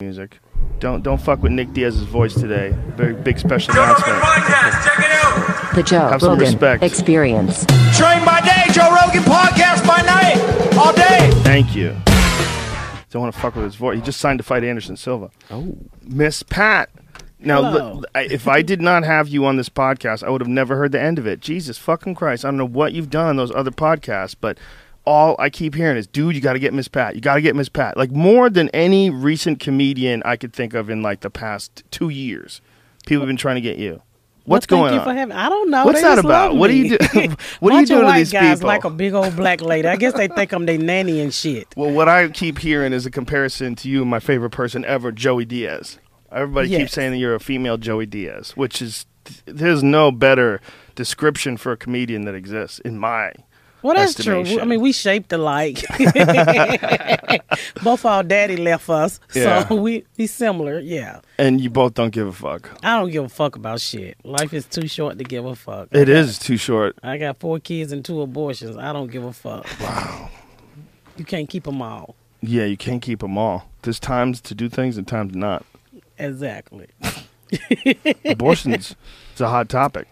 music. Don't don't fuck with Nick Diaz's voice today. Very big special announcement. The Joe Have some Rogan respect. Experience. Train by day, Joe Rogan podcast by night, all day. Thank you. Don't want to fuck with his voice. He just signed to fight Anderson Silva. Oh, Miss Pat. Now, Hello. li- if I did not have you on this podcast, I would have never heard the end of it. Jesus fucking Christ! I don't know what you've done on those other podcasts, but all I keep hearing is, "Dude, you got to get Miss Pat. You got to get Miss Pat." Like more than any recent comedian I could think of in like the past two years, people have been trying to get you. What's well, going on? I don't know. What's They that about? What do you do- what are you doing to these guys people? like a big old black lady. I guess they think I'm their nanny and shit. Well, what I keep hearing is a comparison to you and my favorite person ever, Joey Diaz. Everybody keeps saying that you're a female Joey Diaz, which is there's no better description for a comedian that exists in my. Well, that's true. I mean, we shaped alike. Both our daddy left us, Yeah. so we we similar. Yeah, And you both don't give a fuck. I don't give a fuck about shit. Life is too short to give a fuck. It is too short. I got four kids and two abortions. I don't give a fuck. Wow. You can't keep them all. Yeah, you can't keep them all. There's times to do things and times not. Exactly. Abortions It's a hot topic.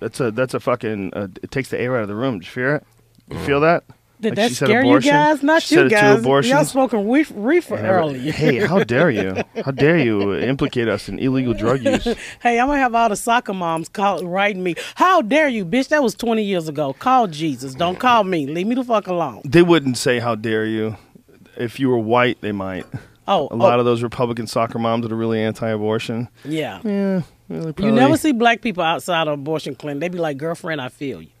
That's a that's a fucking. Uh, it takes the air out of the room. Did you fear it? You feel that? Did Like that she said scare you abortion? guys? Not She you said it, two guys. Y'all smoking reef, reefer every- earlier. Hey, how dare you? How dare you implicate us in illegal drug use? Hey, I'm gonna have all the soccer moms call writing me. How dare you, bitch? That was 20 years ago. Call Jesus. Don't call me. Leave me the fuck alone. They wouldn't say "How dare you." If you were white, they might. Oh, A lot oh, of those Republican soccer moms that are really anti-abortion. yeah. Yeah, really You never see black people outside of abortion clinic. They be like, "Girlfriend, I feel you."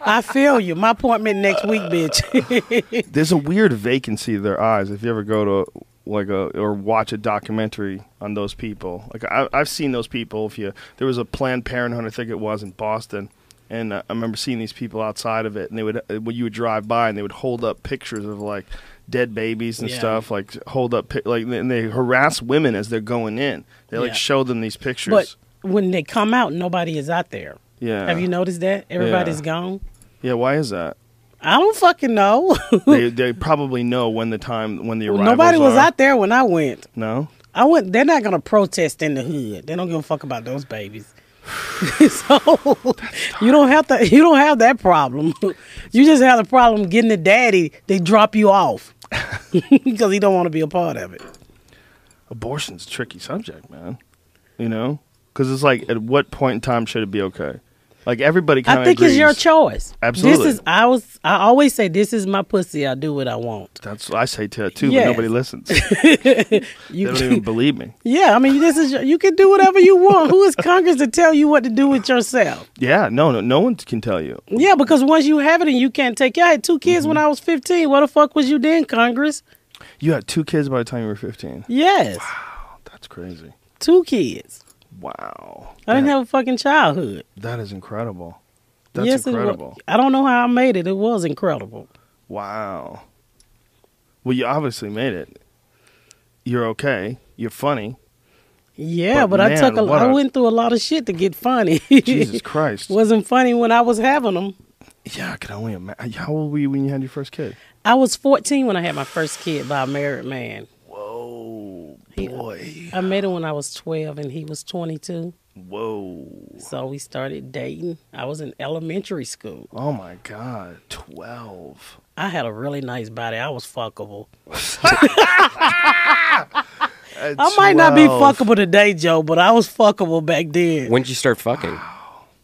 I feel you. My appointment next week, bitch. There's a weird vacancy in their eyes. If you ever go to like a or watch a documentary on those people, like I, I've seen those people. If you there was a Planned Parenthood, I think it was in Boston, and uh, I remember seeing these people outside of it, and they would uh, when you would drive by, and they would hold up pictures of like dead babies and Yeah. stuff, like hold up like and they harass women as they're going in. They like Yeah. show them these pictures. but when they come out, nobody is out there. Yeah, Have you noticed that? Everybody's Yeah. gone. Yeah, why is that? I don't fucking know. they they probably know when the time when the arrivals Nobody was are. out there when I went. No. I went. They're not gonna protest in the hood. They don't give a fuck about those babies. so you don't have to. You don't have that problem. you just have the problem getting the daddy. They drop you off because he don't want to be a part of it. abortion's a tricky subject, man. You know, because it's like, at what point in time should it be okay? Like everybody kind I think agrees. it's your choice. Absolutely. This is. I was. I always say this is my pussy. I do what I want. That's what I say to too, Yes. but nobody listens. they You. don't even believe me. yeah. I mean, this is. Your, you can do whatever you want. Who is Congress to tell you what to do with yourself? Yeah, no, no, no one can tell you. Yeah, because once you have it and you can't take it. I had two kids Mm-hmm. when I was 15. What the fuck was you then, Congress? You had two kids by the time you were fifteen. Yes. Wow, That's crazy. Two kids. Wow. I didn't That- have a fucking childhood. That is incredible. That's yes, incredible. I don't know how I made it. It was incredible. Wow. Well, you obviously made it. You're okay. You're funny. Yeah, But but, I took a, what I a- went through a lot of shit to get funny. Jesus Christ. Wasn't funny when I was having them. Yeah, I can only imagine. How old were you when you had your first kid? I was 14 when I had my first kid by a married man. Whoa, He- boy. I met him when I was 12 and he was 22. Whoa. So we started dating. I was in elementary school. Oh my God. 12. I had a really nice body. I was fuckable. At I might not be fuckable today, Joe, but I was fuckable back then. When did you start fucking?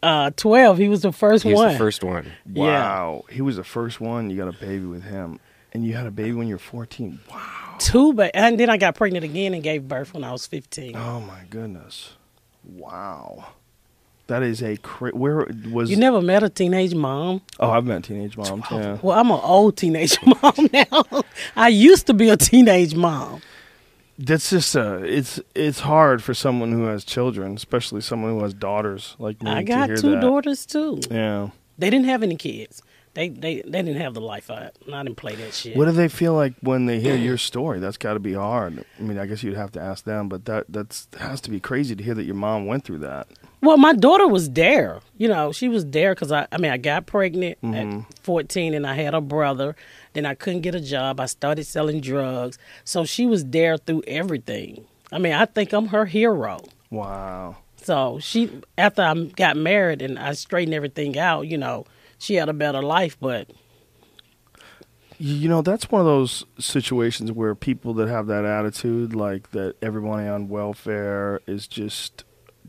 Uh, 12. He was the first He was one. the first one. Yeah. Wow. He was the first one. You got a baby with him. And you had a baby when you were 14. Wow. Two, ba- and then I got pregnant again and gave birth when I was 15. Oh my goodness. Wow. That is a cra- where was You never met a teenage mom? Oh, I've met teenage moms. Yeah. Well, I'm an old teenage mom now. I used to be a teenage mom. That's just uh it's it's hard for someone who has children, especially someone who has daughters like me I got two that. daughters too. Yeah. They didn't have any kids. They they they didn't have the life I I didn't play that shit. What do they feel like when they hear your story? That's got to be hard. I mean, I guess you'd have to ask them, but that that's that has to be crazy to hear that your mom went through that. Well, my daughter was there. You know, she was there because I, I mean, I got pregnant Mm-hmm. at 14 and I had a brother. Then I couldn't get a job. I started selling drugs. So she was there through everything. I mean, I think I'm her hero. Wow. So she, after I got married and I straightened everything out, you know, she had a better life. But You know, that's one of those situations where people that have that attitude, like that everybody on welfare is just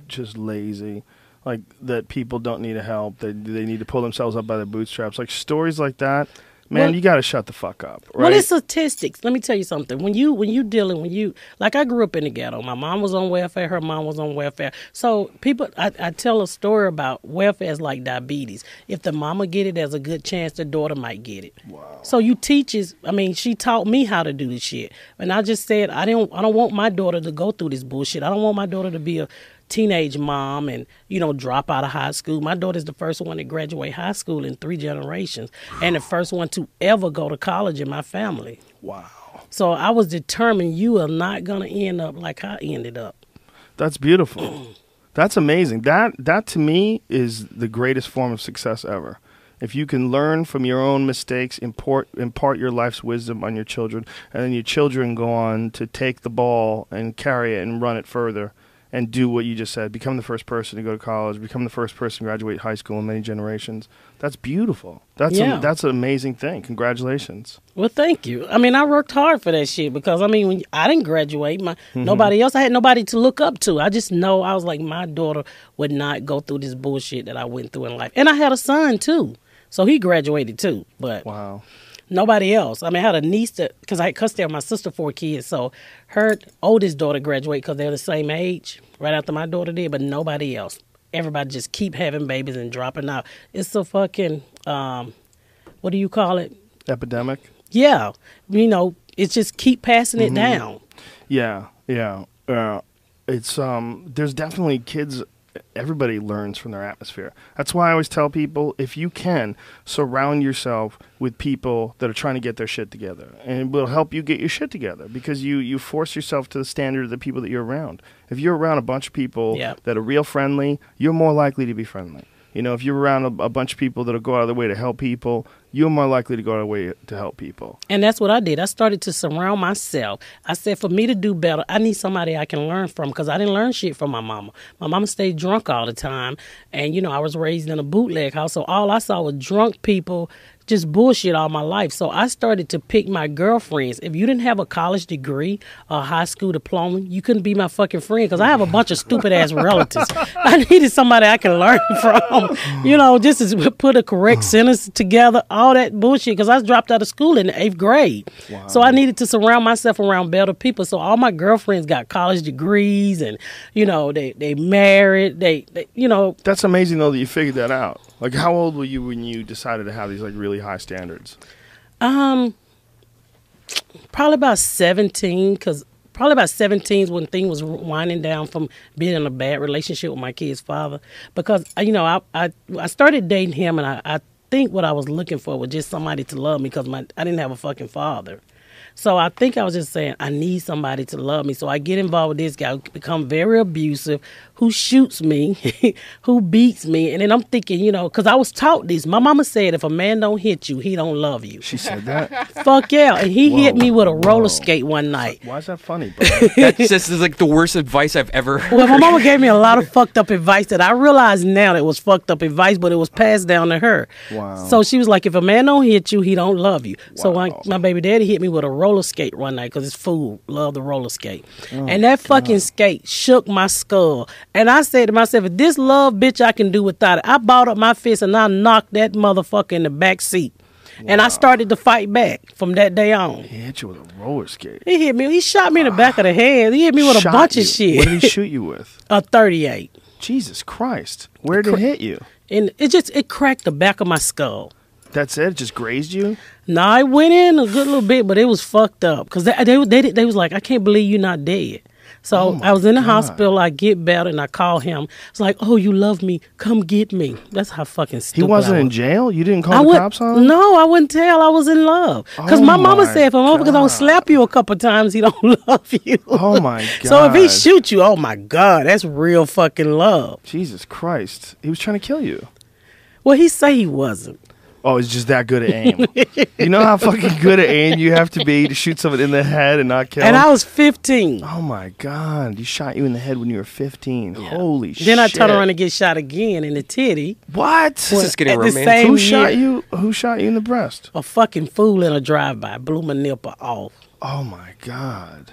just lazy, like that people don't need help, they they need to pull themselves up by their bootstraps. Like stories like that, man, Well- you got to shut the fuck up, right? Well, it's statistics. Let me tell you something. When you when you dealing when you like I grew up in the ghetto. My mom was on welfare. Her mom was on welfare. So people, I, I tell a story about welfare is like diabetes. If the mama get it, there's a good chance the daughter might get it. Wow. So you teaches. I mean, she taught me how to do this shit, and I just said I didn't. I don't want my daughter to go through this bullshit. I don't want my daughter to be a teenage mom and you know drop out of high school. My daughter's the first one to graduate high school in three generations, and the first one to ever go to college in my family. wow. So I was determined you are not gonna end up like I ended up. That's beautiful. That's amazing. That that to me is the greatest form of success ever. If you can learn from your own mistakes, import impart your life's wisdom on your children, and then your children go on to take the ball and carry it and run it further and do what you just said. Become the first person to go to college, become the first person to graduate high school in many generations. That's beautiful. That's Yeah. a, that's an amazing thing. Congratulations. Well, thank you. I mean, I worked hard for that shit because I mean, when I didn't graduate, my Mm-hmm. nobody else. I had nobody to look up to. I just know I was like, my daughter would not go through this bullshit that I went through in life, and I had a son too, so he graduated too. But Wow. Nobody else. I mean, I had a niece that because I custody of my sister four kids, so her oldest daughter graduated because they're the same age, right after my daughter did, but nobody else. Everybody just keep having babies and dropping out. It's a fucking um, what do you call it? Epidemic. Yeah, you know, it's just keep passing Mm-hmm. it down. Yeah, yeah. Uh, it's um. There's definitely kids. Everybody learns from their atmosphere. That's why I always tell people if you can surround yourself with people that are trying to get their shit together, and it will help you get your shit together because you you force yourself to the standard of the people that you're around. If you're around a bunch of people that are real friendly, you're more likely to be friendly. You know, if you're around a, a bunch of people that'll go out of their way to help people, you're more likely to go out of way to help people. And that's what I did. I started to surround myself. I said, for me to do better, I need somebody I can learn from because I didn't learn shit from my mama. My mama stayed drunk all the time. And, you know, I was raised in a bootleg house. So all I saw was drunk people just bullshit all my life. So I started to pick my girlfriends. If you didn't have a college degree or a high school diploma, you couldn't be my fucking friend because I have a bunch of stupid ass relatives. I needed somebody I can learn from. You know, just to put a correct sentence together, all that bullshit. Because I dropped out of school in the eighth grade. So I needed to surround myself around better people. So all my girlfriends got college degrees and, you know, they, they married. They, they, you know, That's amazing though that you figured that out. Like, how old were you when you decided to have these like really high standards? Um, probably about seventeen, because probably about seventeen is when things was winding down from being in a bad relationship with my kid's father. Because uh, you know, I I, I started dating him, and I, I think what I was looking for was just somebody to love me because my I didn't have a fucking father. So I think I was just saying I need somebody to love me. So I get involved with this guy, who become very abusive, who shoots me, who beats me, and then I'm thinking, you know, because I was taught this. My mama said if a man don't hit you, he don't love you. She said that. Fuck yeah. And he hit me with a roller whoa. skate one night. Why is that funny, bro? That's just is like the worst advice I've ever heard. Well, my mama gave me a lot of fucked up advice that I realize now that it was fucked up advice, but it was passed down to her. Wow. So she was like, if a man don't hit you, he don't love you. So my, my baby daddy hit me with a roller skate one night because it's fool Love the roller skate. Oh, and that fucking skate shook my skull. And I said to myself, if this love bitch I can do without it, I balled up my fist and I knocked that motherfucker in the back seat. And I started to fight back from that day on. he hit you with a roller skate. He hit me. He shot me in the back of the head. He hit me with a bunch you. of shit. What did he shoot you with? a 38. Jesus Christ! Where did it hit you? And it just it cracked the back of my skull. That's it. It Just grazed you. Nah, I went in a good little bit, but it was fucked up because they, they they they was like, I can't believe you're not dead. So oh I was in the hospital. I get better, and I call him. It's like, "Oh, you love me? Come get me." That's how fucking stupid. He wasn't I in jail. You didn't call I the would, cops on him. No, I wouldn't tell. I was in love. Because Oh my mama my said if a motherfucker God. don't slap you a couple times, he don't love you. Oh my God. So if he God. shoot you, oh my god, that's real fucking love. Jesus Christ, he was trying to kill you. Well, he say he wasn't. Oh, he's just that good at aim. you know how fucking good at aim you have to be to shoot someone in the head and not kill And him? I was 15. Oh my god, he shot you in the head when you were 15. Holy shit. Then I turn around and get shot again in the titty. What? This is getting romantic. same Who year, shot you? Who shot you in the breast? A fucking fool in a drive-by blew my nipple off. Oh my god.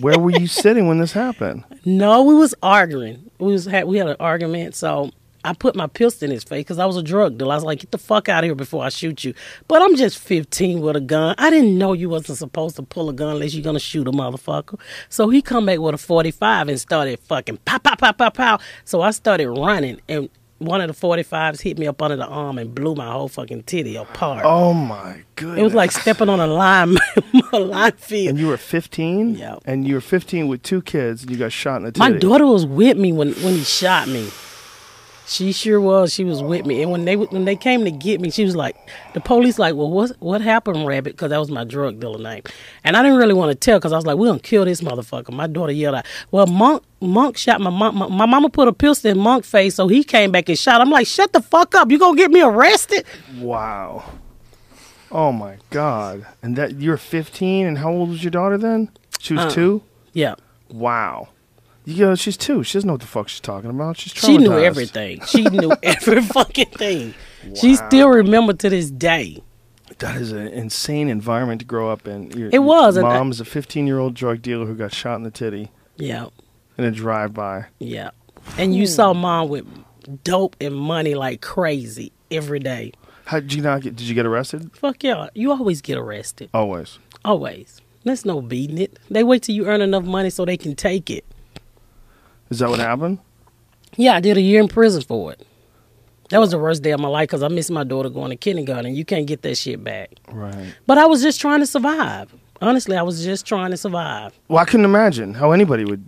Where were you sitting when this happened? No, we was arguing. We was had we had an argument. So I put my pistol in his face because I was a drug dealer. I was like, "Get the fuck out of here before I shoot you." But I'm just 15 with a gun. I didn't know you wasn't supposed to pull a gun unless you're gonna shoot a motherfucker. So he come back with a 45 and started fucking pow pow pow pow pow. So I started running and. One of the 45s hit me up under the arm and blew my whole fucking titty apart. Oh my goodness. It was like stepping on a lime, a lime field. And you were 15? Yeah. And you were 15 with two kids and you got shot in the titty. My daughter was with me when when he shot me. She sure was. She was with me, and when they when they came to get me, she was like, the police like, well, what what happened, Rabbit? Because that was my drug dealer name, and I didn't really want to tell because I was like, "We're gonna kill this motherfucker. My daughter yelled out, well, Monk Monk shot my mom. My, my mama put a pistol in Monk face, so he came back and shot. I'm like, shut the fuck up. You gonna get me arrested? Wow. Oh my god. And that you're 15 and how old was your daughter then? She was Uh, 2? Yeah. Wow. You know, she's 2. She doesn't know what the fuck she's talking about. She's trying to She knew everything. She knew every fucking thing. She still remember to this day. That is an insane environment to grow up in. Your, It was, Your mom is a 15 year old drug dealer who got shot in the titty Yeah. in a drive by. Yeah. And you saw hmm. mom with dope and money like crazy every day. How did you not get? Did you get arrested? Fuck yeah. You always get arrested. Always. Always. There's no beating it. They wait till you earn enough money so they can take it. Is that what happened? Yeah, I did a year in prison for it. That was the worst day of my life because I missed my daughter going to kindergarten. You can't get that shit back. Right. But I was just trying to survive. Honestly, I was just trying to survive. Well, I couldn't imagine how anybody would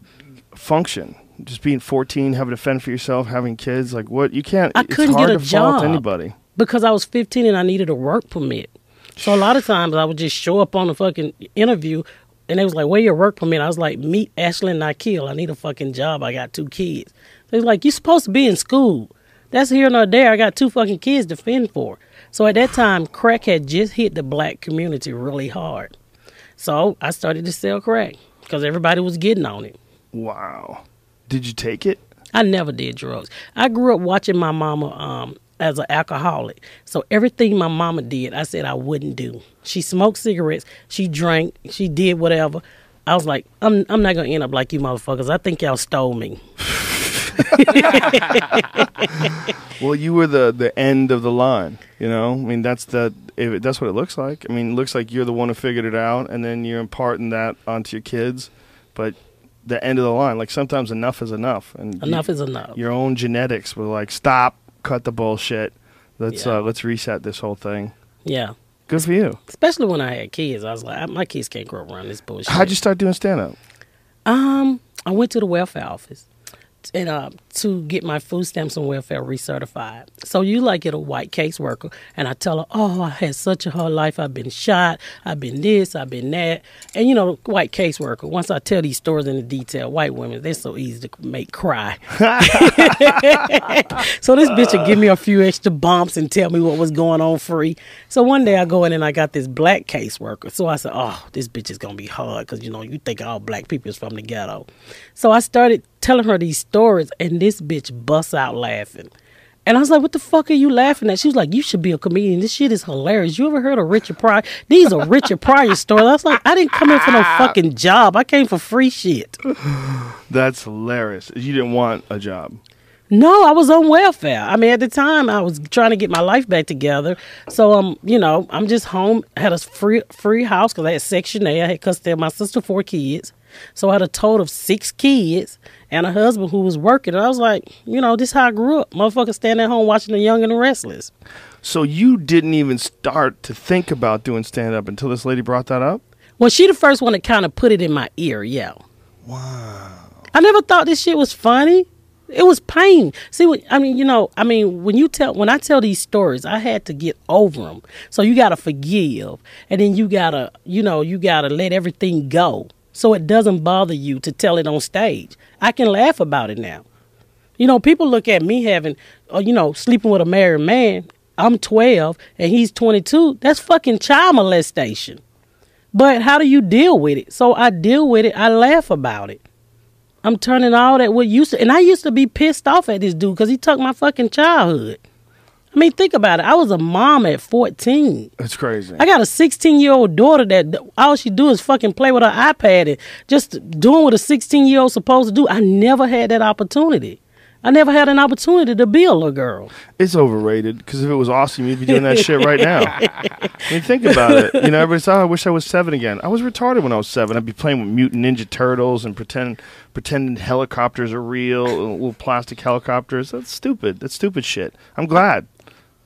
function. Just being 14, having to fend for yourself, having kids. Like, what? You can't. I couldn't get a job. anybody. because I was 15 and I needed a work permit. So a lot of times I would just show up on a fucking interview and they was like, where your work permit? I was like, meet Ashley and Nikhil. I need a fucking job. I got two kids. They was like, you supposed to be in school. That's here nor there. I got two fucking kids to fend for. So at that time, crack had just hit the black community really hard. So I started to sell crack because everybody was getting on it. Wow. Did you take it? I never did drugs. I grew up watching my mama um, as an alcoholic. So everything my mama did, I said I wouldn't do. She smoked cigarettes, she drank, she did whatever. I was like, I'm I'm not gonna end up like you motherfuckers. I think y'all stole me. Well, you were the the end of the line. You know, I mean, that's the if it, that's what it looks like. I mean, it looks like you're the one who figured it out, and then you're imparting that onto your kids. But the end of the line, like sometimes enough is enough, and Enough you- is enough. Your own genetics were like, stop, cut the bullshit. Let's Yeah. uh, let's reset this whole thing. Yeah. Good for you. Especially when I had kids. I was like, my kids can't grow up around this bullshit. How'd you start doing stand up? Um, I went to the welfare office and uh, to get my food stamps and welfare recertified. So you like get a white caseworker, and I tell her, "Oh, I had such a hard life. I've been shot. I've been this. I've been that." And you know, white caseworker. Once I tell these stories in the detail, white women they're so easy to make cry. so this bitch would give me a few extra bumps and tell me what was going on free. So one day I go in and I got this black caseworker. So I said, "Oh, this bitch is gonna be hard because you know you think all black people is from the ghetto." So I started telling her these stories, and this bitch busts out laughing. And I was like, "What the fuck are you laughing at?" She was like, "You should be a comedian. This shit is hilarious. You ever heard of Richard Pryor? These are Richard Pryor stories." I was like, "I didn't come in for no fucking job. I came for free shit." That's hilarious. You didn't want a job. No, I was on welfare. I mean, at the time, I was trying to get my life back together. So, um, you know, I'm just home. I had a free free house because I had Section 8. I had custody of my sister, four kids. So I had a total of six kids and a husband who was working. And I was like, you know, this is how I grew up. Motherfucker standing at home watching The Young and the Restless. So you didn't even start to think about doing stand up until this lady brought that up? Well, she the first one to kind of put it in my ear, yeah. Wow. I never thought this shit was funny. It was pain. See, what- I mean, you know, I mean, when you tell, when I tell these stories, I had to get over them. So you gotta forgive, and then you gotta, you know, you gotta let everything go, so it doesn't bother you to tell it on stage. I can laugh about it now. You know, people look at me having, uh, you know, sleeping with a married man. I'm 12 and he's 22. That's fucking child molestation. But how do you deal with it? So I deal with it. I laugh about it. I'm turning all that what used to, and I used to be pissed off at this dude because he took my fucking childhood. I mean, think about it. I was a mom at 14. That's crazy. I got a 16 year old daughter that all she do is fucking play with her iPad and just doing what a 16 year old supposed to do. I never had that opportunity. I never had an opportunity to be a little girl. It's overrated because if it was awesome, you'd be doing that shit right now. I mean, think about it. You know, everybody says, oh, I wish I was seven again. I was retarded when I was seven. I'd be playing with mutant ninja turtles and pretend pretending helicopters are real, little plastic helicopters. That's stupid. That's stupid shit. I'm glad.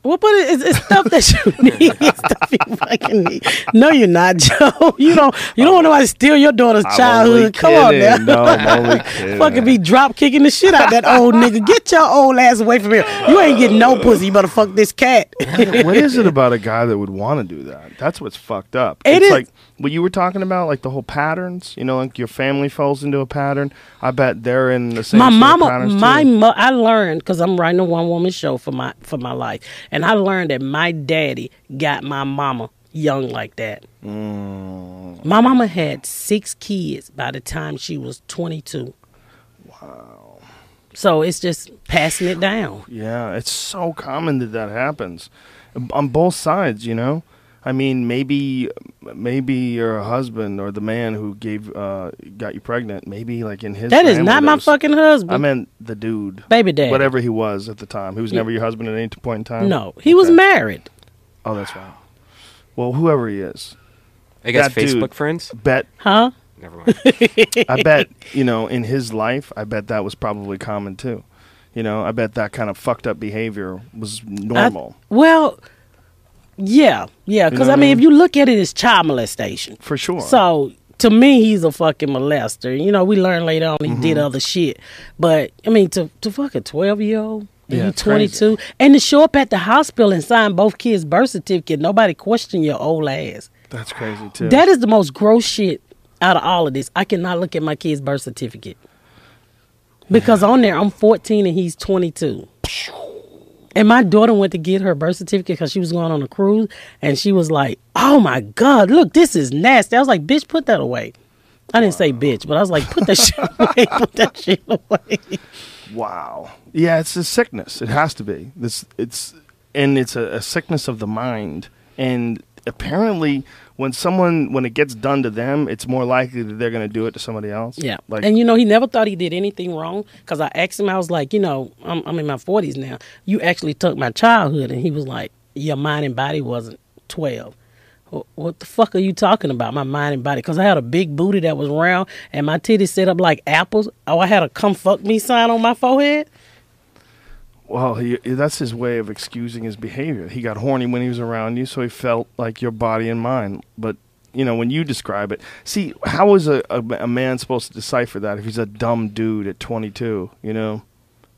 Well, but it's, it's stuff that you need. It's stuff you fucking need. No, you're not, Joe. You don't. You don't want nobody to steal your daughter's I'm childhood. only Come on now. kidding. No, I'm only kidding. Fucking be drop kicking the shit out that old nigga. Get your old ass away from here. You ain't getting no pussy. You better fuck this cat. what is it about a guy that would want to do that? That's what's fucked up. It it's is- like what you were talking about, like the whole patterns. You know, like your family falls into a pattern. I bet they're in the same. my mama, my mo- I learned because I'm writing a one woman show for my for my life, and I learned that my daddy got my mama young like that. Mm. My mama had six kids by the time she was 22. Wow. So it's just passing it down. Yeah, it's so common that that happens on both sides. You know, I mean, maybe maybe your husband or the man who gave uh, got you pregnant. Maybe like in his That is not my was- fucking husband. I meant the dude, Baby daddy. whatever he was at the time. He was never your husband at any point in time. No, he was Okay. married. Oh, that's right. Well, whoever he is, I guess That dude. Facebook friends. bet Huh? Never mind. I bet you know in his life, I bet that was probably common too. You know, I bet that kind of fucked up behavior was normal I- well, yeah, yeah. Because know I mean, if you look at it, it's child molestation. for sure. So to me, he's a fucking molester. You know, we learned later on he Mm-hmm. did other shit. But I mean, to to fuck a twelve year old. Yeah, you it's crazy. 22 and to show up at the hospital and sign both kids birth certificate nobody question your old ass that's crazy too. that is the most gross shit out of all of this i cannot look at my kid's birth certificate because on there i'm 14 and he's 22 and my daughter went to get her birth certificate because she was going on a cruise and she was like oh my god look this is nasty i was like bitch put that away i didn't say bitch but i was like put that shit away put that shit away Wow. Yeah, it's a sickness. It has to be. This it's and it's a, a sickness of the mind. And apparently when someone when it gets done to them, it's more likely that they're gonna do it to somebody else. Yeah. Like and you know, he never thought he did anything wrong because I asked him, I was like, you know, I'm, I'm in my 40s now. You actually took my childhood. And he was like, your mind and body wasn't 12. What the fuck are you talking about? My mind and body? Because I had a big booty that was round and my titties set up like apples. Oh, I had a come fuck me sign on my forehead. Well, he, that's his way of excusing his behavior. He got horny when he was around you, so he felt like your body and mind. But you know, when you describe it, see, how is a, a, a man supposed to decipher that if he's a dumb dude at 22? You know,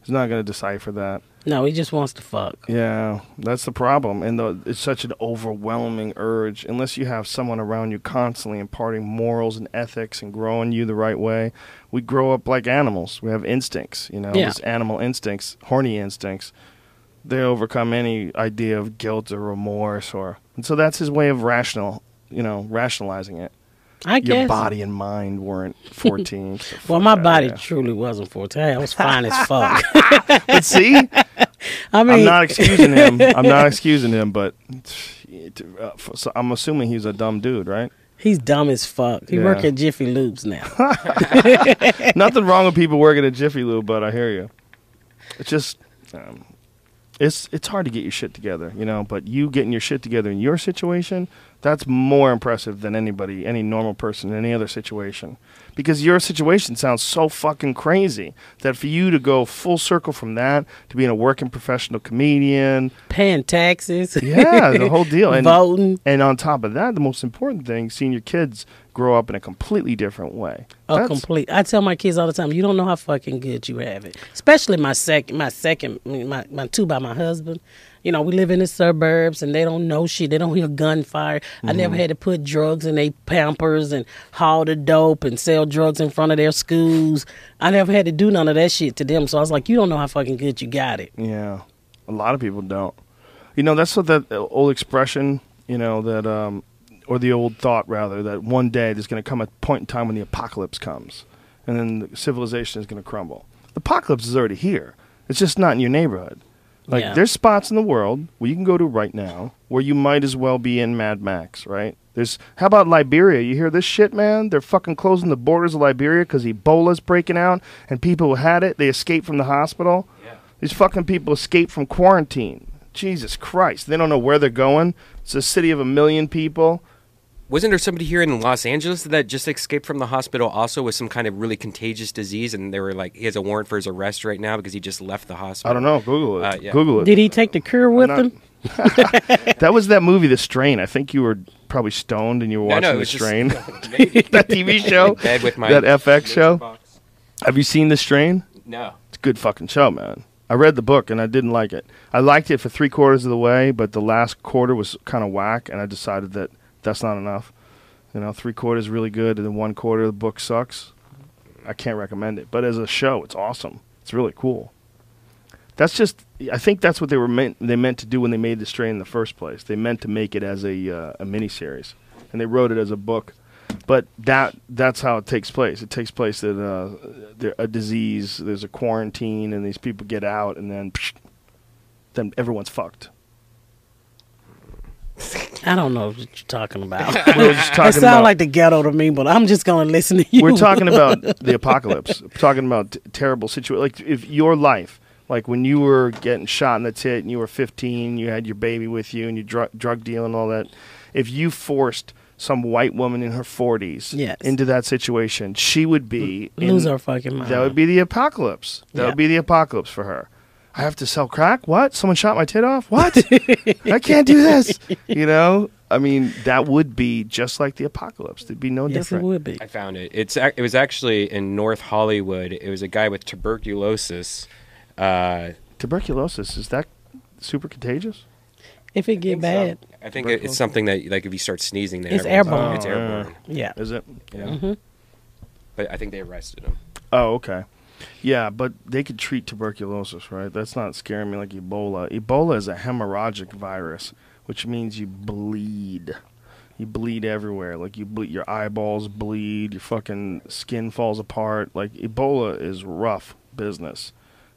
he's not going to decipher that. No, he just wants to fuck. Yeah, that's the problem, and the, it's such an overwhelming urge. Unless you have someone around you constantly imparting morals and ethics and growing you the right way, we grow up like animals. We have instincts, you know, Yeah. these animal instincts, horny instincts. They overcome any idea of guilt or remorse, or and so that's his way of rational, you know, rationalizing it. I Your guess. body and mind weren't fourteen. Get the Well, my body here. truly wasn't 14. I was fine as fuck. But see, I mean, I'm not excusing him. I'm not excusing him, but uh, so I'm assuming he's a dumb dude, right? he's dumb as fuck. He Yeah. work at Jiffy Lubes now. Nothing wrong with people working at Jiffy Lube, but I hear you. It's just, um, it's it's hard to get your shit together, you know. But you getting your shit together in your situation, That's more impressive than anybody, any normal person in any other situation. Because your situation sounds so fucking crazy that for you to go full circle from that to being a working professional comedian, Paying taxes. yeah, the whole deal. And, Voting. And on top of that, the most important thing, seeing your kids grow up in a completely different way. A That's- complete. I tell my kids all the time, you don't know how fucking good you have it. Especially my second, my second, my my two by my husband. You know, we live in the suburbs and they don't know shit. They don't hear gunfire. I never Mm-hmm. had to put drugs in their pampers and haul the dope and sell drugs in front of their schools. I never had to do none of that shit to them. So I was like, you don't know how fucking good you got it. Yeah, a lot of people don't. You know, that's what that old expression, you know, that um, or the old thought rather, that one day there's going to come a point in time when the apocalypse comes, and then the civilization is going to crumble. The apocalypse is already here. It's just not in your neighborhood. Like Yeah. there's spots in the world where you can go to right now where you might as well be in Mad Max, right? There's how about Liberia? You hear this shit, man? They're fucking closing the borders of Liberia because Ebola's breaking out, and people who had it they escaped from the hospital. These fucking people escaped from quarantine. Jesus Christ, they don't know where they're going. It's a city of a million people. Wasn't there somebody here in Los Angeles that just escaped from the hospital also with some kind of really contagious disease, and they were like, he has a warrant for his arrest right now because he just left the hospital. I don't know. Google it. Uh, yeah. Google it. Did he take the cure with not- him? that was that movie, The Strain. I think you were probably stoned and you were watching no, it The was just- Strain. that TV show, Bed with my that FX show. box. Have you seen The Strain? No. It's a good fucking show, man. I read the book and I didn't like it. I liked it for three quarters of the way, but the last quarter was kind of whack, and I decided that that's not enough. You know, three quarters really good, and then one quarter the book sucks. I can't recommend it, but as a show, it's awesome. It's really cool. That's just. I think that's what they were meant. They meant to do when they made the strain in the first place. They meant to make it as a uh, a miniseries, and they wrote it as a book. But that that's how it takes place. It takes place that uh, a disease, there's a quarantine, and these people get out, and then then everyone's fucked. I don't know what you're talking about. We were just That talking sound about like the ghetto to me, but I'm just gonna listen to you. we're talking about the apocalypse. We're talking about t- terrible situation. Like if your life, like when you were getting shot in the tit and you were 15, you had your baby with you and you drug drug deal and all that. If you forced some white woman in her 40s Yes. into that situation, she would be in- lose her fucking mind. That would be the apocalypse. That Yeah. would be the apocalypse for her. I have to sell crack? What? Someone shot my tit off? What? I can't do this. You know? I mean, that would be just like the apocalypse. There'd be no yes, different. it would be. I found it. It's ac- it was actually in North Hollywood. It was a guy with tuberculosis. Uh, Tuberculosis, is that super contagious? If it get bad, I think it's something that like if you start sneezing, then It's airborne. It's Oh, yeah. airborne. yeah. Is it? Yeah. Mhm. But I think they arrested him. Oh, okay. Yeah, but they could treat tuberculosis, right? That's not scaring me like Ebola. Ebola is a hemorrhagic virus, which means you bleed. You bleed everywhere. Like you bleed, your eyeballs bleed, your fucking skin falls apart. Like Ebola is rough business.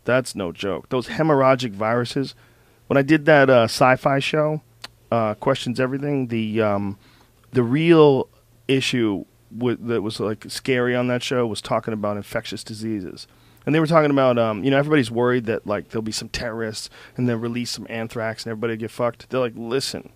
That's no joke. Those hemorrhagic viruses. When I did that uh, sci-fi show, uh, questions everything. The um, the real issue w- that was like scary on that show was talking about infectious diseases. And they were talking about, um, you know, everybody's worried that like there'll be some terrorists and they'll release some anthrax and everybody get fucked. They're like, listen,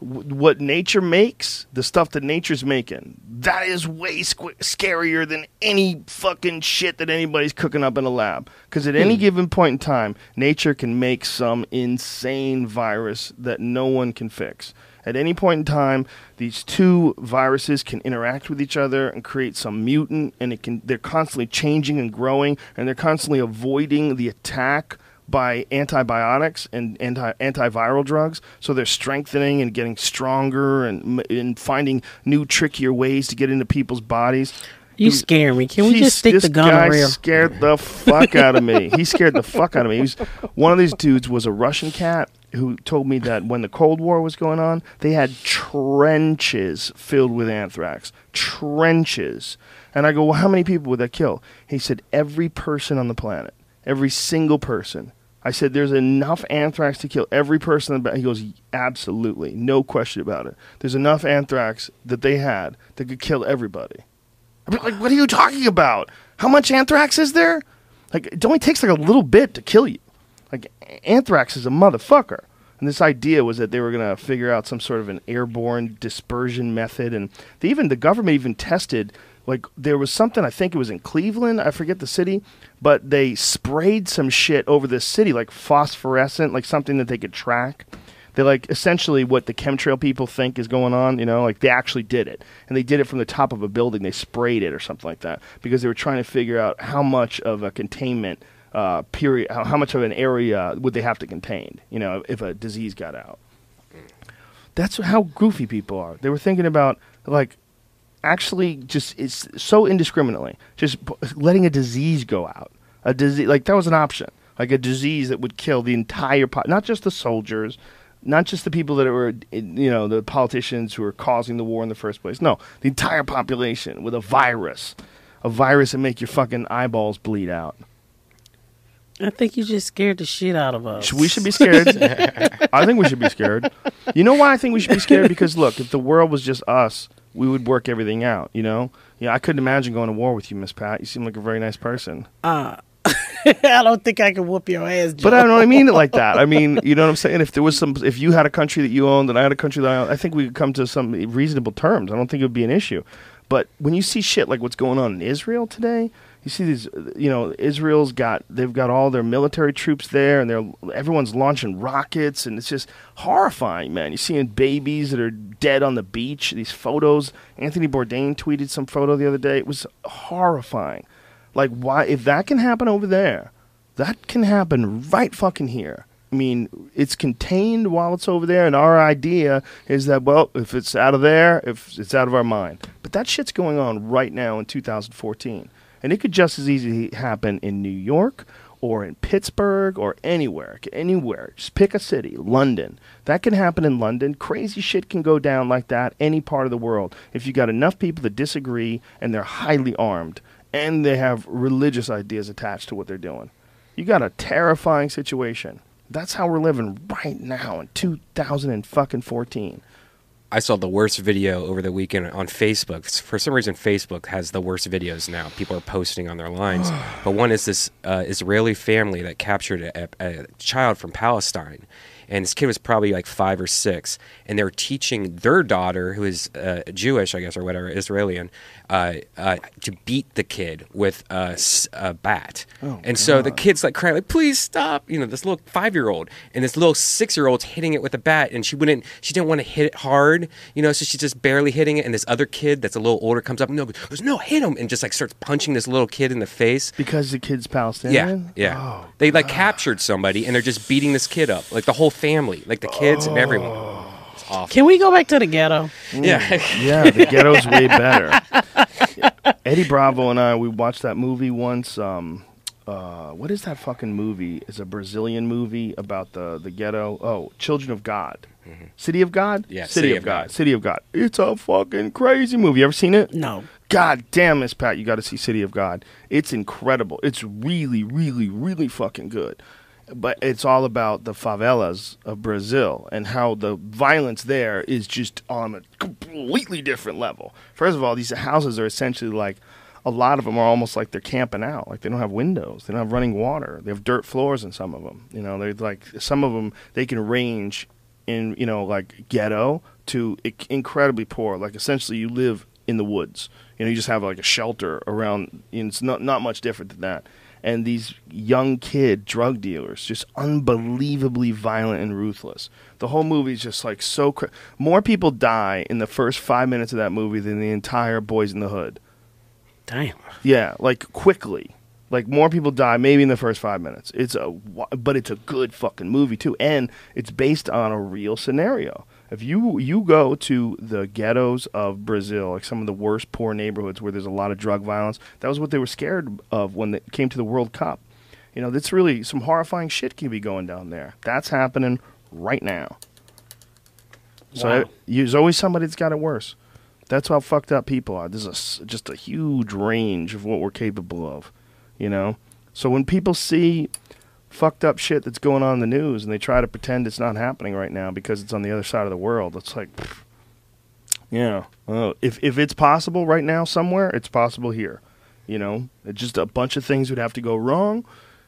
w- what nature makes, the stuff that nature's making, that is way squ- scarier than any fucking shit that anybody's cooking up in a lab. Because at any given point in time, nature can make some insane virus that no one can fix. At any point in time, these two viruses can interact with each other and create some mutant, and it can. They're constantly changing and growing, and they're constantly avoiding the attack by antibiotics and anti antiviral drugs. So they're strengthening and getting stronger, and and finding new trickier ways to get into people's bodies. You Dude, scare me. Can we just stick the gun guy real? scared the fuck out of me. He scared the fuck out of me. He was, one of these dudes was a Russian cat who told me that when the Cold War was going on, they had trenches filled with anthrax. Trenches. And I go, well, how many people would that kill? He said, every person on the planet. Every single person. I said, there's enough anthrax to kill every person. He goes, absolutely. No question about it. There's enough anthrax that they had that could kill everybody. I'm like, what are you talking about? How much anthrax is there? Like, it only takes like a little bit to kill you. Like, anthrax is a motherfucker. And this idea was that they were going to figure out some sort of an airborne dispersion method, and they even the government even tested like there was something I think it was in Cleveland, I forget the city, but they sprayed some shit over the city like phosphorescent, like something that they could track. They like essentially what the chemtrail people think is going on, you know, like they actually did it. And they did it from the top of a building, they sprayed it or something like that because they were trying to figure out how much of a containment uh, period, how, much of an area would they have to contain, you know, if a disease got out. That's how goofy people are. They were thinking about like actually just it's so indiscriminately just letting a disease go out. A disease like that was an option, like a disease that would kill the entire po- not just the soldiers, not just the people that were you know the politicians who were causing the war in the first place. No, the entire population with a virus, a virus that make your fucking eyeballs bleed out. I think you just scared the shit out of us. We should be scared. I think we should be scared. You know why I think we should be scared? Because look, if the world was just us, we would work everything out. You know, yeah, I couldn't imagine going to war with you, Miss Pat. You seem like a very nice person. Uh, I don't think I can whoop your ass. But I don't mean it like that. I mean, you know what I'm saying? If there was some, if you had a country that you owned and I had a country that I owned, I think we could come to some reasonable terms. I don't think it would be an issue. But when you see shit like what's going on in Israel today, you see these, you know, Israel's got, they've got all their military troops there and they're, everyone's launching rockets and it's just horrifying, man. You're seeing babies that are dead on the beach, these photos. Anthony Bourdain tweeted some photo the other day. It was horrifying. Like, why, if that can happen over there, that can happen right fucking here. I mean, it's contained while it's over there, and our idea is that, well, if it's out of there, if it's out of our mind. But that shit's going on right now in 2014. And it could just as easily happen in New York or in Pittsburgh or anywhere. Anywhere. Just pick a city. London. That can happen in London. Crazy shit can go down like that any part of the world. If you got enough people that disagree and they're highly armed and they have religious ideas attached to what they're doing. You got a terrifying situation. That's how we're living right now in 2014. I saw the worst video over the weekend on Facebook. For some reason, Facebook has the worst videos now. People are posting on their lines. but one is this uh, Israeli family that captured a, a child from Palestine. And this kid was probably like five or six. And they were teaching their daughter, who is uh, Jewish, I guess, or whatever, Israeli, uh, uh, to beat the kid with a bat. Oh, and so the kid's like crying, like, please stop. You know, this little five year old and this little six year old's hitting it with a bat. And she wouldn't, she didn't want to hit it hard, you know, so she's just barely hitting it. And this other kid that's a little older comes up and no, goes, no, hit him. And just like starts punching this little kid in the face. Because the kid's Yeah, Palestinian? yeah. Oh, they like captured somebody and they're just beating this kid up, like the whole family, like the kids and everyone. It's awful. Can we go back to the ghetto? Yeah. yeah, the ghetto's way better. Eddie Bravo and I, we watched that movie once. Um, uh, what is that fucking movie? It's a Brazilian movie about the, the ghetto. Oh, Children of God. City of God? Mm-hmm. Yeah, City, of, God. City of God. It's a fucking crazy movie. You ever seen it? No. God damn, Miss Pat, you got to see City of God. It's incredible. It's really, really, really fucking good. But it's all about the favelas of Brazil and how the violence there is just on a completely different level. First of all, these houses are essentially like a lot of them are almost like they're camping out. Like they don't have windows, they don't have running water, they have dirt floors in some of them. You know, they're like some of them they can range in you know like ghetto to incredibly poor. Like essentially, you live in the woods. You know, you just have like a shelter around. You know, it's not not much different than that. And these young kid drug dealers, just unbelievably violent and ruthless. The whole movie is just like so. Cra- More people die in the first five minutes of that movie than the entire Boys in the Hood. Damn. Yeah, like quickly. Like more people die maybe in the first five minutes. It's a, but it's a good fucking movie too, and it's based on a real scenario. If you you go to the ghettos of Brazil, like some of the worst poor neighborhoods where there's a lot of drug violence, that was what they were scared of when they came to the World Cup. You know, that's really some horrifying shit can be going down there. That's happening right now. So Wow. it- there's always somebody that's got it worse. That's how fucked up people are. There's a just a huge range of what we're capable of, you know. So when people see fucked up shit that's going on in the news and they try to pretend it's not happening right now because it's on the other side of the world, it's like, pff, yeah. Oh, if if it's possible right now somewhere, it's possible here. You know, it's just a bunch of things would have to go wrong,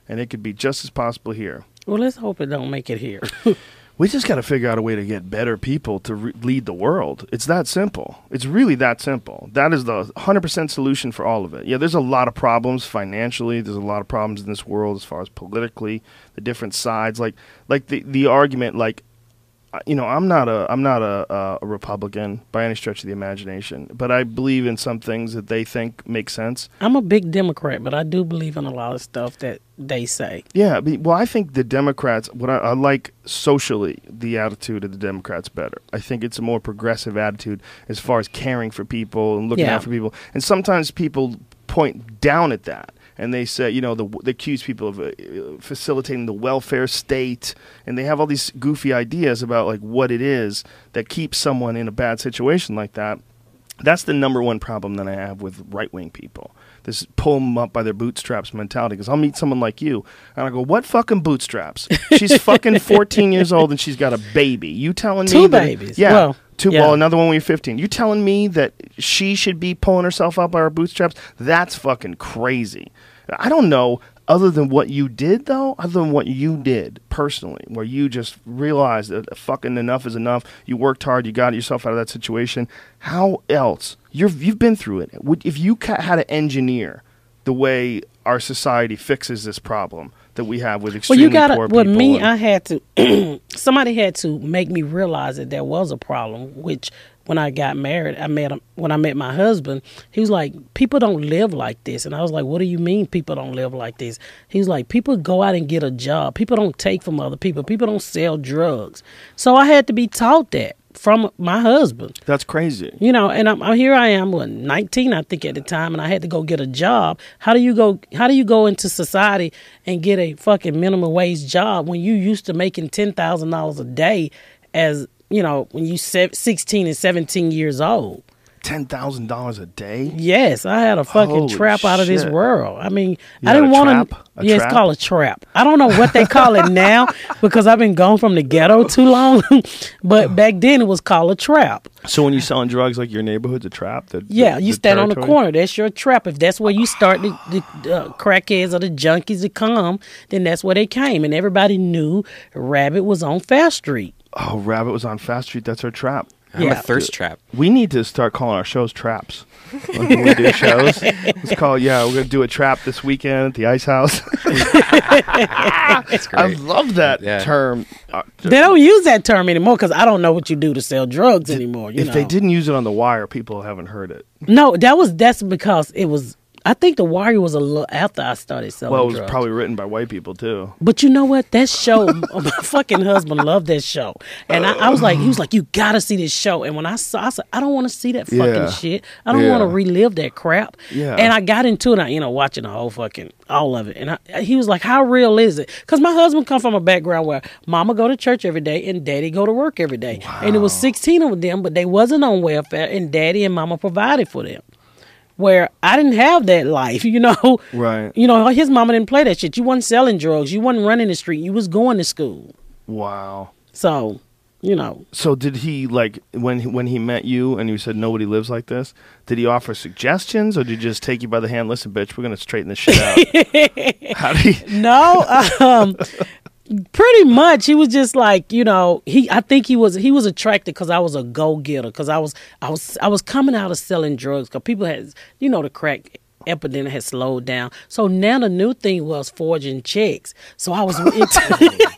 and it could be just as possible here. Well, let's hope it don't make it here. We just got to figure out a way to get better people to re- lead the world. It's that simple. It's really that simple. That is the 100% solution for all of it. Yeah, there's a lot of problems financially. There's a lot of problems in this world as far as politically, the different sides. Like, like the the argument, like you know, I'm not a I'm not a, a, Republican by any stretch of the imagination, but I believe in some things that they think make sense. I'm a big Democrat, but I do believe in a lot of stuff that they say. Yeah, well, I think the Democrats. What I, I like socially, the attitude of the Democrats better. I think it's a more progressive attitude as far as caring for people and looking Yeah. out for people. And sometimes people point down at that. And they say, you know, the, they accuse people of uh, facilitating the welfare state, and they have all these goofy ideas about like what it is that keeps someone in a bad situation like that. That's the number one problem that I have with right wing people. This pull them up by their bootstraps mentality. Because I'll meet someone like you, and I go, "What fucking bootstraps? She's fucking 14 years old and she's got a baby. You telling me Two that- babies. Yeah, Well, two. yeah. Well, another one when you're 15. You telling me that she should be pulling herself up by her bootstraps? That's fucking crazy. I don't know. Other than what you did, though, other than what you did personally, where you just realized that fucking enough is enough, you worked hard, you got yourself out of that situation. How else? You're, you've been through it. If you had to engineer the way our society fixes this problem that we have with extremely Well, you gotta. poor Well, people, me, and- I had to. somebody had to make me realize that there was a problem. Which, when I got married, I met him. When I met my husband, he was like, "People don't live like this," and I was like, "What do you mean people don't live like this?" He was like, "People go out and get a job. People don't take from other people. People don't sell drugs." So I had to be taught that from my husband. that's crazy. You know, and I'm, I'm here. I am, what, 19, I think, at the time, and I had to go get a job. How do you go? How do you go into society and get a fucking minimum wage job when you used to making ten thousand dollars a day, as you know, when you se- 16 and 17 years old? Ten thousand dollars a day. Yes, I had a fucking Holy trap out of this world. I mean, You I didn't want to. Yeah, trap? it's called a trap. I don't know what they call it now because I've been gone from the ghetto too long. but back then it was called a trap. So when you're selling drugs, like your neighborhood's a trap. The, Yeah, the- you the stand on the corner. That's your trap. If that's where you start the, the uh, crackheads or the junkies to come, then that's where they came. And everybody knew Rabbit was on Fast Street. Oh, Rabbit was on Fast Street. That's our trap. I'm Yeah. a thirst trap. We need to start calling our shows traps. Like when we do shows, let's call. Yeah, we're gonna do a trap this weekend at the Ice House. I love that Yeah. term. They don't use that term anymore because I don't know what you do to sell drugs anymore. You if know? they didn't use it on the wire, people haven't heard it. no, that was that's because it was. I think the Wire was a little after I started selling Well, it was drugs. probably written by white people too. But you know what? That show, my fucking husband loved that show, and I, I was like, he was like, you gotta see this show. And when I saw, I said, I don't want to see that fucking Yeah. shit. I don't Yeah. want to relive that crap. Yeah. And I got into it, I, you know, watching the whole fucking all of it, and I, he was like, how real is it? Because my husband come from a background where mama go to church every day and daddy go to work every day, and it was sixteen of them, but they wasn't on welfare, and daddy and mama provided for them. Where I didn't have that life, you know. Right. You know, his mama didn't play that shit. You wasn't selling drugs. You wasn't running the street. You was going to school. Wow. So, you know, So did he like when he, when he met you and you said nobody lives like this? Did he offer suggestions or did he just take you by the hand? Listen, bitch, we're gonna straighten this shit out. How did he? no, um, pretty much he was just like, you know, he. I think he was he was attracted because I was a go getter. Because I was I was I was coming out of selling drugs. Because people had, you know, the crack epidemic had slowed down. So now the new thing was forging checks. So I was into.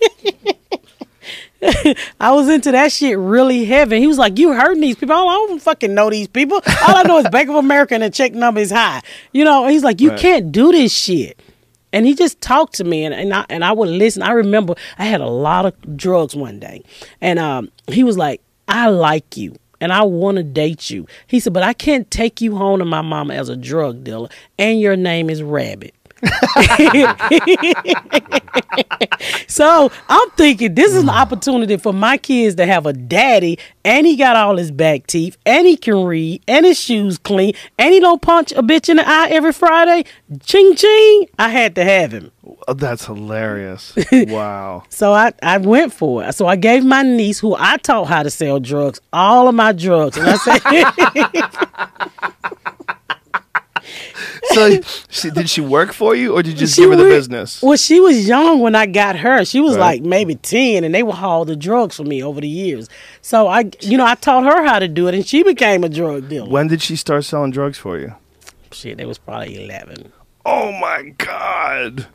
I was into that shit really heavy. He was like, "You hurting these people? I don't fucking know these people. All I know is Bank of America and the check number is high. You know." He's like, "You Right. can't do this shit." And he just talked to me, and, and I and I would listen. I remember I had a lot of drugs one day, and um, he was like, "I like you." And I want to date you. He said, but I can't take you home to my mama as a drug dealer, and your name is Rabbit. So I'm thinking this is an opportunity for my kids to have a daddy, and he got all his back teeth, and he can read, and his shoes clean, and he don't punch a bitch in the eye every Friday. Ching ching! I had to have him. Oh, that's hilarious. wow. So I, I went for it. So I gave my niece, who I taught how to sell drugs, all of my drugs. And I said, so she, did she work for you, or did you just She give her the business? Well, she was young when I got her. She was Right. like maybe 10, and they would haul the drugs for me over the years. So I, you know, I taught her how to do it, and she became a drug dealer. When did she start selling drugs for you? Shit, they was probably 11. Oh my god!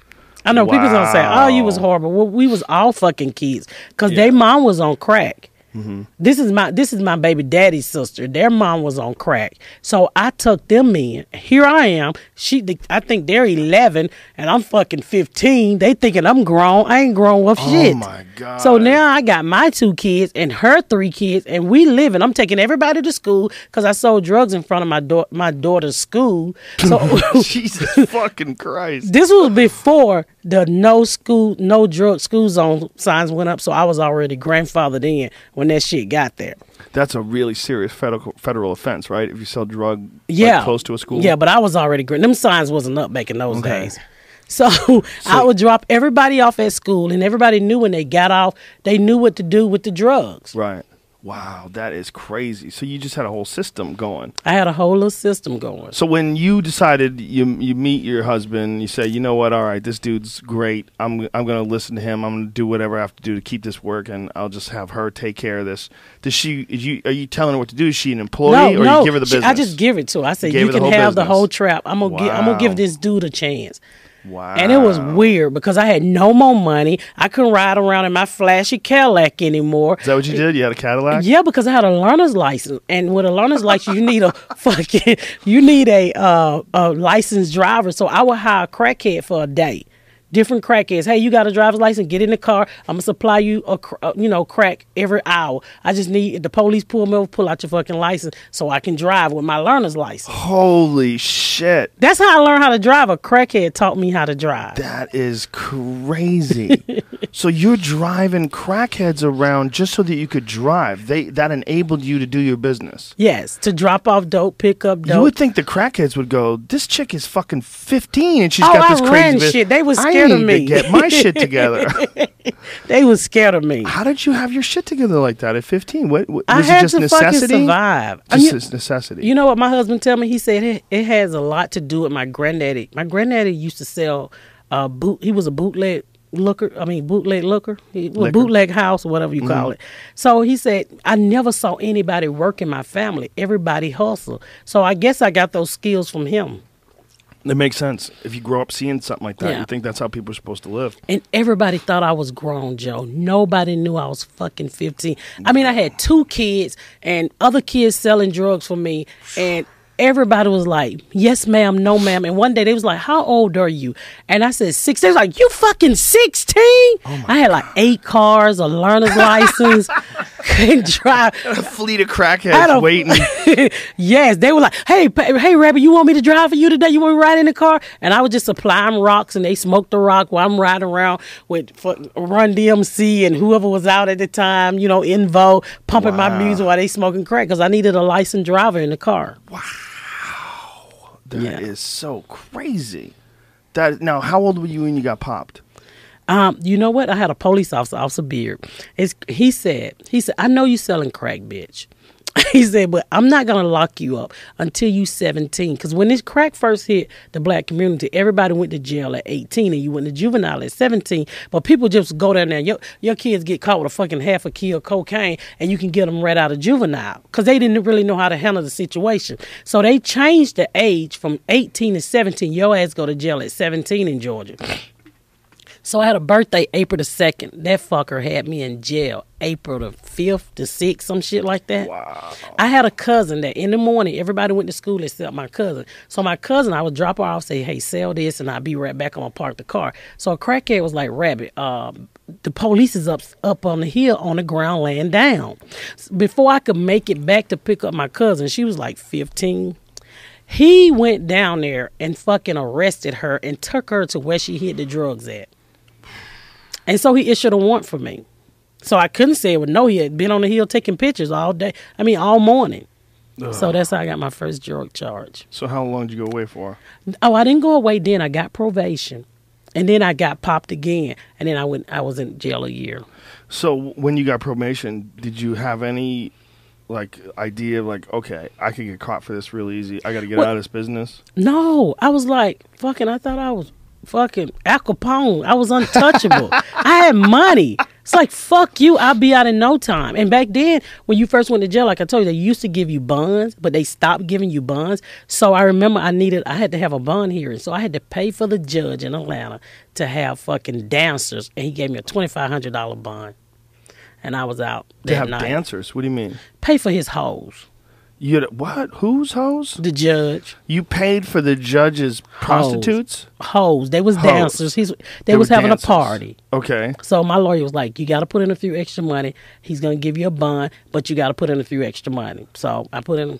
I know people gonna say, "Oh, you was horrible." Well, we was all fucking kids because their mom was on crack. Mm-hmm. This is my this is my baby daddy's sister. Their mom was on crack, so I took them in. Here I am. She, I think they're eleven, and I'm fucking fifteen. They thinking I'm grown. I ain't grown with shit. Oh my god! So now I got my two kids and her three kids, and we living. I'm taking everybody to school because I sold drugs in front of my daughter, my daughter's school. So Jesus fucking Christ! this was before the no school, no drug school zone signs went up. So I was already grandfathered in when that shit got there. That's a really serious federal federal offense, right? If you sell drug like, close to a school. Yeah, but I was already grand. Them signs wasn't up back in those Okay. days. So, I would drop everybody off at school, and everybody knew when they got off, they knew what to do with the drugs. Right. Wow, that is crazy. So you just had a whole system going. I had a whole little system going. So when you decided you you meet your husband, you say, you know what? All right, this dude's great. I'm I'm gonna listen to him. I'm gonna do whatever I have to do to keep this working. I'll just have her take care of this. Does she? Is you are you telling her what to do? Is she an employee, no, or no, you give her the she- I just give it to her. I said, gave "You the can whole have the whole trap. I'm gonna give. I'm gonna give this dude a chance." Wow. And it was weird because I had no more money. I couldn't ride around in my flashy Cadillac anymore. Is that what you did? You had a Cadillac. Yeah, because I had a learner's license, and with a learner's license, you need a fucking you need a uh, a licensed driver. So I would hire a crackhead for a day. Different crackheads. Hey, you got a driver's license? Get in the car. I'm gonna supply you a uh, you know crack every hour. I just need the police pull me over, pull out your fucking license so I can drive with my learner's license. Holy shit! That's how I learned how to drive. A crackhead taught me how to drive. That is crazy. so you're driving crackheads around just so that you could drive. They that enabled you to do your business. Yes, to drop off dope, pick up dope. You would think the crackheads would go, "This chick is fucking 15 and she's Oh, got I this ran crazy." bus- shit. They was I scared of me." To get my shit together. they was scared of me. How did you have your shit together like that at 15? What, what I was had it just necessity? survive. Just you, as necessity. you know what my husband tell me? He said it, it has a lot to do with my granddaddy. My granddaddy used to sell uh boot. He was a bootleg looker. I mean bootleg looker. He, well, bootleg house or whatever you call it. So he said I never saw anybody work in my family. Everybody hustle. So I guess I got those skills from him. It makes sense. If you grow up seeing something like that, Yeah. you think that's how people are supposed to live. And everybody thought I was grown, Joe. Nobody knew I was fucking 15. I mean, I had two kids and other kids selling drugs for me. And everybody was like, yes, ma'am, no, ma'am. And one day they was like, how old are you? And I said, six. They was like, you fucking 16? I had like eight cars, a learner's license, couldn't drive. A fleet of crackheads waiting. yes, they were like, "Hey, pa- hey, Rabbi, you want me to drive for you today? You want me to ride in the car?" And I would just supply them rocks, and they smoked the rock while I'm riding around with for, Run DMC and whoever was out at the time, you know, in vogue, pumping my music while they smoking crack because I needed a licensed driver in the car. That is Yeah. so crazy. That now, how old were you when you got popped? Um, you know what? I had a police officer, Officer Beard. It's, he said, he said, I know you selling crack, bitch. he said, but I'm not gonna lock you up until you 17. Because when this crack first hit the black community, everybody went to jail at 18 and you went to juvenile at 17. But people just go down there. Your, your kids get caught with a fucking half a kilo of cocaine and you can get them right out of juvenile because they didn't really know how to handle the situation. So they changed the age from 18 to 17. Your ass go to jail at 17 in Georgia. So I had a birthday April the second. That fucker had me in jail April the fifth to sixth, some shit like that. Wow. I had a cousin that in the morning everybody went to school except my cousin. So my cousin, I would drop her off, say, "Hey, sell this," and I'd be right back. I'm gonna park the car. So a crackhead was like, "Rabbit, um, the police is up up on the hill on the ground, laying down." Before I could make it back to pick up my cousin, she was like 15. He went down there and fucking arrested her and took her to where she hid the drugs at. And so he issued a warrant for me. So I couldn't say it with no. He had been on the hill taking pictures all day. I mean, all morning. Uh-huh. So that's how I got my first drug charge. So how long did you go away for? Oh, I didn't go away then. I got probation, and then I got popped again, and then I went. I was in jail a year. So when you got probation, did you have any like idea of like, okay, I could get caught for this real easy. I got to get What- out of this business. No, I was like, fucking, I thought I was fucking Al Capone. I was untouchable. I had money. It's like, fuck you, I'll be out in no time. And back then, when you first went to jail, like I told you, they used to give you bonds, but they stopped giving you bonds. So I remember I needed, I had to have a bond hearing. So I had to pay for the judge in Atlanta to have fucking dancers. And he gave me a $2,500 bond. And I was out They that have night. dancers. What do you mean? Pay for his hoes. You what? Whose hoes? The judge. You paid for the judge's prostitutes? Hoes. They was Hoes. dancers. He's, they, They was having dancers. a party. Okay. So my lawyer was like, "You got to put in a few extra money. He's gonna give you a bond, but you got to put in a few extra money." So I put in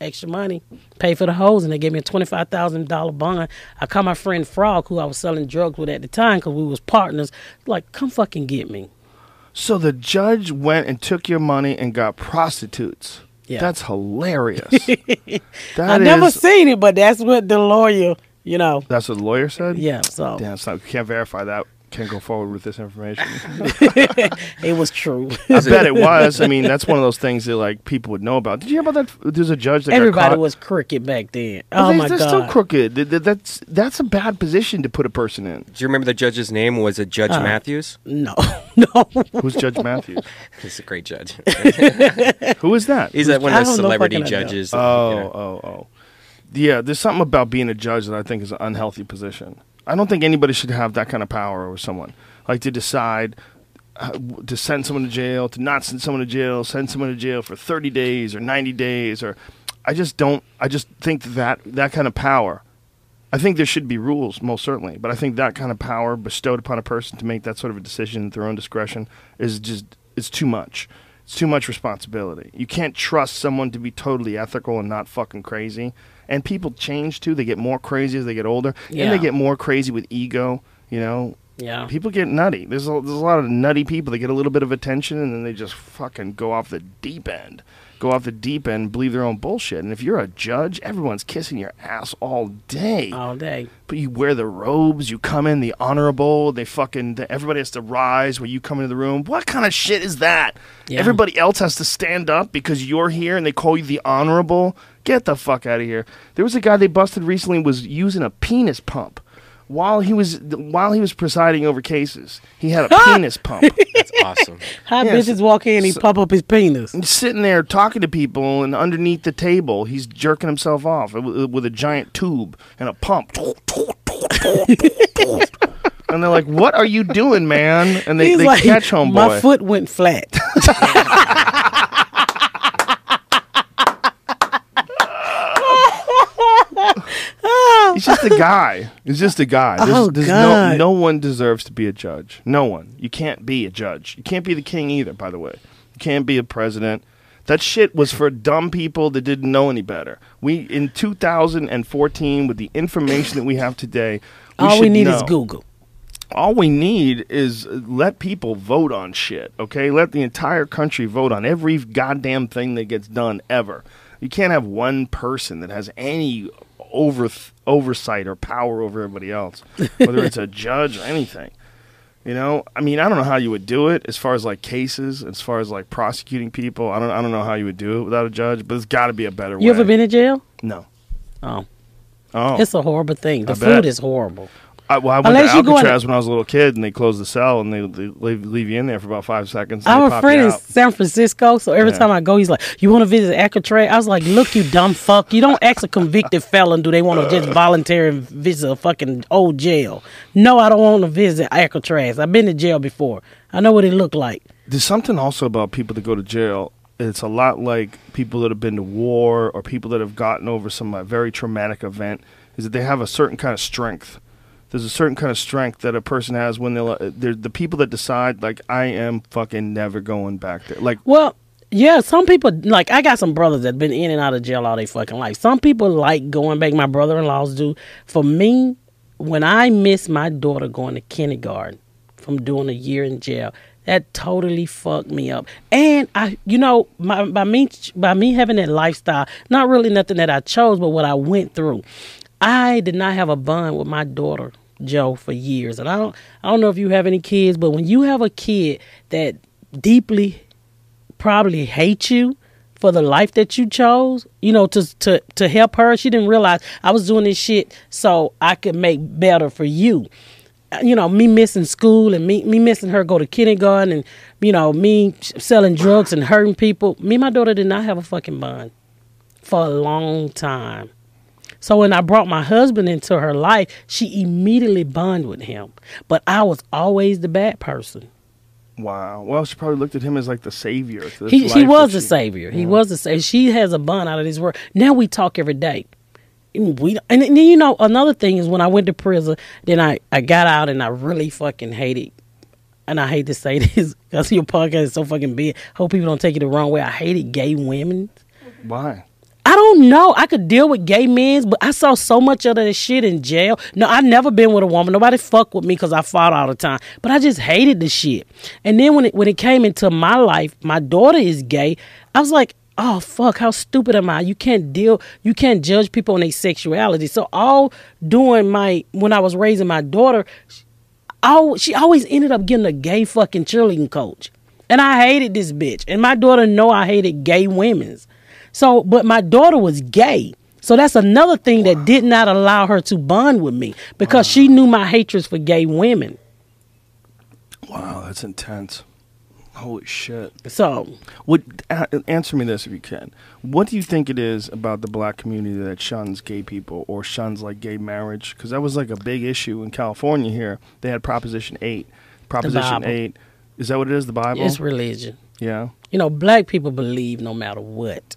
extra money, pay for the hose, and they gave me a twenty five thousand dollar bond. I called my friend Frog, who I was selling drugs with at the time, because we was partners. Like, come fucking get me. So the judge went and took your money and got prostitutes. Yeah. That's hilarious. That I never seen it, but that's what the lawyer, you know. That's what the lawyer said? Yeah, so Damn, it's not, can't verify that. Can't go forward with this information. it was true. I bet it was. I mean, that's one of those things that like people would know about. Did you hear about that? There's a judge that Everybody caught. was crooked back then. Oh they, my they're god. still crooked. Th- th- That's that's a bad position to put a person in. Do you remember the judge's name? Was it Judge Uh. Mathis? No, no. Who's Judge Mathis? He's a great judge. Who is that? He's uh, one of the celebrity fucking idea. judges. Oh, you know. oh, oh. Yeah, there's something about being a judge that I think is an unhealthy position. I don't think anybody should have that kind of power over someone. Like to decide uh, to send someone to jail, to not send someone to jail, send someone to jail for 30 days or 90 days or I just don't I just think that that kind of power I think there should be rules, most certainly, but I think that kind of power bestowed upon a person to make that sort of a decision at their own discretion is just it's too much. It's too much responsibility. You can't trust someone to be totally ethical and not fucking crazy. And people change too. They get more crazy as they get older, and they get more crazy with ego. You know, Yeah. people get nutty. There's a, there's a lot of nutty people that get a little bit of attention and then they just fucking go off the deep end. Go off the deep end, believe their own bullshit. And if you're a judge, everyone's kissing your ass all day. All day. But you wear the robes, you come in the honorable, they fucking, the, everybody has to rise when you come into the room. What kind of shit is that? Yeah. Everybody else has to stand up because you're here and they call you the honorable. Get the fuck out of here. There was a guy they busted recently was using a penis pump while he was while he was presiding over cases. He had a penis pump. That's awesome. How Yes. bitches walk in, he So- pop up his penis. He's sitting there talking to people, and underneath the table, he's jerking himself off with, with a giant tube and a pump. and they're like, "What are you doing, man?" And they, He's they like, catch homeboy. my foot went flat. He's just a guy. He's just a guy. There's, Oh, there's God. No, no one deserves to be a judge. No one. You can't be a judge. You can't be the king either. By the way, you can't be a president. That shit was for dumb people that didn't know any better. We in 2014, with the information that we have today, we All we need is. Google. all we need is let people vote on shit, okay? Let the entire country vote on every goddamn thing that gets done ever. You can't have one person that has any over oversight or power over everybody else, whether it's a judge or anything. You know, I mean, I don't know how you would do it as far as like cases, as far as like prosecuting people. I don't, I don't know how you would do it without a judge, but there's got to be a better way. You ever been in jail? No. Oh, Oh, it's a horrible thing. The I food bet. is horrible. I, well, I went Unless to you go in- Alcatraz when I was a little kid, and they closed the cell, and they, they leave, leave you in there for about five seconds. and I they have a friend in. San Francisco, so every Yeah. time I go, he's like, "You want to visit Alcatraz?" I was like, "Look, you dumb fuck! You don't ask a convicted felon do they want to just voluntarily visit a fucking old jail? No, I don't want to visit Alcatraz. I've been to jail before. I know what it looked like. There's something also about people that go to jail. It's a lot like people that have been to war or people that have gotten over some uh, very traumatic event. Is that they have a certain kind of strength. There's a certain kind of strength that a person has when they're, they're the people that decide like I am fucking never going back there. Like Well, yeah, some people like I got some brothers that been in and out of jail all their fucking life. Some people like going back. My brother-in-laws do. For me, when I miss my daughter going to kindergarten from doing a year in jail, that totally fucked me up. And I, you know, my, by me by me having that lifestyle, not really nothing that I chose, but what I went through. I did not have a bond with my daughter Joe for years, and I don't I don't know if you have any kids, but when you have a kid that deeply probably hates you for the life that you chose, you know, to to to help her. She didn't realize I was doing this shit so I could make better for you. Uh, You know, me missing school and me me missing her go to kindergarten and you know me selling drugs and hurting people. Me and my daughter did not have a fucking bond for a long time. So when I brought my husband into her life, she immediately bonded with him. But I was always the bad person. Wow. Well, she probably looked at him as like the savior. He he was a she- savior. He was a savior. She has a bond out of this world. Now we talk every day. And We and then you know another thing is when I went to prison, then I I got out and I really fucking hated. And I hate to say this because your podcast is so fucking big. Hope people don't take it the wrong way. I hated gay women. Why? Don't know. I could deal with gay men, but I saw so much of that shit in jail. No, I never been with a woman. Nobody fuck with me because I fought all the time. But I just hated the shit. And then when it when it came into my life, my daughter is gay. I was like, oh fuck, how stupid am I? You can't deal. You can't judge people on their sexuality. So all doing my when I was raising my daughter, al- she always ended up getting a gay fucking cheerleading coach. And I hated this bitch. And my daughter know I hated gay women's. So, but my daughter was gay. So that's another thing that did not allow her to bond with me because she knew my hatred for gay women. Wow, that's intense. Holy shit. So, What? A- answer me this if you can. What do you think it is about the black community that shuns gay people or shuns like gay marriage? Because that was like a big issue in California. Here, they had Proposition Eight. Proposition Eight. Is that what it is? The Bible. it's religion. yeah. You know, black people believe no matter what.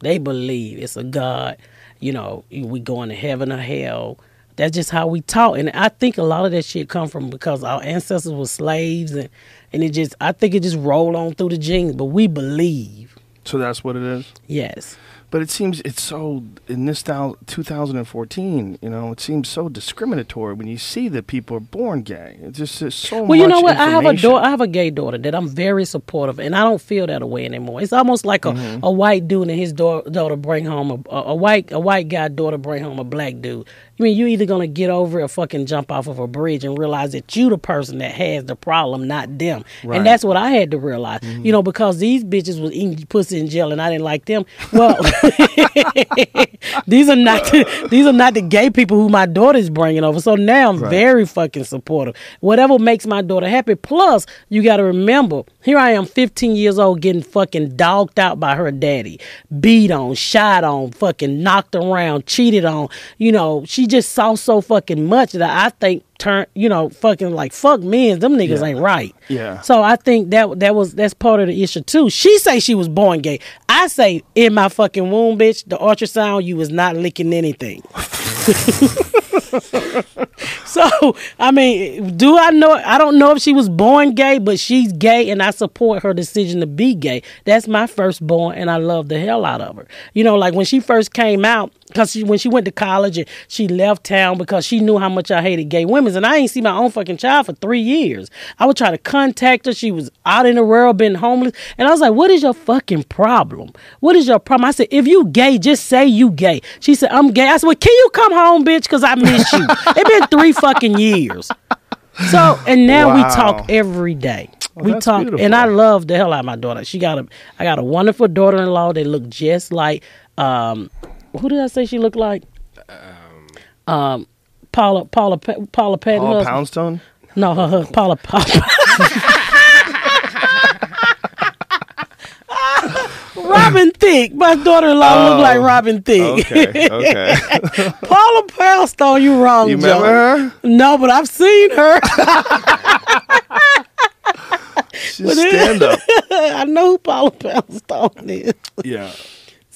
They believe it's a God. You know, we going to heaven or hell. That's just how we talk, and I think a lot of that shit come from because our ancestors were slaves, and and it just I think it just rolled on through the genes. But we believe, So that's what it is. yes. But it seems it's so in this thou- 2014. You know, it seems so discriminatory when you see that people are born gay. It's just there's so Well, you know what? I have a daughter. I have a gay daughter that I'm very supportive, and I don't feel that way anymore. It's almost like a, Mm-hmm. a white dude and his dau- daughter bring home a, a, a white a white guy daughter bring home a black dude. I mean, you're either gonna get over it or fucking jump off of a bridge and realize that you the person that has the problem, not them. Right. And that's what I had to realize. Mm-hmm. You know, because these bitches was eating pussy in jail, and I didn't like them. Well, these are not the, these are not the gay people who my daughter's bringing over. So now I'm very fucking supportive. Whatever makes my daughter happy. Plus, you got to remember, here I am, 15 years old, getting fucking dogged out by her daddy, beat on, shot on, fucking knocked around, cheated on. You know, she just saw so fucking much that I think turn, you know, fucking like fuck men. Them niggas Yeah. ain't right. Yeah. So I think that that was that's part of the issue too. She say she was born gay. I say in my fucking womb, bitch, the ultrasound, you was not licking anything. so I mean, do I know? I don't know if she was born gay, but she's gay, and I support her decision to be gay. That's my firstborn, and I love the hell out of her. You know, like when she first came out, because when she went to college and she left town because she knew how much I hated gay women, and I ain't see my own fucking child for three years. I would try to contact her. She was out in the world, been homeless, and I was like, "What is your fucking problem? What is your problem?" I said, "If you gay, just say you gay." She said, "I'm gay." I said, "Well, can you come home, bitch? Because I miss you." it been three fucking years. So and now we talk every day. we talk, beautiful. and I love the hell out of my daughter. She got a, I got a wonderful daughter-in-law that look just like, um, who did I say she looked like? Um, Paula, Paula, Paula Patton. Paula. Poundstone. No, her, her Paula, Paula. Robin Thicke. My daughter-in-law look oh, like Robin Thicke. Oh, Okay. Okay. Paula Poundstone, you wrong, you Joe. her? No, but I've seen her. She's stand up. I know who Paula Poundstone is. Yeah.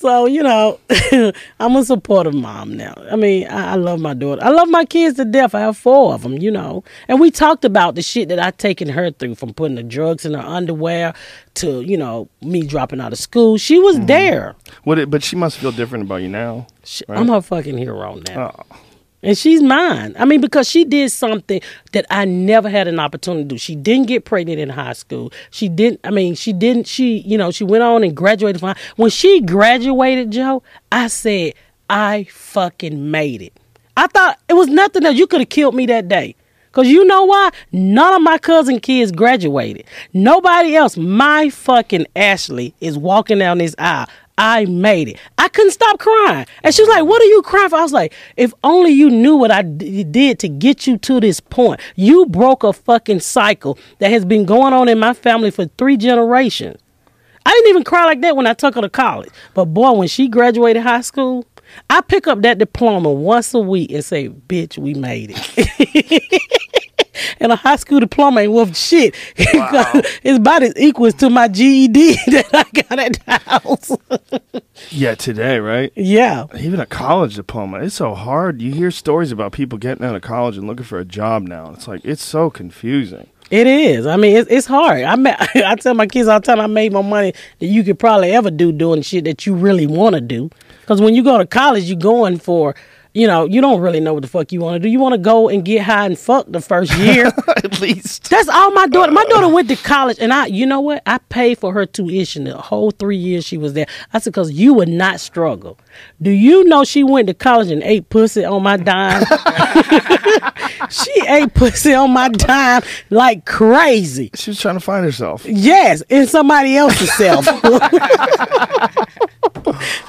So, you know, I'm a supportive mom now. I mean, I, I love my daughter. I love my kids to death. I have four of them, you know. And we talked about the shit that I taken her through from putting the drugs in her underwear to, you know, me dropping out of school. She was Mm-hmm. there. What? It, but she must feel different about you now. She, Right. I'm her fucking hero now. Oh. And she's mine. I mean, because she did something that I never had an opportunity to do. She didn't get pregnant in high school. She didn't, I mean, she didn't, she, you know, she went on and graduated from. When she graduated, Joe, I said, I fucking made it. I thought it was nothing that you could have killed me that day. Cause you know why? None of my cousin kids graduated. Nobody else. My fucking Ashley is walking down this aisle. I made it. I couldn't stop crying. And she was like, What are you crying for? I was like, If only you knew what I d- did to get you to this point. You broke a fucking cycle that has been going on in my family for three generations. I didn't even cry like that when I took her to college. But boy, when she graduated high school, I pick up that diploma once a week and say, Bitch, we made it. and a high school diploma ain't worth shit. it's about as equal to my GED that I got at the house. Yeah, today, right? yeah. Even a college diploma. It's so hard. You hear stories about people getting out of college and looking for a job now. It's like it's so confusing. It is. I mean, it's, it's hard. I ma- I tell my kids all the time I made more money than you could probably ever do doing shit that you really want to do. Because when you go to college, you're going for, you know, you don't really know what the fuck you want to do. You want to go and get high and fuck the first year. At least. That's all my daughter. My daughter uh. went to college, and I, you know what? I paid for her tuition the whole three years she was there. I said, because you would not struggle. Do you know she went to college and ate pussy on my dime? she ate pussy on my dime like crazy. She was trying to find herself. Yes, in somebody else's self.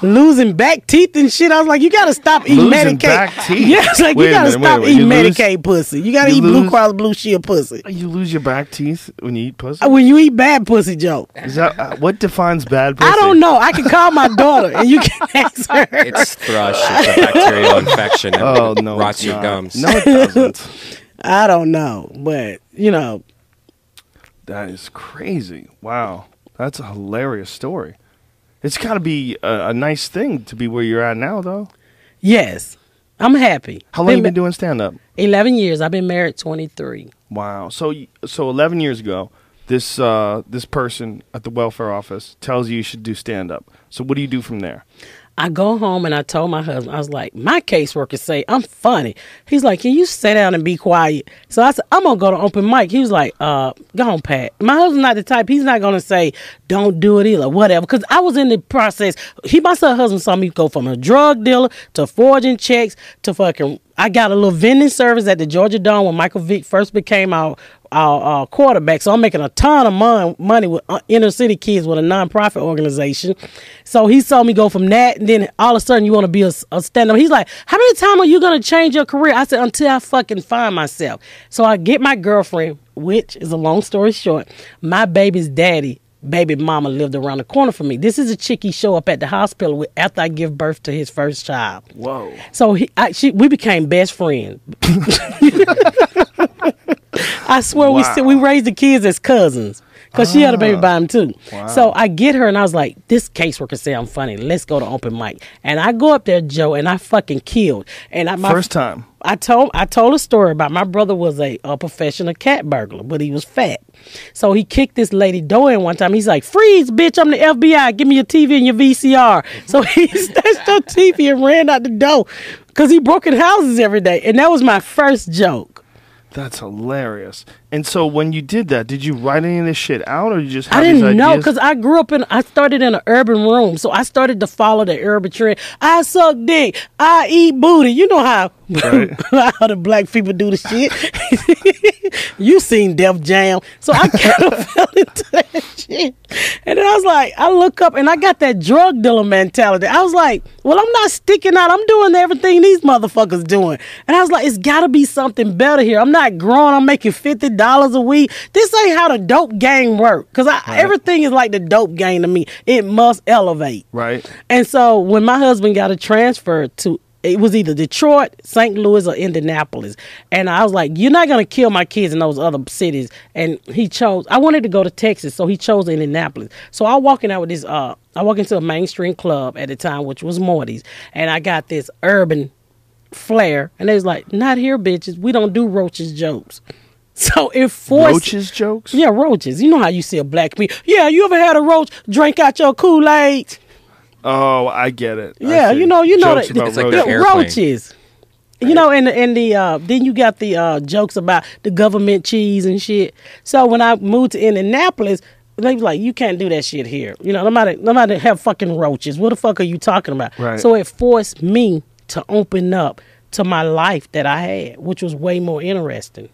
Losing back teeth and shit. I was like, you gotta stop eating Losing Medicaid. back teeth? Yeah, it's like Wait you gotta minute, wait stop minute. eating You lose- Medicaid pussy. You gotta you eat Blue Cross Blue Shield pussy. You lose your back teeth when you eat pussy. When you eat bad pussy, Joe. Is that uh, what defines bad pussy? I don't know. I can call my daughter and you can ask her. It's thrush. It's a bacterial infection that Oh no, rots your not. gums. No, it doesn't. I don't know, but you know, that is crazy. Wow, that's a hilarious story. It's got to be a, a nice thing to be where you're at now, though. yes, I'm happy. How long you been doing stand up? Eleven years. I've been married 23. Wow. So so 11 years ago, this uh, this person at the welfare office tells you you should do stand up. So what do you do from there? I go home and I told my husband, I was like, my caseworker say I'm funny. He's like, can you sit down and be quiet? So I said, I'm gonna go to open mic. He was like, uh, go on, Pat. My husband's not the type. He's not gonna say don't do it either, whatever. Because I was in the process. He, my son, husband saw me go from a drug dealer to forging checks to fucking. I got a little vending service at the Georgia Dome when Michael Vick first became our our, uh, quarterback. So I'm making a ton of mon- money with uh, inner city kids with a nonprofit organization. So he saw me go from that, and then all of a sudden you want to be a, a stand up. He's like, "How many times are you gonna change your career?" I said, "Until I fucking find myself." So I get my girlfriend, which is a long story short. My baby's daddy. Baby mama lived around the corner from me. This is a chick he show up at the hospital with after I give birth to his first child. Whoa. So he, I, she, we became best friends. I swear we still, we raised the kids as cousins because she had a baby ah. by him too. So I get her and I was like, this caseworker say I'm funny. Let's go to open mic. And I go up there, Joe, and I fucking killed. And I my, First time. I told I told a story about my brother was a, a professional cat burglar, but he was fat. So he kicked this lady door in one time. He's like, "Freeze, bitch! I'm the FBI. Give me your TV and your VCR." So he snatched her TV and ran out the door because he broke in houses every day. And that was my first joke. That's hilarious. And so when you did that, did you write any of this shit out, or you just? Have I didn't know because I grew up in. I started in an urban room, so I started to follow the urban trend. I suck dick. I eat booty. You know how Right. how the black people do the shit. you seen Def Jam, so I kind of fell into that shit. And then I was like, I look up and I got that drug dealer mentality. I was like, well, I'm not sticking out. I'm doing everything these motherfuckers doing. And I was like, it's got to be something better here. I'm not growing. I'm making fifty dollars a week. This ain't how the dope game work. Cause I, everything is like the dope game to me. It must elevate. right. And so when my husband got a transfer to it was either Detroit, St. Louis, or Indianapolis. And I was like, You're not gonna kill my kids in those other cities. And he chose I wanted to go to Texas, so he chose Indianapolis. So I walking out with this uh I walk into a mainstream club at the time, which was Morty's, and I got this urban flair, and they was like, Not here, bitches. We don't do roaches jokes. So it forced Roaches jokes. yeah, roaches. You know how you see a black meat. Yeah, you ever had a roach drink out your Kool Aid? Oh, I get it. Yeah, you know, you know Jokes that about It's like roaches. the yeah, roaches. You know, and and the uh, then you got the uh, jokes about the government cheese and shit. So when I moved to Indianapolis, they was like, "You can't do that shit here." You know, nobody nobody have fucking roaches. What the fuck are you talking about? Right. So it forced me to open up to my life that I had, which was way more interesting.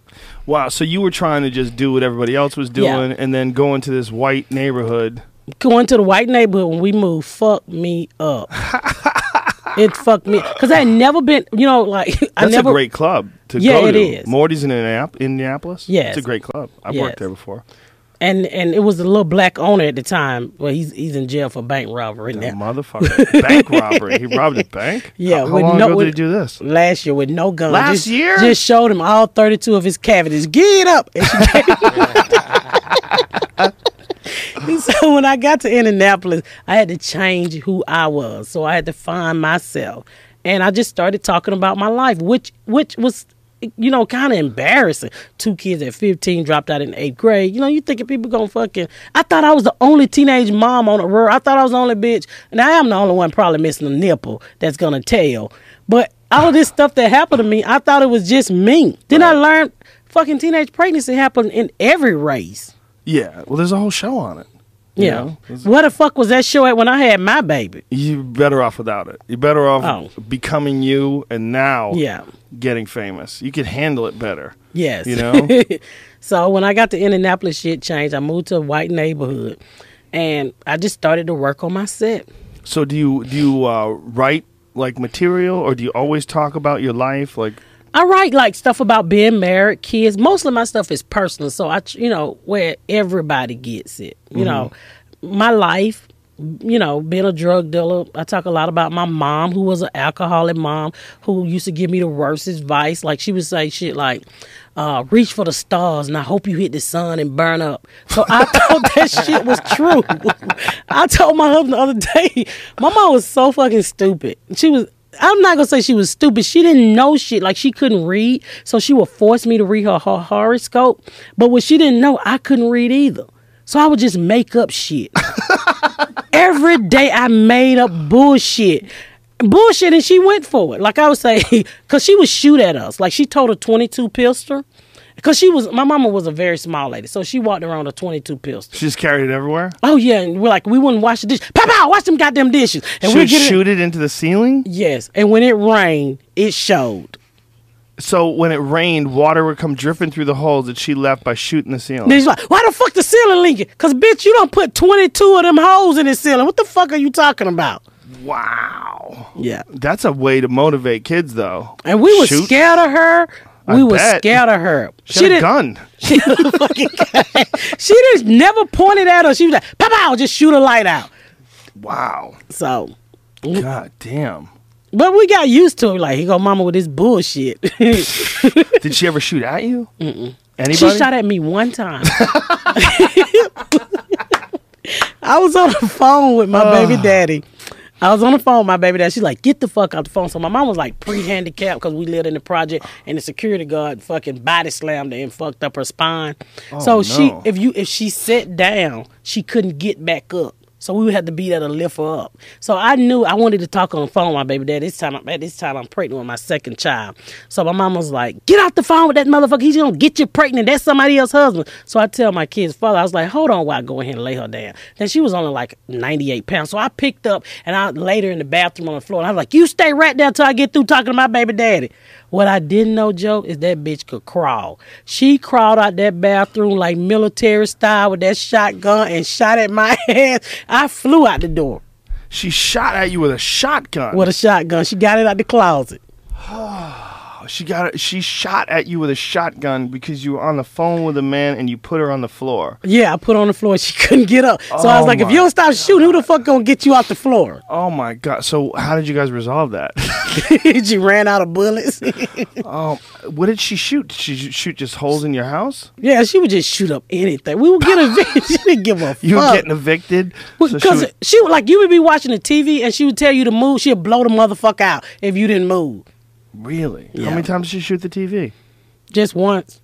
Wow. So you were trying to just do what everybody else was Yeah. doing, and then go into this white neighborhood going to the white neighborhood when we moved fucked me up. it fucked me because I had never been, you know, like I That's never. a great club to Yeah, go it to. is. Morty's in Indianap- Indianapolis. Yes. it's a great club. I've Yes. worked there before. And and it was a little black owner at the time. Well, he's he's in jail for bank robbery now. Motherfucker, bank robbery. He robbed a bank. Yeah, How, how with long no- ago with- did he do this? Last year with no gun. Last just, year? just showed him all thirty two of his cavities. Get up. And so when I got to Indianapolis, I had to change who I was. So I had to find myself, and I just started talking about my life, which which was. You know, kind of embarrassing. Two kids at 15 dropped out in eighth grade. You know, you thinking people gonna fucking. I thought I was the only teenage mom on the road. I thought I was the only bitch, and I am the only one probably missing a nipple that's gonna tell. But all of this stuff that happened to me, I thought it was just me. Then I learned fucking teenage pregnancy happened in every race. Yeah. Well, there's a whole show on it. You Yeah. know? There's- Where the fuck was that show at when I had my baby? You're better off without it. You're better off Oh. becoming you and now Yeah. getting famous. You could handle it better. Yes. You know? so when I got to Indianapolis, shit changed. I moved to a white neighborhood, and I just started to work on my set. So do you do you uh, write like material, or do you always talk about your life? Like, I write like stuff about being married, kids. Most of my stuff is personal, so I, you know, where everybody gets it. You know, my life. You know, being a drug dealer. I talk a lot about my mom, who was an alcoholic mom, who used to give me the worst advice. Like she would say shit like, uh, "Reach for the stars, and I hope you hit the sun and burn up." So I thought that shit was true. I told my husband the other day, my mom was so fucking stupid. She was I'm not gonna say she was stupid. She didn't know shit. Like she couldn't read, so she would force me to read her, her horoscope. But what she didn't know, I couldn't read either. So I would just make up shit. Every day I made up bullshit. Bullshit, and she went for it. Like I would say, because she would shoot at us. Like she told a 22 pistol. Because she was, my mama was a very small lady, so she walked around a 22 pistol. she just carried it everywhere. Oh yeah, and we're like, we wouldn't wash the dish. Pow pow, wash them goddamn dishes. And we shoot it into the ceiling. Yes, and when it rained, it showed. So when it rained, water would come dripping through the holes that she left by shooting the ceiling. Then she's like, "Why the fuck the ceiling leaking? Cause bitch, you don't put twenty two of them holes in the ceiling. What the fuck are you talking about?" Wow, Yeah, that's a way to motivate kids, though. and we were Shoot. scared of her. I We were bet. scared of her. She, had a gun. She, fucking, she just never pointed at us. She was like, "Pow just shoot a light out." Wow. So, God damn. but we got used to it. Like, he go, mama, with this bullshit. Did she ever shoot at you? Mm-mm. Anybody? She shot at me one time. I was on the phone with my baby daddy. I was on the phone with my baby daddy. She's like, get the fuck out the phone. So my mom was like pre-handicapped because we lived in the project and the security guard fucking body slammed her and fucked up her spine. Oh, so she if you if she sat down, she couldn't get back up. So we have to be there to lift her up. So I knew I wanted to talk on the phone with my baby daddy. This time, at this time, I'm pregnant with my second child. So my mom was like, "Get off the phone with that motherfucker. He's gonna get you pregnant. That's somebody else's husband." So I tell my kid's father, I was like, "Hold on, while I go ahead and lay her down." Then she was only like 98 pounds. So I picked up and I laid her in the bathroom on the floor. And I was like, "You stay right there till I get through talking to my baby daddy." What I didn't know, Joe, is that bitch could crawl. She crawled out that bathroom like military style with that shotgun and shot at my ass. I flew out the door she shot at you with a shotgun. with a shotgun. She got it out the closet. She got. She shot at you with a shotgun because you were on the phone with a man and you put her on the floor. Yeah, I put her on the floor. She couldn't get up. So I Oh was like, if you don't stop shooting, who the fuck gonna get you off the floor? Oh my god! So how did you guys resolve that? she ran out of bullets. um, what did she shoot? Did she shoot just holes in your house? yeah, she would just shoot up anything. We would get evicted. she didn't give a fuck. You were getting evicted. so she Because would- she, would like you would be watching the TV and she would tell you to move. She'd blow the motherfucker out if you didn't move. Really? Yeah. How many times did she shoot the TV? Just once.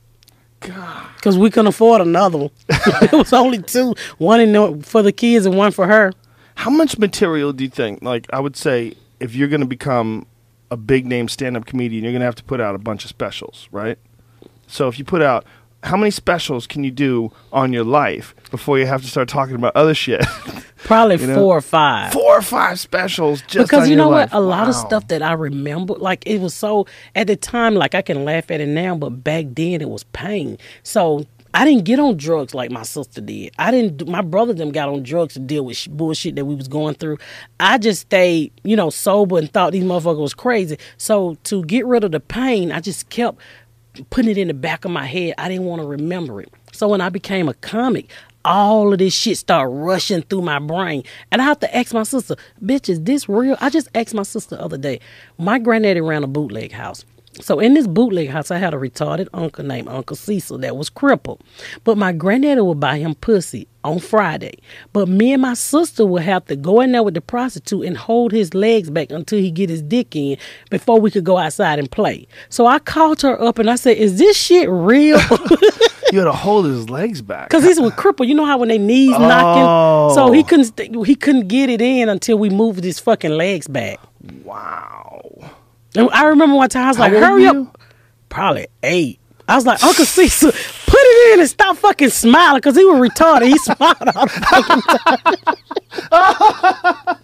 God. Because we couldn't afford another one. it was only two. One in the, for the kids and one for her. How much material do you think? Like, I would say, if you're going to become a big name stand up comedian, you're going to have to put out a bunch of specials, right? So if you put out, how many specials can you do on your life before you have to start talking about other shit? Probably You know? four or five. Four or five specials just because you know life. what a lot of stuff that i remember like it was so at the time like i can laugh at it now but back then it was pain so I didn't get on drugs like my sister did. I didn't. My brother them got on drugs to deal with sh- bullshit that we was going through. I just stayed, you know, sober and thought these motherfuckers was crazy. So to get rid of the pain, I just kept putting it in the back of my head. I didn't want to remember it. So when I became a comic, all of this shit started rushing through my brain. And I have to ask my sister, bitch, is this real? I just asked my sister the other day. My granddaddy ran a bootleg house. So in this bootleg house, I had a retarded uncle named Uncle Cecil that was crippled. But my granddaddy would buy him pussy on Friday. But me and my sister would have to go in there with the prostitute and hold his legs back until he get his dick in before we could go outside and play. So I called her up and I said, "Is this shit real?" You had to hold his legs back. Because he's a cripple. You know how when they knees knocking, so he oh. couldn't st- he couldn't get it in until we moved his fucking legs back. Wow. And I remember one time I was How like, "Hurry were up!" you? Probably eight. I was like, Uncle Cecil, in and stop fucking smiling because he was retarded. He smiled all the fucking time.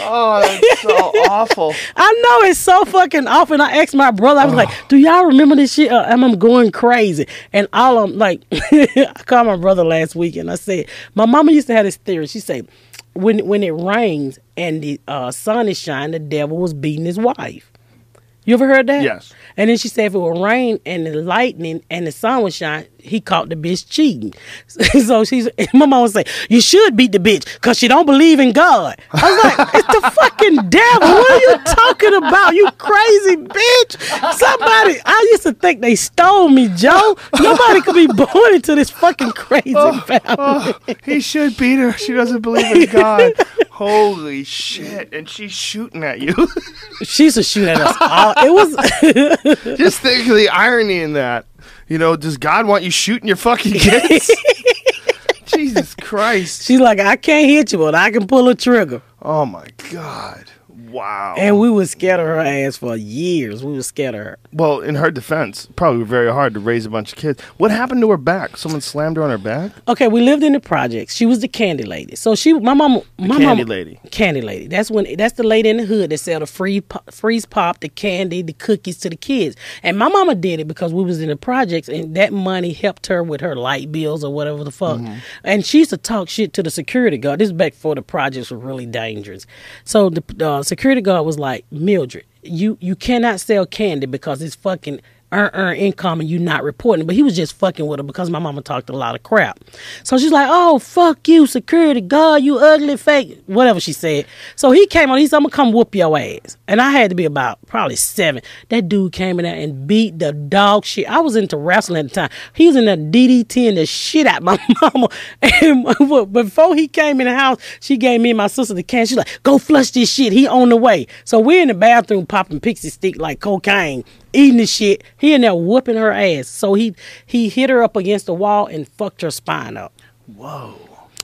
Oh, that's so awful. I know it's so fucking awful. And I asked my brother, I was like, do y'all remember this shit? Uh, am I going crazy? And all of them, like, I called my brother last week and I said, my mama used to have this theory. She said, when when it rains and the uh, sun is shining, the devil was beating his wife. You ever heard that? Yes. And then she said if it would rain and the lightning and the sun would shine, he caught the bitch cheating. so she's my mom would say, You should beat the bitch because she don't believe in God. I was like, It's the fucking devil. What are you talking about? You crazy bitch. Somebody I used to think they stole me, Joe. Nobody could be born into this fucking crazy oh, oh, family. Oh, he should beat her. She doesn't believe in God. Holy shit. And she's shooting at you. she's used to shoot at us all. It was Just think of the irony in that. You know, does God want you shooting your fucking kids? Jesus Christ. she's like, I can't hit you, but I can pull a trigger. Oh my God. Wow. And we was scared of her ass for years. We was scared of her. well, in her defense, probably very hard to raise a bunch of kids. What happened to her back? Someone slammed her on her back? Okay, we lived in the projects. She was the candy lady. So she, my mom, my candy mom, lady. candy lady. That's when that's the lady in the hood that sell the free pop, freeze pop, the candy, the cookies to the kids. And my mama did it because we was in the projects, and that money helped her with her light bills or whatever the fuck. Mm-hmm. And she used to talk shit to the security guard. This is back before the projects were really dangerous. So the uh, security guard was like, Mildred, you you cannot sell candy because it's fucking earn, earn income and you not reporting. But he was just fucking with her because my mama talked a lot of crap. So she's like, oh, fuck you, security guard, you ugly fake, whatever she said. So he came on, he said, I'm to come whoop your ass. And I had to be about probably seven. That dude came in there and beat the dog shit. I was into wrestling at the time. He was in there DDTing the shit out my mama. And before he came in the house, she gave me and my sister the can. She's like, go flush this shit. He on the way. So we're in the bathroom popping pixie stick like cocaine eating the shit. He in there whooping her ass. So he he hit her up against the wall and fucked her spine up. Whoa.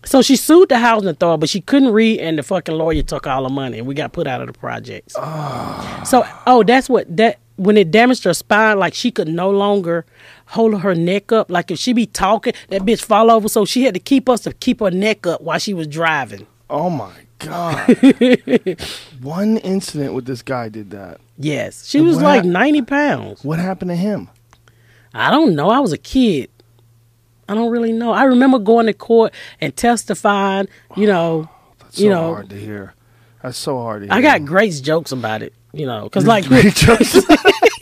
So she sued the housing authority, but she couldn't read, and the fucking lawyer took all the money, and we got put out of the projects. Ah. So oh, that's what that when it damaged her spine, like she could no longer hold her neck up. Like if she be talking, that bitch fall over. So she had to keep us to keep her neck up while she was driving. Oh my God. One incident with this guy did that. Yes, she was like hap- ninety pounds. What happened to him? I don't know. I was a kid. I don't really know. I remember going to court and testifying. You know, That's you so know, hard to hear. That's so hard to hear. I got great jokes about it. You know, because like, great jokes.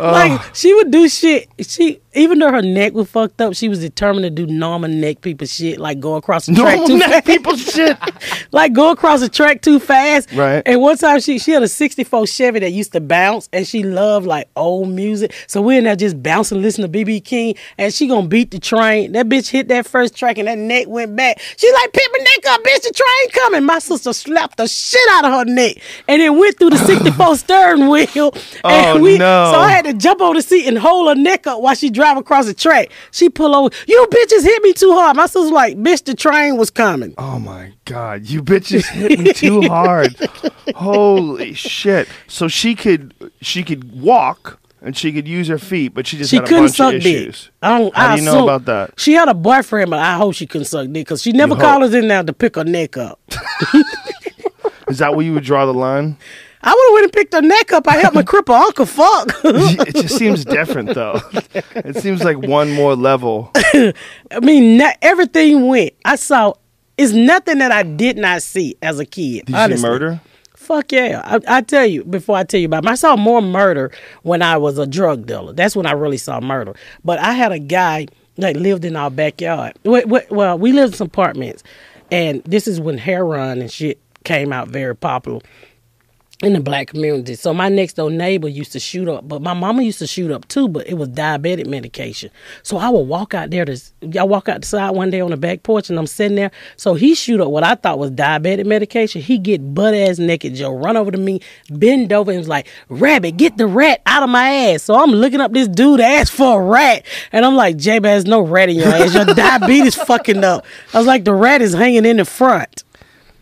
Oh. like she would do shit. She even though her neck was fucked up, she was determined to do normal neck people shit, like go across the track Normal too neck fast. people shit. like go across the track too fast. Right. And one time she she had a '64 Chevy that used to bounce, and she loved like old music. So we're in there just bouncing, listening to BB King, and she gonna beat the train. That bitch hit that first track, and that neck went back. She like, "Pick my neck up, bitch! The train coming!" My sister slapped the shit out of her neck, and it went through the '64 steering wheel. And Oh, we, no. So I had to jump on the seat and hold her neck up while she drive across the track. She pull over. You bitches hit me too hard. My sister's like, "Bitch, the train was coming." Oh my god, you bitches hit me too hard. Holy shit. So she could she could walk and she could use her feet, but she just She had a couldn't bunch suck of dick. I don't. How I do you know about that? She had a boyfriend, but I hope she couldn't suck dick because she never called us in there to pick her neck up. Is that where you would draw the line? I would have went and picked her neck up. I helped my cripple uncle fuck. it just seems different though. It seems like one more level. I mean, not, everything went. I saw. It's nothing that I did not see as a kid. Did you honestly. see murder? Fuck yeah. I, I tell you, before I tell you about it, I saw more murder when I was a drug dealer. That's when I really saw murder. But I had a guy that lived in our backyard. Well, we lived in some apartments. And this is when heroin and shit came out very popular in the black community. So my next door neighbor used to shoot up, but my mama used to shoot up too, but it was diabetic medication. So I would walk out there to I walk out the side one day on the back porch and I'm sitting there. So he shoot up what I thought was diabetic medication. He get butt ass naked, Joe, run over to me, bend over and was like, Rabbit, get the rat out of my ass. So I'm looking up this dude ass for a rat. And I'm like, J there's no rat in your ass. Your diabetes fucking up. I was like, the rat is hanging in the front.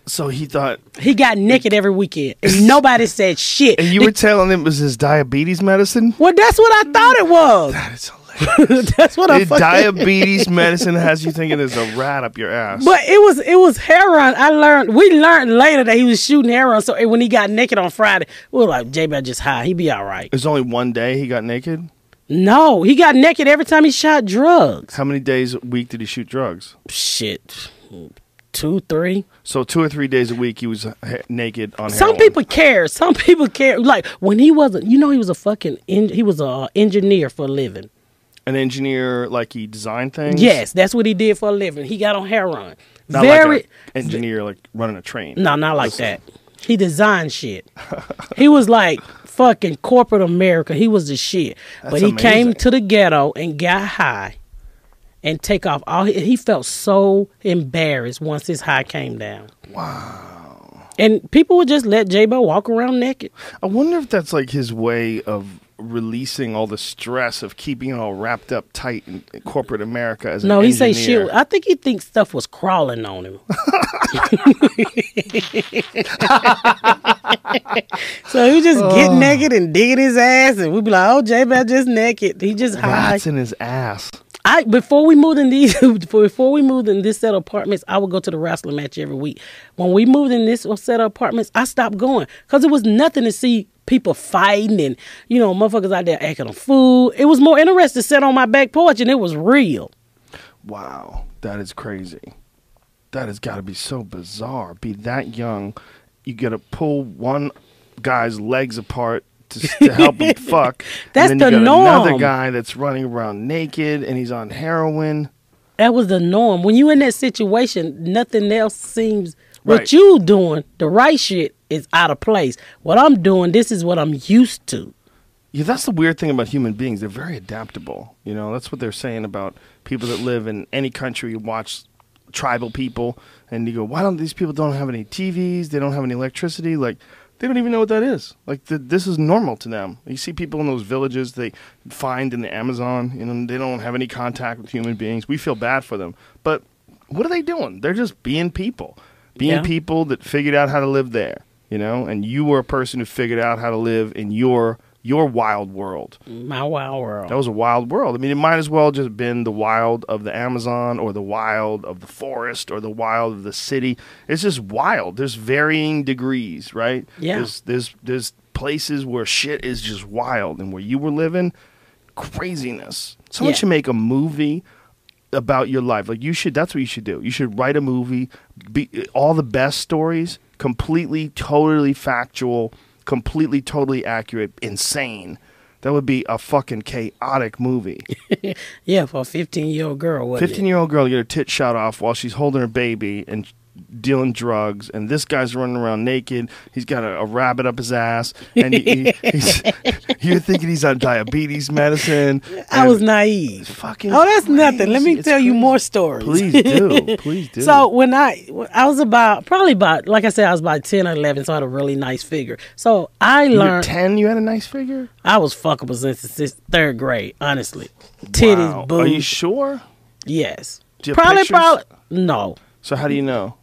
So he thought, He got naked every weekend. And nobody said shit. and you were telling him it was his diabetes medicine. Well, that's what I thought it was. That's hilarious. that's what I fucking. diabetes medicine has you thinking there's a rat up your ass. But it was it was heroin. I learned we learned later that he was shooting heroin. So when he got naked on Friday, we were like, J just high. He'd be all right. There's only one day he got naked. No, he got naked every time he shot drugs. How many days a week did he shoot drugs? Shit, two, three. So two or three days a week he was ha- naked on Some heroin. people care. Some people care. Like when he wasn't, you know, he was a fucking. En- he was a uh, engineer for a living. an engineer like he designed things. Yes, that's what he did for a living. He got on heroin. not Very. like an engineer like running a train. No, not like that. He designed shit. he was like fucking corporate America. He was the shit. but That's he came to the ghetto and got high and take off all he, he felt so embarrassed once his high came down. Wow. And people would just let J-Bo walk around naked. I wonder if that's like his way of releasing all the stress of keeping it all wrapped up tight in, in corporate America as No, he say shit. I think he thinks stuff was crawling on him. so he just get naked and digging his ass, and we'd be like, "Oh, J Bell just naked. He just high." Rats in his ass. I before we moved in these before we moved in this set of apartments, I would go to the wrestling match every week. When we moved in this set of apartments, I stopped going because it was nothing to see people fighting and you know motherfuckers out there acting a fool. It was more interesting to sit on my back porch and it was real. Wow, that is crazy. That has got to be so bizarre. Be that young, you got to pull one guy's legs apart to, to help him fuck. That's and then the you got Another guy that's running around naked and he's on heroin. That was the norm. When you're in that situation, nothing else seems what Right. you doing, the right shit is out of place. What I'm doing, this is what I'm used to. Yeah, that's the weird thing about human beings. They're very adaptable. You know, that's what they're saying about people that live in any country. You watch tribal people, and you go, "Why don't these people don't have any TVs? They don't have any electricity. Like, they don't even know what that is. Like, th- this is normal to them. You see people in those villages they find in the Amazon. You know, they don't have any contact with human beings. We feel bad for them, but what are they doing? They're just being people, being Yeah. people that figured out how to live there. You know, and you were a person who figured out how to live in your your wild world. My wild world. That was a wild world. I mean, it might as well just been the wild of the Amazon or the wild of the forest or the wild of the city. It's just wild. There's varying degrees, right? Yeah. There's there's there's places where shit is just wild and where you were living, craziness. Someone Yeah. should make a movie about your life. Like you should that's what you should do. You should write a movie, be all the best stories, completely totally factual, completely totally accurate, insane. That would be a fucking chaotic movie. yeah, for a 15 year old girl. 15 year old girl get her tit shot off while she's holding her baby and dealing drugs, and this guy's running around naked. He's got a, a rabbit up his ass, and he, you're thinking he's on diabetes medicine. I was naive. fucking. Oh, that's nothing. Let me. It's tell you more stories. Please do. Please do. So when I I was about probably about like I said I was about ten or eleven, so I had a really nice figure. So I you learned 10, you had a nice figure? I was fuckable since sixth, third grade. Honestly, titties, Wow. boobs. Are you sure? Yes. Do you have probably, pictures? probably no. So how do you know?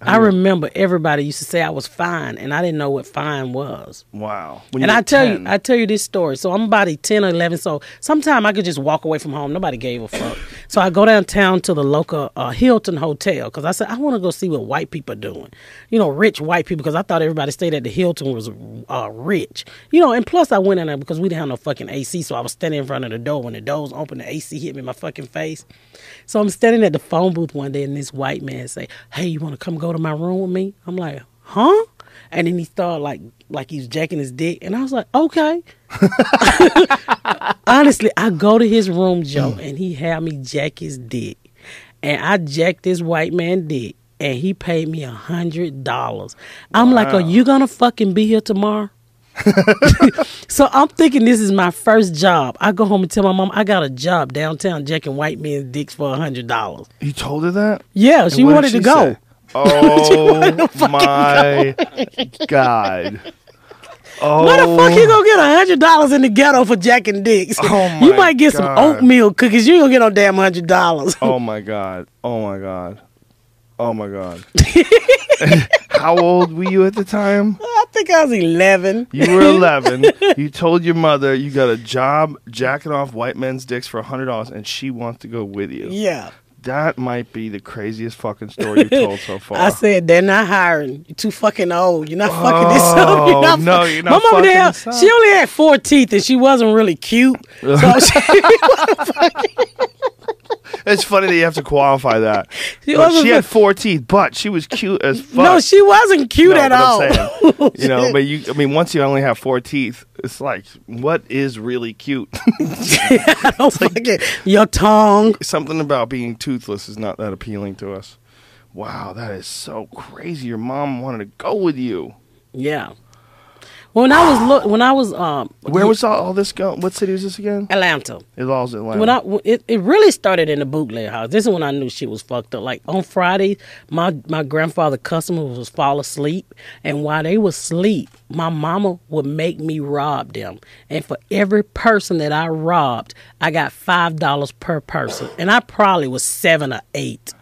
I remember everybody used to say I was fine, and I didn't know what fine was. Wow. When And I tell 10. you, I tell you this story. So I'm about 10 or 11. So sometime I could just walk away from home. Nobody gave a fuck. so I go downtown to the local uh, Hilton Hotel because I said I want to go see what white people are doing. You know, rich white people because I thought everybody stayed at the Hilton was uh, rich. You know, and plus I went in there because we didn't have no fucking AC. So I was standing in front of the door when the doors opened. The AC hit me in my fucking face. So I'm standing at the phone booth one day and this white man say, "Hey, you want to come go to my room with me?" I'm like, "Huh?" And then he started like like he was jacking his dick, and I was like, "Okay." Honestly, I go to his room, Joe, mm. and he had me jack his dick, and I jacked this white man dick, and he paid me a hundred dollars. I'm like, "Are you gonna fucking be here tomorrow?" so I'm thinking this is my first job. I go home and tell my mom I got a job downtown jacking white men's dicks for a hundred dollars. You told her that? Yeah, she wanted did to she go. say? Oh my god! Oh, Why the fuck you oh. gonna get a hundred dollars in the ghetto for jacking dicks? Oh you might get some oatmeal cookies. You ain't gonna get no damn hundred dollars. Oh my god! Oh my god! Oh my god! How old were you at the time? Uh, I think I was eleven. You were 11. you told your mother you got a job jacking off white men's dicks for $100 and she wants to go with you. Yeah. That might be the craziest fucking story you've told so far. I said they're not hiring. You're too fucking old. You're not fucking this up. Oh, You're not no, you're not My fucking there, this up. she only had four teeth and she wasn't really cute. So she, it's funny that you have to qualify that. She she had four teeth, but she was cute as fuck. no, she wasn't cute No, at all. Saying, you know, but you, I mean, once you only have four teeth, it's like, what is really cute? Don't fucking your tongue. Something about being toothless is not that appealing to us. Wow, that is so crazy. Your mom wanted to go with you. Yeah. When I was look, when I was um, Where was all, all this going? What city was this again? Atlanta. It was Atlanta. When I it, it really started in the bootleg house. This is when I knew shit was fucked up. Like on Friday, my my grandfather customer was fall asleep, and while they was asleep, my mama would make me rob them. And for every person that I robbed, I got five dollars per person, and I probably was seven or eight.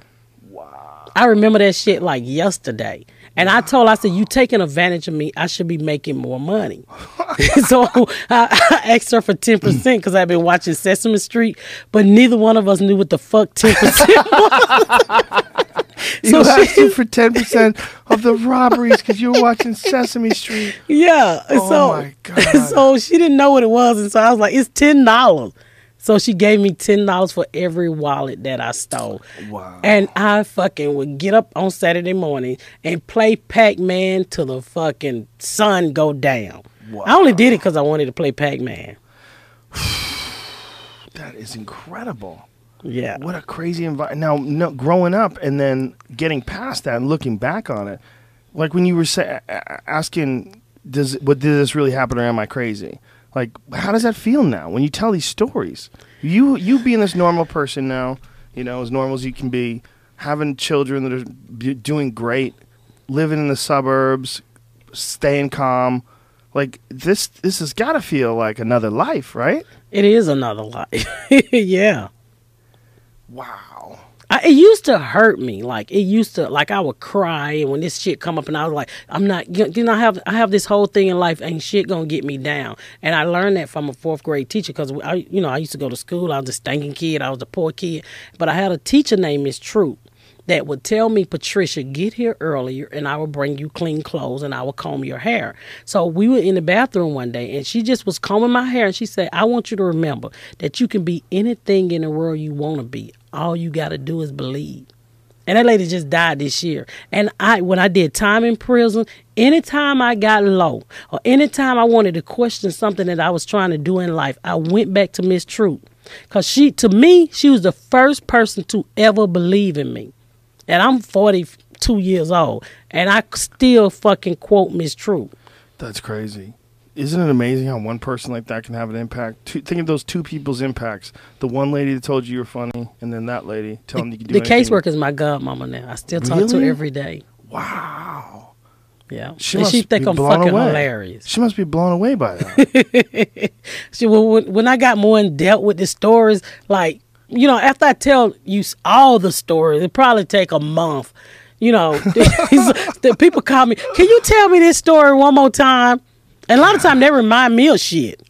Wow! I remember that shit like yesterday. And I told, her, I said, "You taking advantage of me? I should be making more money." so I, I asked her for ten percent because I've been watching Sesame Street, but neither one of us knew what the fuck ten percent was. you so asked she- for ten percent of the robberies because you were watching Sesame Street. Yeah. Oh so, my God. So she didn't know what it was, and so I was like, "It's ten dollars." So she gave me ten dollars for every wallet that I stole. Wow. And I fucking would get up on Saturday morning and play Pac Man till the fucking sun go down. I only did it because I wanted to play Pac Man. That is incredible. Yeah. What a crazy environment. Now, no, growing up and then getting past that and looking back on it, like when you were sa- a- a- asking, "Does what did this really happen or am I crazy?" Like, how does that feel now when you tell these stories? You you being this normal person now, you know, as normal as you can be, having children that are b- doing great, living in the suburbs, staying calm. Like this, this has got to feel like another life, right? It is another life. yeah. Wow. I, it used to hurt me. Like it used to, like I would cry, and when this shit come up, and I was like, I'm not. You know, I have I have this whole thing in life, ain't shit gonna get me down. And I learned that from a fourth grade teacher because I, you know, I used to go to school. I was a stinking kid. I was a poor kid, but I had a teacher named Miss Troop that would tell me, Patricia, get here earlier and I will bring you clean clothes and I will comb your hair. So we were in the bathroom one day and she just was combing my hair and she said, I want you to remember that you can be anything in the world you want to be. All you got to do is believe. And that lady just died this year. And I, when I did time in prison, anytime I got low or anytime I wanted to question something that I was trying to do in life, I went back to Miss Truth. Cause she, to me, she was the first person to ever believe in me. And I'm 42 years old, and I still fucking quote Miss Truth. That's crazy. Isn't it amazing how one person like that can have an impact? Two, think of those two people's impacts. The one lady that told you you're funny, and then that lady telling you you can do it. The caseworker is my godmama now. I still talk to her every day. Wow. Yeah, She and she think I'm fucking away. hilarious. She must be blown away by that. she, when, when I got more in depth with the stories, like you know, after I tell you all the stories, it probably take a month. You know, the people call me. Can you tell me this story one more time? And a lot of time they remind me of shit.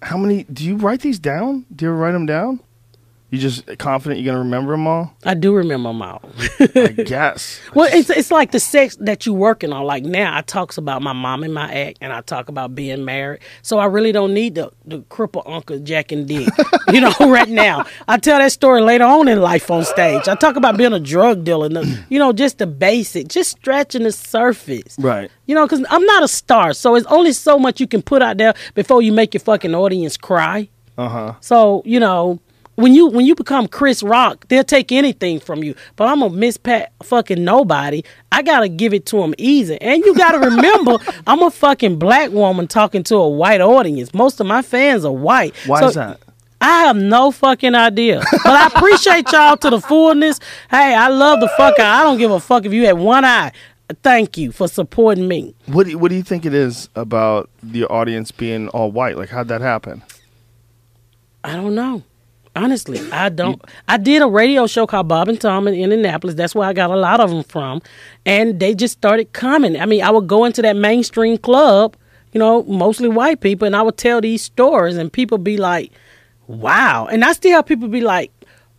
How many? Do you write these down? Do you ever write them down? You just confident you're gonna remember them all? I do remember them all. I guess. Well, it's it's like the sex that you're working on. Like now, I talks about my mom and my act, and I talk about being married. So I really don't need the the cripple Uncle Jack and Dick. you know, right now, I tell that story later on in life on stage. I talk about being a drug dealer. And the, you know, just the basic, just stretching the surface. Right. You know, because I'm not a star, so it's only so much you can put out there before you make your fucking audience cry. Uh huh. So you know, when you when you become Chris Rock, they'll take anything from you. But I'm a Miss Pat fucking nobody. I gotta give it to them easy. And you gotta remember, I'm a fucking black woman talking to a white audience. Most of my fans are white. Why So is that? I have no fucking idea. But I appreciate y'all to the fullness. Hey, I love the fuck out. I don't give a fuck if you had one eye. Thank you for supporting me. What do you, What do you think it is about the audience being all white? Like, how'd that happen? I don't know. Honestly, I don't. I did a radio show called Bob and Tom in Indianapolis. That's where I got a lot of them from, and they just started coming. I mean, I would go into that mainstream club, you know, mostly white people, and I would tell these stories, and people be like, "Wow!" And I still have people be like,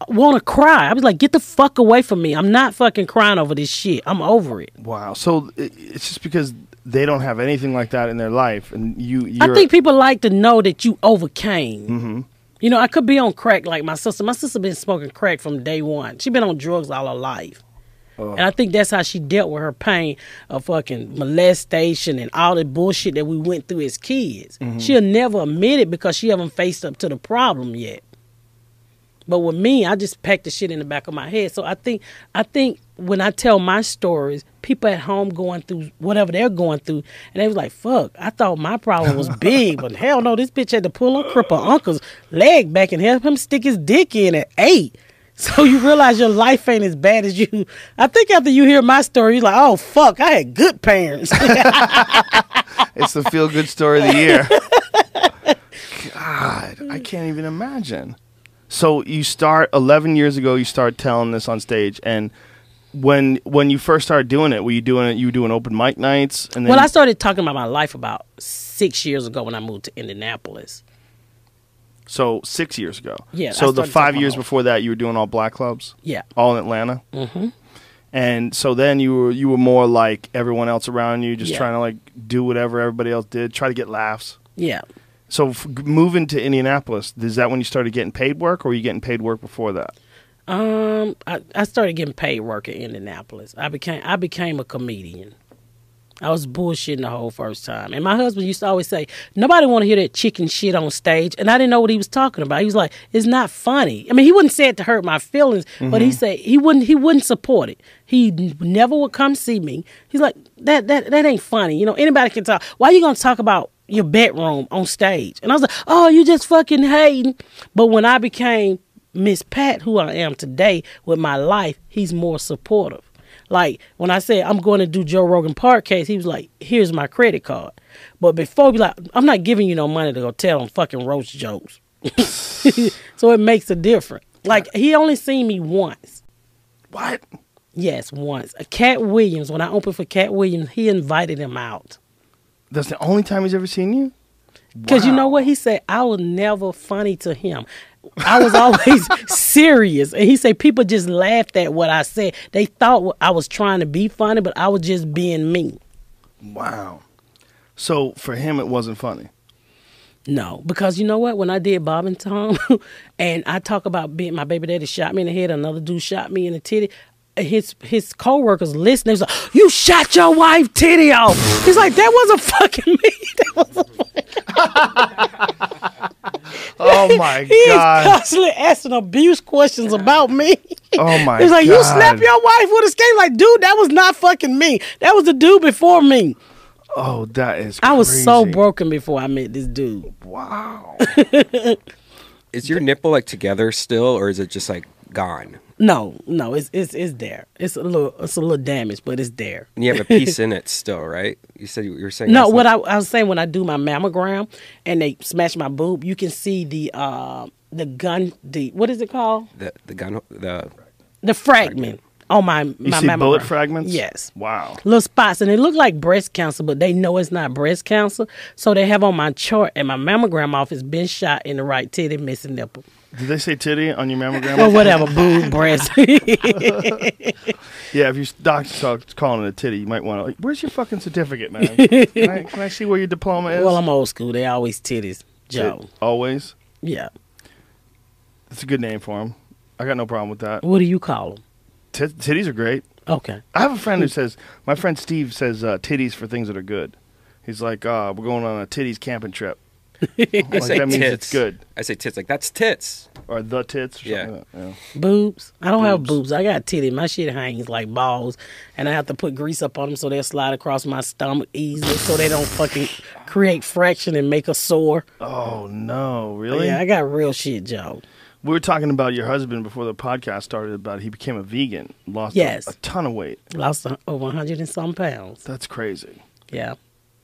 "Want to cry?" I was like, "Get the fuck away from me! I'm not fucking crying over this shit. I'm over it." Wow. So it's just because they don't have anything like that in their life, and you. You're, I think people like to know that you overcame. Mm-hmm. You know, I could be on crack like my sister. My sister been smoking crack from day one. She been on drugs all her life. Oh. And I think that's how she dealt with her pain of fucking molestation and all the bullshit that we went through as kids. Mm-hmm. She'll never admit it because she haven't faced up to the problem yet. But with me, I just packed the shit in the back of my head. So I think I think when I tell my stories, people at home going through whatever they're going through, and they was like, "Fuck, I thought my problem was big, but hell no, this bitch had to pull on cripple uncle's leg back and help him stick his dick in at eight. So you realize your life ain't as bad as you. I think after you hear my story, you're like, "Oh fuck, I had good parents." It's the feel good story of the year. God, I can't even imagine. So you start 11 years ago. You start telling this on stage, and when when you first started doing it, were you doing it? You were doing open mic nights, and then well, I started talking about my life about six years ago when I moved to Indianapolis. so six years ago. Yeah, So the five years before that, you were doing all black clubs, Yeah. all in Atlanta. Mm-hmm. And so then you were you were more like everyone else around you, just Yeah. trying to like do whatever everybody else did, try to get laughs. Yeah. So f- moving to Indianapolis, is that when you started getting paid work, or were you getting paid work before that? Um, I, I started getting paid work in Indianapolis. I became I became a comedian. I was bullshitting the whole first time. And my husband used to always say, Nobody wanna hear that chicken shit on stage and I didn't know what he was talking about. He was like, It's not funny. I mean he wouldn't say it to hurt my feelings, but he said he wouldn't he wouldn't support it. He never would come see me. He's like, That that that ain't funny. You know, anybody can talk. Why are you gonna talk about your bedroom on stage? And I was like, Oh, you just fucking hating. But when I became Miss Pat, who I am today with my life, he's more supportive. Like when I said I'm going to do Joe Rogan podcast, he was like, "Here's my credit card." But before, be like, "I'm not giving you no money to go tell him fucking roast jokes." so it makes a difference. Like he only seen me once. What? Yes, once. Katt Williams. When I opened for Katt Williams, he invited him out. That's the only time he's ever seen you. Because you know what? He said, I was never funny to him. I was always serious. And he said, people just laughed at what I said. They thought I was trying to be funny, but I was just being me. Wow. So for him, it wasn't funny. No, because you know what? When I did Bob and Tom, and I talk about being my baby daddy shot me in the head, another dude shot me in the titty. His his coworkers listening, he was like, "You shot your wife titty off." He's like, "That wasn't fucking me." That was Oh my He is god. constantly asking abuse questions about me. Oh my He's like, you snap your wife with a skate. Like, dude, that was not fucking me. That was the dude before me. Oh, that is. I was so broken before I met this dude. Wow. Is your nipple like together still, or is it just like gone? No, no, it's it's it's there. It's a little it's a little damaged, but it's there. And you have a piece in it still, right? You said you were saying No, what not- I, I was saying when I do my mammogram and they smash my boob, you can see the uh the gun the what is it called? the the gun the The fragment on my You my see bullet fragments? Yes. Wow. Little spots, and it look like breast cancer, but they know it's not breast cancer. So they have on my chart and my mammogram office been shot in the right titty, missing nipple, Did they say titty on your mammogram? or whatever, boob, breast. Yeah, if your doctor starts calling it a titty, you might want to. Like, Where's your fucking certificate, man? can, I, can I see where your diploma is? well, I'm old school. They always titties, Joe. Tit- Always. Yeah. That's a good name for him. I got no problem with that. What do you call them? Tit- titties are great. Okay. I have a friend who says, my friend Steve says uh, titties for things that are good. He's like, uh, we're going on a titties camping trip. I Like, say that means tits. it's good. I say tits like that's tits. Or the tits. Or Yeah. something like that. yeah. Boobs. I don't have Boobs. boobs. I got titty. My shit hangs like balls, and I have to put grease up on them so they'll slide across my stomach easily, so they don't fucking create fraction and make a sore. Oh, no. Really? Yeah, I got real shit, Joe. We were talking about your husband before the podcast started about he became a vegan, lost a- Yes. a, ton of weight. Lost a- over hundred and some pounds. That's crazy. Yeah,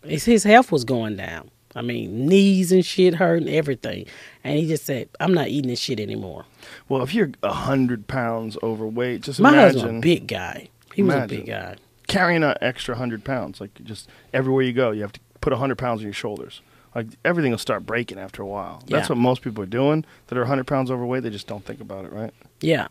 it's, his health was going down. I mean, knees and shit hurting, everything, and he just said, "I'm not eating this shit anymore." Well, if you're a hundred pounds overweight, just My imagine husband, a big guy. He was a big guy. carrying an extra hundred pounds. Like just everywhere you go, you have to put a hundred pounds on your shoulders. Like everything will start breaking after a while. That's what most people are doing that are hundred pounds overweight. They just don't think about it, right? Yeah.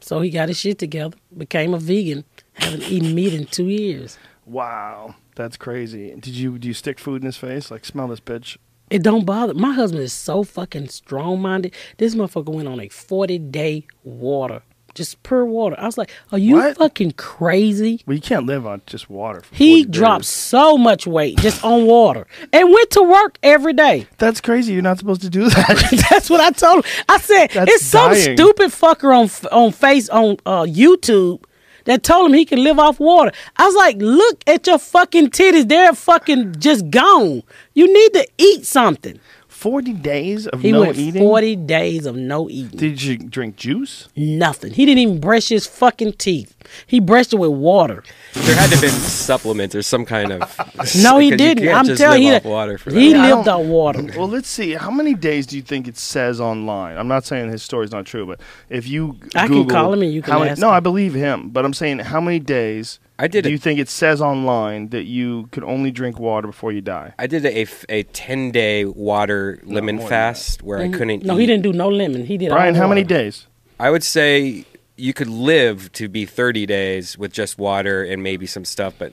So he got his shit together, became a vegan, haven't eaten meat in two years. Wow, that's crazy. Did you do you stick food in his face? Like smell this bitch. It don't bother. My husband is so fucking strong minded. This motherfucker went on a 40 day water, just pure water. I was like, are you What? fucking crazy? Well, you can't live on just water. For He 40 dropped days. so much weight just on water and went to work every day. That's crazy. You're not supposed to do that. That's what I told him. I said That's it's some dying. stupid fucker on on face on uh, YouTube that told him he can live off water. I was like, look at your fucking titties. They're fucking just gone. You need to eat something. Forty days of He no went eating. forty days of no eating. Did you drink juice? Nothing. He didn't even brush his fucking teeth. He brushed it with water. There had to have been supplements or some kind of. No, he didn't. can't I'm just telling you, live he, off water for he that. I lived don't- on water. Well, let's see. How many days do you think it says online? I'm not saying his story's not true, but if you I can call him and you can how many, ask No, him. I believe him, but I'm saying how many days I did do it. you think it says online that you could only drink water before you die? I did a a 10 day water lemon more than fast where I couldn't Mm-hmm. No, eat. he didn't do no lemon. He did Brian, all how many days? I would say you could live to be 30 days with just water and maybe some stuff, but,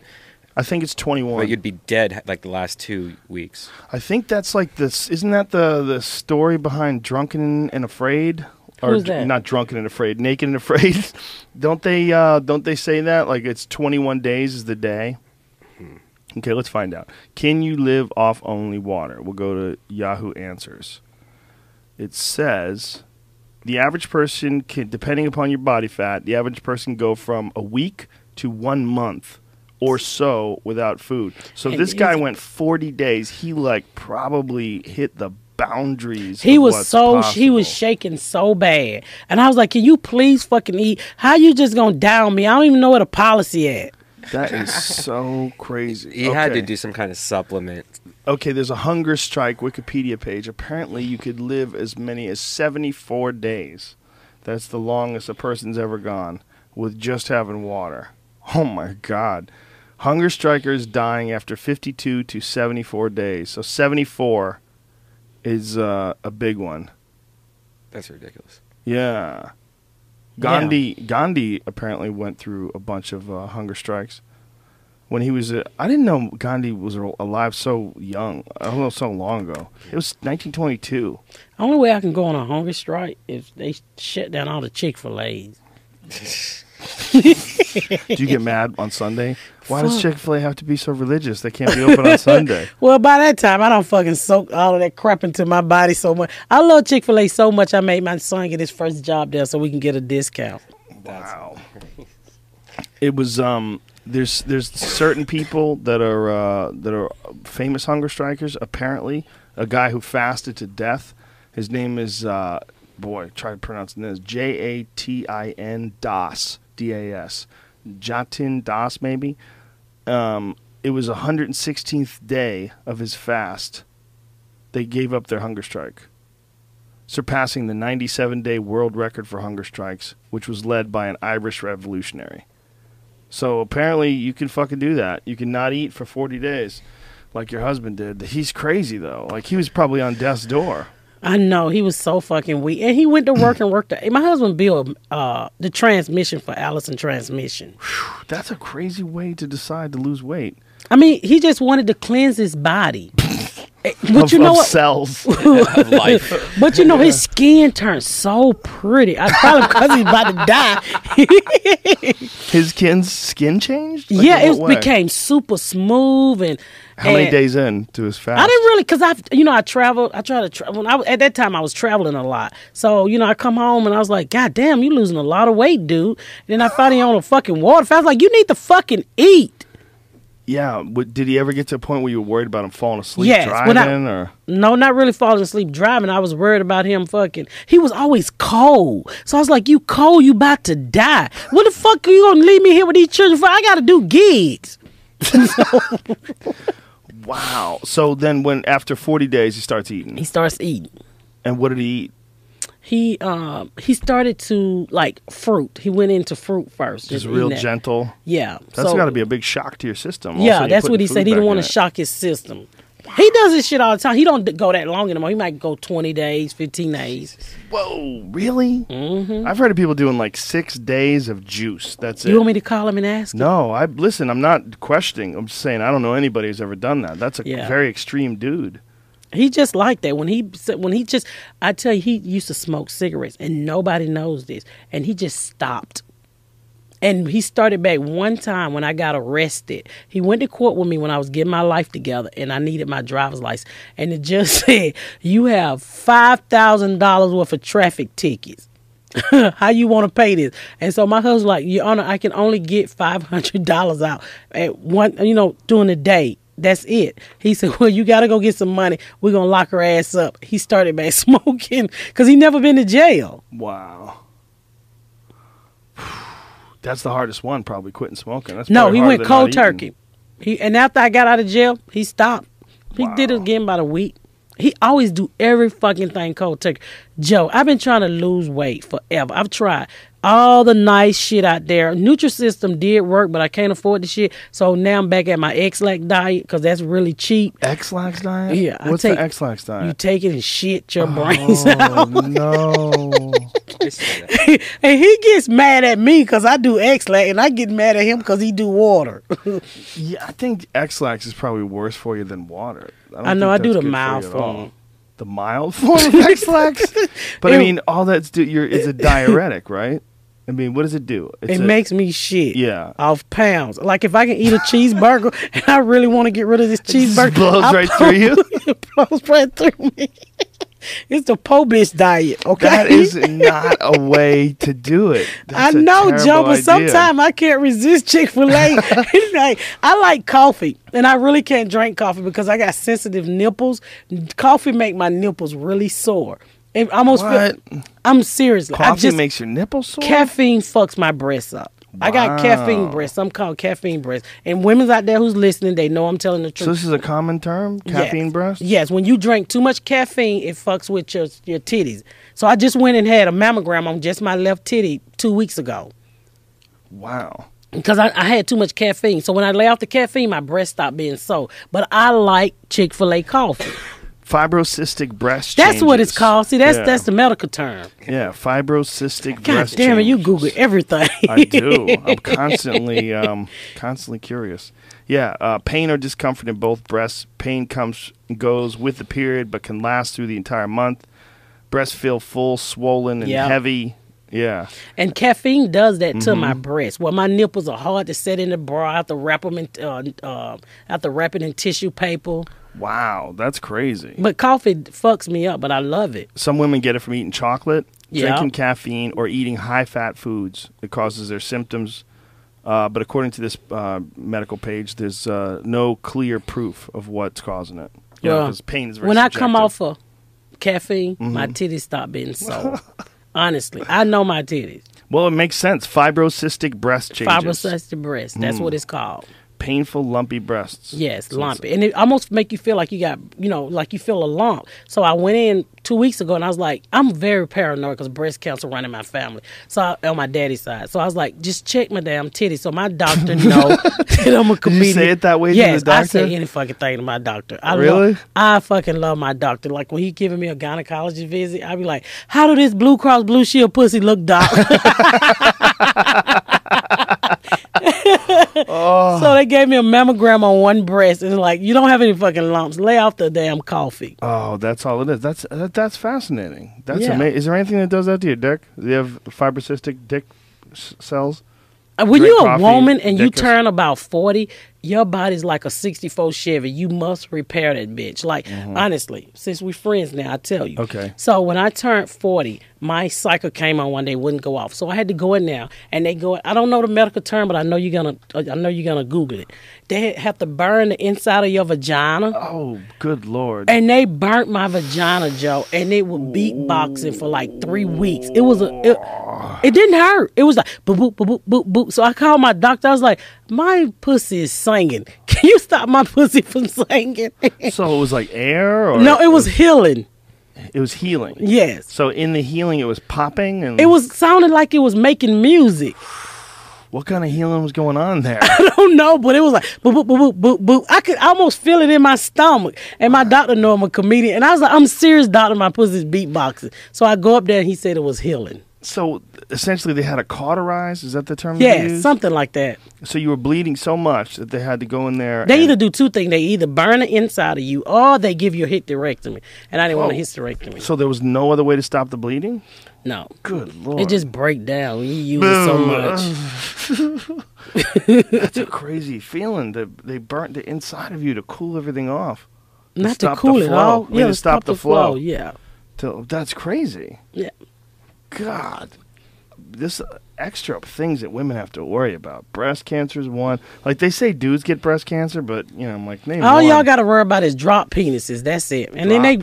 I think it's 21. but you'd be dead like the last two weeks. I think that's like this. Isn't that the the story behind Drunken and Afraid? Or Who's that? not Drunken and Afraid, Naked and Afraid. don't they? Uh, don't they say that? Like it's 21 days is the day. Hmm. Okay, let's find out. Can you live off only water? We'll go to Yahoo Answers. It says the average person can, depending upon your body fat, the average person go from a week to one month or so without food. So And this guy went 40 days. He like probably hit the boundaries. He of was what's so he was shaking so bad, and I was like, "Can you please fucking eat? How you just gonna down me? I don't even know what a policy at." That is so crazy. He had to do some kind of supplement. Okay, there's a hunger strike Wikipedia page. Apparently, you could live as many as 74 days. That's the longest a person's ever gone with just having water. Oh my God. Hunger strikers dying after 52 to 74 days. So 74 is uh, a big one. That's ridiculous. Yeah. Gandhi Gandhi apparently went through a bunch of uh, hunger strikes. When he was, uh, I didn't know Gandhi was alive so young. I don't know, so long ago. It was 1922. The Only way I can go on a hunger strike is they shut down all the Chick Fil A's. Do you get mad on Sunday? Why does Chick Fil A have to be so religious? They can't be open on Sunday. Well, by that time, I don't fucking soak all of that crap into my body so much. I love Chick Fil A so much. I made my son get his first job there so we can get a discount. Wow. It was um. There's there's certain people that are uh, that are famous hunger strikers. Apparently, a guy who fasted to death. His name is uh, boy. Try to pronounce this. J A T I N Das D A S. Jatin Das maybe. Um, it was a 116th day of his fast. They gave up their hunger strike. surpassing the 97 day world record for hunger strikes, which was led by an Irish revolutionary. So apparently, you can fucking do that. You can not eat for 40 days like your husband did. He's crazy, though. Like, he was probably on death's door. I know he was so fucking weak, and he went to work and worked. The, my husband built uh, the transmission for Allison Transmission. That's a crazy way to decide to lose weight. I mean, he just wanted to cleanse his body. Eh, but of, you know of what? cells. of life. But you know his skin turned so pretty. I probably because he's about to die. His skin's skin changed? Like, yeah, it way? became super smooth and. How many days in to his fast? I didn't really, cause I, you know, I traveled. I tried to travel. When I was, at that time, I was traveling a lot. So you know, I come home and I was like, God damn, you losing a lot of weight, dude. then I found he on a fucking water fast. I was like, you need to fucking eat. Yeah. What, did he ever get to a point where you were worried about him falling asleep Yes, driving? I- or No, not really falling asleep driving. I was worried about him fucking. He was always cold. So I was like, you cold, you about to die. What the fuck are you gonna leave me here with these children for? I gotta do gigs. wow. So then, when after forty days, he starts eating, He starts eating. and what did he eat? He um he started to like fruit. He went into fruit first. Just real gentle. Yeah. That's so- got to be a big shock to your system. All of a Yeah, that's what he said. He didn't want to shock his system. He does this shit all the time. He don't go that long anymore. He might go twenty days, fifteen days. Whoa, really? Mm-hmm. I've heard of people doing like six days of juice. That's it. You want me to call him and ask? him? No, I listen. I'm not questioning. I'm just saying I don't know anybody who's ever done that. That's a Yeah. very extreme dude. He just like that. When he when he just, I tell you, he used to smoke cigarettes, and nobody knows this. And he just stopped. And he started back one time when I got arrested. He went to court with me when I was getting my life together, and I needed my driver's license. And the judge said, "You have five thousand dollars worth of traffic tickets." How you want to pay this? And so my husband like, Your Honor, I can only get five hundred dollars out at one, you know, during the day. That's it. He said, "Well, you got to go get some money. We're gonna lock her ass up." He started back smoking because he never been to jail. Wow. That's the hardest one, probably quitting smoking. That's No, he went cold turkey. He and after I got out of jail, he stopped. He did it again about a week. He always do every fucking thing cold turkey. Joe, I've been trying to lose weight forever. I've tried all the nice shit out there. Nutrisystem did work, but I can't afford the shit. So now I'm back at my Ex-Lax diet because that's really cheap. Ex-Lax diet? Yeah, I What's take- the Ex-Lax diet? You take it and shit your oh, brains oh, out. no. I say that. and he gets mad at me because I do Ex-Lax, and I get mad at him because he do water. yeah, I think Ex-Lax is probably worse for you than water. don't I know, I do the mild you at all. form. The mild form of Ex-Lax? but I mean, all that's do you're it's a diuretic, right? I mean, what does it do? It's it a- makes me shit. Yeah. Off pounds. Like if I can eat a cheeseburger and I really want to get rid of this cheeseburger, it blows I right through you? it blows right through me. it's the po bitch diet. Okay. That is not a way to do it. I That's a know, Joe, but sometimes I can't resist Chick Fil A. like I like coffee, and I really can't drink coffee because I got sensitive nipples. Coffee make my nipples really sore. It almost What? feel. I'm serious. I coffee just makes your nipples sore. caffeine fucks my breasts up. Wow. I got caffeine breasts. I'm called caffeine breasts. And women's out there who's listening, they know I'm telling the truth. so this is a common term, caffeine yes. breast. Yes, when you drink too much caffeine, it fucks with your your titties. So I just went and had a mammogram on just my left titty two weeks ago Wow. because I, I had too much caffeine. So when I lay off the caffeine, my breast stopped being sore. But I like Chick Fil A coffee. Fibrocystic breast. That's what it's called. See, that's Yeah. that's the medical term. yeah. Fibrocystic God breast. damn it, you. Google everything. I do. I'm constantly, um, constantly curious. Yeah, uh, pain or discomfort in both breasts. Pain comes and goes with the period, but can last through the entire month. Breasts feel full, swollen, and Yeah. heavy. Yeah. And caffeine does that to Mm-hmm. my breasts. Well, my nipples are hard to set in the bra. I have to wrap them in, uh, uh, I have to wrap it in tissue paper. Wow, that's crazy. But coffee fucks me up, but I love it. Some women get it from eating chocolate, Yeah. drinking caffeine, or eating high fat foods. It causes their symptoms. Uh, but according to this uh, medical page, there's uh, no clear proof of what's causing it. Know, Well, pain is very when I come off of caffeine, my Mm-hmm. titties stop being sore. Honestly, I know my titties. Well, it makes sense. Fibrocystic breast changes. Fibrocystic breast. That's Mm. what it's called. Painful, lumpy breasts. Yes, lumpy, and it almost make you feel like you got, you know, like you feel a lump. So I went in two weeks ago, and I was like, I'm very paranoid because breast cancer running my family. So I, on my daddy's side, so I was like, just check my damn titty, so my doctor know that I'm a comedian. You say it that way to Yes, I say any fucking thing to my doctor. I Really? Love, I fucking love my doctor. Like when he giving me a gynecologist visit, I be like, how do this Blue Cross Blue Shield pussy look, doc? So they gave me a mammogram on one breast and like, you don't have any fucking lumps. Lay off the damn coffee. Oh, that's all it is. That's that, that's fascinating. That's Yeah. amazing. Is there anything that does that to your dick? Do you have fibrocystic dick s- cells? Uh, When Drink you're a coffee, woman and you dick is- turn about 40, your body's like a 64 Chevy. You must repair that bitch. Like, honestly, since we're friends now, I tell you. Mm-hmm. Okay. So when I turned 40, my cycle came on one day, wouldn't go off. So I had to go in there and they go, I don't know the medical term, but I know you're to, I know you're to Google it. They have to burn the inside of your vagina. Oh, good lord. And they burnt my vagina, Joe, and it was beatboxing for like three weeks. It was a, it, it didn't hurt. It was like boop boop boop boop boop boop. So I called my doctor. I was like, my pussy is singing. Can you stop my pussy from singing? so it was like air, or no, it was healing. It was healing. Yes, So in the healing, it was popping, and it was sounding like it was making music. What kind of healing was going on there? I don't know, but it was like boop boop boop boop boop boop. I could almost feel it in my stomach. And my doctor know I'm a comedian, and I was like, I'm serious, doctor. My pussy's beatboxing. So I go up there, and he said it was healing. So essentially, they had a cauterize. Is that the term? Yeah, something like that. So you were bleeding so much that they had to go in there. They either do two things. They either burn the inside of you or they give you a hysterectomy. And I didn't want a Oh. hysterectomy. So there was no other way to stop the bleeding. no. Good lord! It just break down when you use it so much. That's a crazy feeling that they burnt the inside of you to cool everything off. Not to stop the cool it flow. all. Yeah, to to stop the flow. Yeah. To, that's crazy. Yeah. God, this extra things that women have to worry about. Breast cancer is one. Like they say, dudes get breast cancer, but you know, I'm like, name All one. y'all got to worry about is drop penises. That's it. And then they,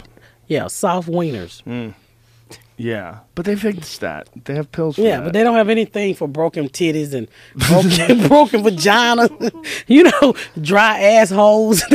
yeah, soft wieners. Yeah, but they fixed that. They have pills for Yeah, that. but they don't have anything for broken titties and broken, broken vagina. you know, dry assholes.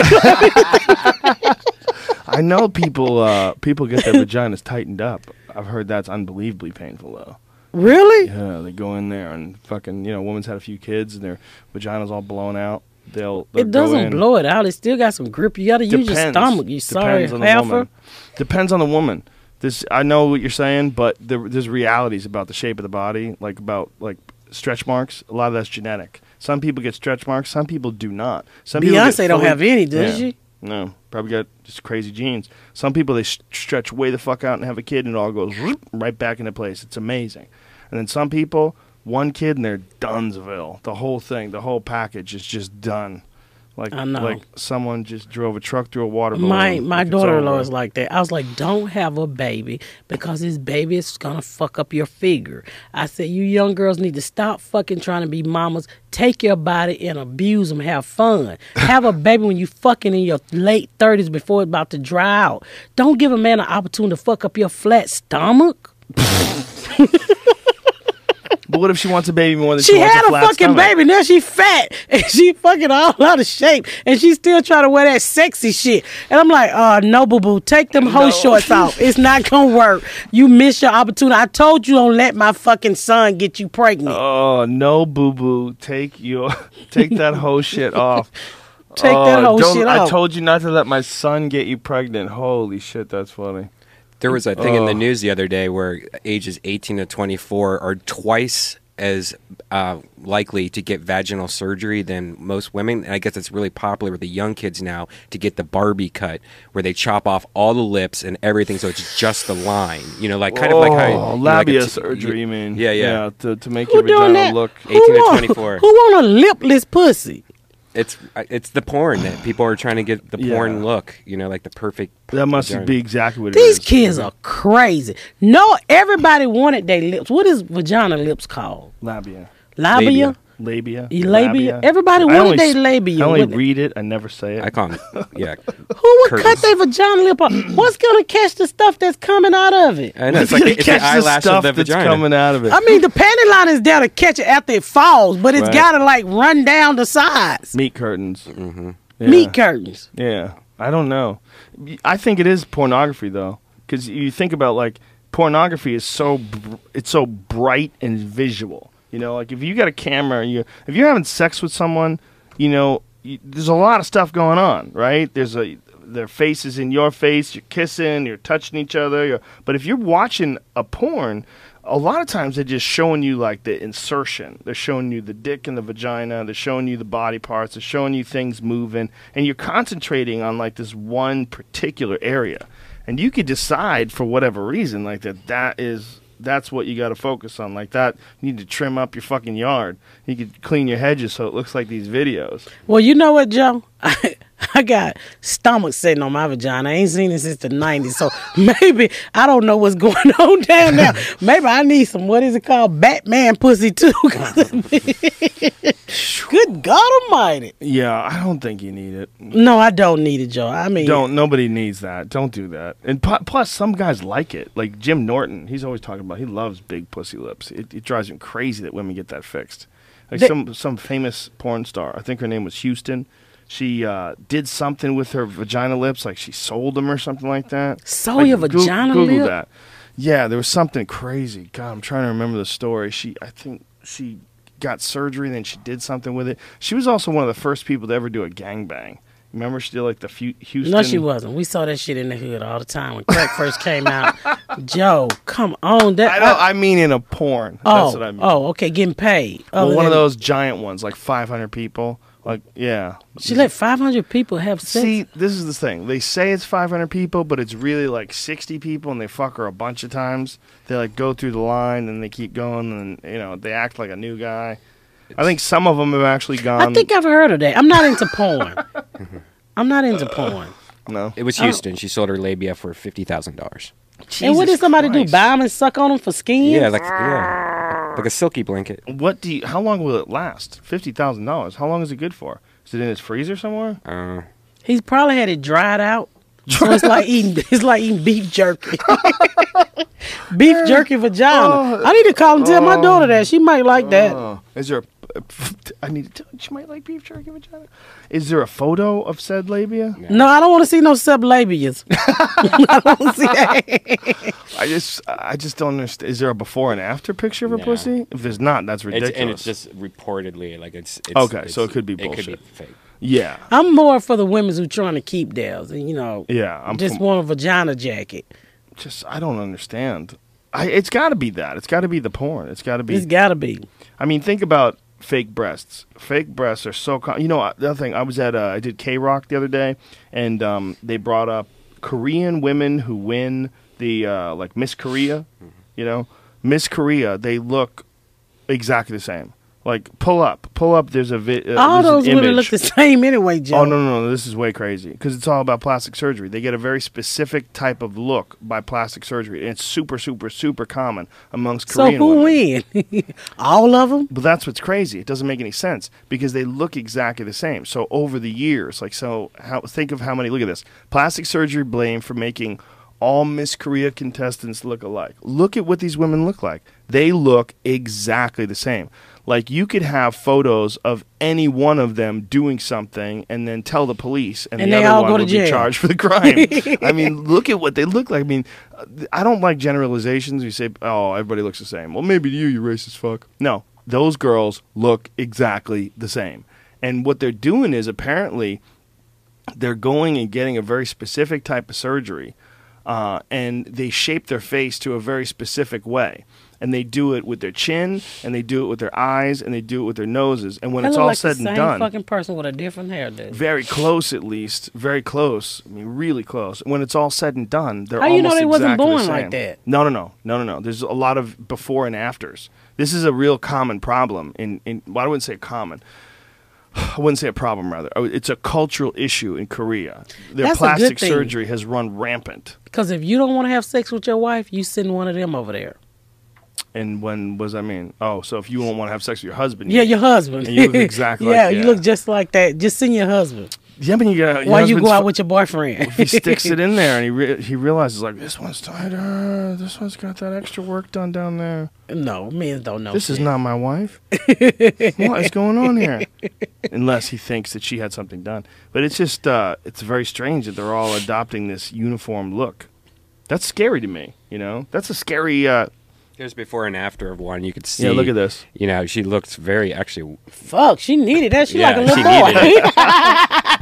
I know people. Uh, people get their vaginas tightened up. I've heard that's unbelievably painful though. really? Yeah, they go in there and fucking, you know, woman's had a few kids and their vagina's all blown out. They'll, It doesn't blow it out. It still got some grip. You got to use your stomach. You sorry, Depends on the woman. Depends on the woman. This I know what you're saying, but there, there's realities about the shape of the body, like about like stretch marks. A lot of that's genetic. Some people get stretch marks. Some people do not. Some people Beyonce don't fully- have any, does Yeah. she? No, probably got just crazy genes. Some people they s- stretch way the fuck out and have a kid, and it all goes right back into place. It's amazing. And then some people, one kid and they're Dunsville. The whole thing, the whole package is just done. Like like someone just drove a truck through a water balloon. My my daughter-in-law is like that. I was like, don't have a baby because this baby is gonna fuck up your figure. I said, you young girls need to stop fucking trying to be mamas. Take your body and abuse them. Have fun. Have a baby when you fucking in your late thirties before it's about to dry out. Don't give a man an opportunity to fuck up your flat stomach. But what if she wants a baby more than she, She had a a fucking stomach? baby. Now she fat and she fucking all out of shape, and she still trying to wear that sexy shit. And I'm like, uh, no, boo boo, take them whole shorts off. It's not gonna work. You miss your opportunity. I told you don't let my fucking son get you pregnant. Oh no, boo boo! Take your take that whole shit off. take that Oh, whole shit I off. I told you not to let my son get you pregnant. Holy shit, that's funny. There was a thing in the Oh. news the other day where ages 18 to 24 are twice as uh, likely to get vaginal surgery than most women. And I guess it's really popular with the young kids now to get the Barbie cut, where they chop off all the lips and everything, so it's just the line. You know, like kind of like how you Oh, know, like a labia t- surgery. You mean? Yeah, yeah. to, to make Who your vagina that? look. Who 18 to 24. Who want a lipless pussy? It's it's the porn that people are trying to get the Yeah. porn look. You know, like the perfect. That must vagina. be exactly what it These is. kids are crazy. No, everybody wanted their lips. What is vagina lips called? labia. Labia. Labia. Labia. Labia? labia. Everybody I wanted only they labia, I only wouldn't it? read it. I never say it. I can't. yeah. Who would cut Curtains. their vagina lip off? What's gonna catch the stuff that's coming out of it? I know it's like the, it's the Catch eyelash stuff of the that's vagina. coming out of it. I mean, the panty line is there to catch it after it falls, but it's Right. gotta like run down the sides. Meat curtains. Mm-hmm. Yeah. Meat curtains. Yeah, I don't know. I think it is pornography though, because you think about like pornography is so br- it's so bright and visual. You know, like if you got a camera you if you're having sex with someone, you know, you, there's a lot of stuff going on, right? There's a their faces in your face, you're kissing, you're touching each other. But if you're watching a porn, a lot of times they're just showing you like the insertion. They're showing you the dick and the vagina. They're showing you the body parts. They're showing you things moving, and you're concentrating on like this one particular area. And you could decide for whatever reason, like that, that is that's what you got to focus on. Like that, you need to trim up your fucking yard. You could clean your hedges so it looks like these videos. Well, you know what, Joe? I got stomach sitting on my vagina. I ain't seen it since the 90s. So maybe I don't know what's going on down there. Maybe I need some, what is it called? Batman pussy, too. Good God Almighty. Yeah, I don't think you need it. No, I don't need it, Joe. I mean, Don't nobody needs that. Don't do that. And pu- plus, some guys like it. Like Jim Norton, he's always talking about. He loves big pussy lips. It, it drives him crazy that women get that fixed. Like They- some some famous porn star. I think her name was Houston. She uh, did something with her vagina lips, like she sold them or something like that. Sew Like, your Goo- vagina Google lip? that. Yeah, there was something crazy. God, I'm trying to remember the story. She, I think she got surgery, then she did something with it. She was also one of the first people to ever do a gangbang. Remember, she did like the Houston. No, she wasn't. We saw that shit in the hood all the time when crack first came out. Joe, come on. That I don't. I mean, in a porn. oh, That's what I mean. oh, okay, getting paid. well, Other one of those giant ones, like 500 people. Like, yeah. She let 500 people have sex. See, this is the thing. They say it's 500 people, but it's really like 60 people, and they fuck her a bunch of times. They like go through the line, and they keep going, and you know they act like a new guy. I think some of them have actually gone. I think I've heard of that. I'm not into porn. I'm not into porn. no. It was. Houston. She sold her labia for fifty thousand dollars. and what did Jesus somebody do? Christ. Buy them and suck on them for skin? Yeah, like yeah, like a silky blanket. What do you? How long will it last? Fifty thousand dollars. How long is it good for? Is it in his freezer somewhere? Uh, He's probably had it dried out. So it's like eating it's like eating beef jerky. beef jerky vagina. I need to call and tell my daughter that. She might like that. Oh, is there? A, I need to. Tell, she might like beef jerky vagina. Is there a photo of said labia? No, I don't want to see no sublabias. I don't see that. I just, I just don't understand. Is there a before and after picture of a No. pussy? If there's not, that's it's, ridiculous. and it's just reportedly like it's, it's Okay, so it could be It could be fake. yeah, I'm more for the women who trying to keep theirs, and you know, yeah. I'm just from- want a vagina jacket. just, I don't understand. I, it's got to be that. It's got to be the porn. It's got to be. It's got to be. I mean, think about fake breasts. Fake breasts are so. Com- you know, uh, the other thing I was at, uh, I did KROQ the other day, and um, they brought up Korean women who win the uh, like Miss Korea. You know, Miss Korea. They look exactly the same. Like pull up, pull up. There's a vi- uh, All those women image. look the same anyway, Joe. Oh no, no, no! This is way crazy because it's all about plastic surgery. They get a very specific type of look by plastic surgery, and it's super, super, super common amongst So Korean who women. win? All of them? But that's what's crazy. It doesn't make any sense because they look exactly the same. So over the years, like so, how think of how many? Look at this: plastic surgery blamed for making all Miss Korea contestants look alike. Look at what these women look like. They look exactly the same. Like you could have photos of any one of them doing something, and then tell the police, and, And the they other all one go to would be jail. charged for the crime. I mean, look at what they look like. I mean, I don't like generalizations. You say, "Oh, everybody looks the same." Well, maybe to you, you racist fuck. No, those girls look exactly the same. And what they're doing is apparently they're going and getting a very specific type of surgery, uh, and they shape their face to a very specific way. And they do it with their chin, and they do it with their eyes, and they do it with their noses. And when They it's all like said the and done, fucking person with a different hairdo. very close at least, very close. I mean, really close. When it's all said and done, they're How you know almost they wasn't exactly the born like that? No, no, no, no, no, no. There's a lot of before and afters. This is a real common problem. In, in well, I wouldn't say common. I wouldn't say a problem. Rather, it's a cultural issue in Korea. Their That's a good plastic surgery has run rampant. Because if you don't want to have sex with your wife, you send one of them over there. And when was I mean? Oh, so if you won't want to have sex with your husband, Yeah, you- your husband. And you look exactly yeah, like- you look just like that. Just send your husband. yeah, but you got Why you go out with your boyfriend? if he sticks it in there and he re- he realizes like this one's tighter, this one's got that extra work done down there. no, men don't know. this is not my wife. what is going on here? Unless he thinks that she had something done, but it's just uh, it's very strange that they're all adopting this uniform look. That's scary to me. You know, that's a scary. Uh, Here's before and after of one. You could see. yeah, look at this. You know, she looks very actually. Fuck, she needed that. She like a little boy.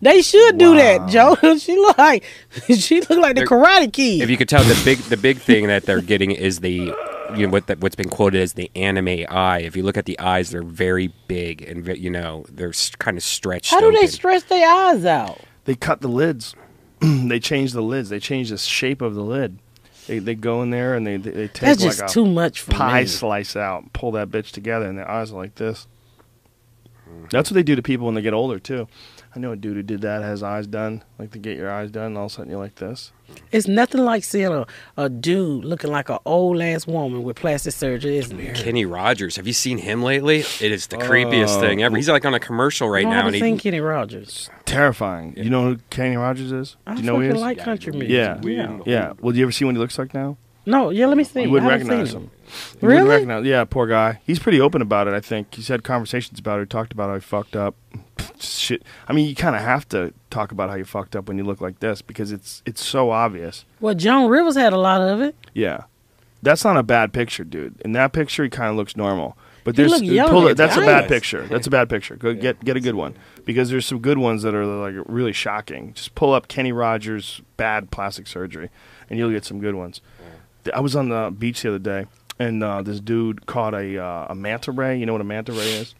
They should do that, Joe. She look like she look like the They're- Karate Kid. If you could tell, the big the big thing that they're getting is the you know what the, what's been quoted as the anime eye. If you look at the eyes, they're very big and you know they're kind of stretched. How do they stretch their eyes out? They cut the lids. they change the lids. They change the shape of the lid. They they go in there and they they, they take That's like just a too much for pie me. slice out, pull that bitch together, and their eyes are like this. That's what they do to people when they get older too. I know a dude who did that, has eyes done, like to get your eyes done, and all of a sudden you're like this. It's nothing like seeing a, a dude looking like an old ass woman with plastic surgery, isn't it? Kenny Rogers. Have you seen him lately? It is the creepiest thing ever. He's like on a commercial right I now, haven't and seen he, Kenny Rogers. Terrifying. You know who Kenny Rogers is? I Do you know who he fucking is? like country music. Yeah. yeah. Yeah. Well, do you ever see what he looks like now? No, yeah. Let me see. You wouldn't I haven't recognize seen him. You wouldn't Really? recognize. Yeah, poor guy. He's pretty open about it. I think he's had conversations about it. Talked about how he fucked up. Shit. I mean, you kind of have to talk about how you fucked up when you look like this because it's it's so obvious. Well, Joan Rivers had a lot of it. Yeah, that's not a bad picture, dude. In that picture, he kind of looks normal. But He there's look young pull it- that's a bad picture. That's a bad picture. Go get get a good one because there's some good ones that are like really shocking. Just pull up Kenny Rogers bad plastic surgery, and you'll get some good ones. I was on the beach the other day, and uh, this dude caught a uh, a manta ray. You know what a manta ray is?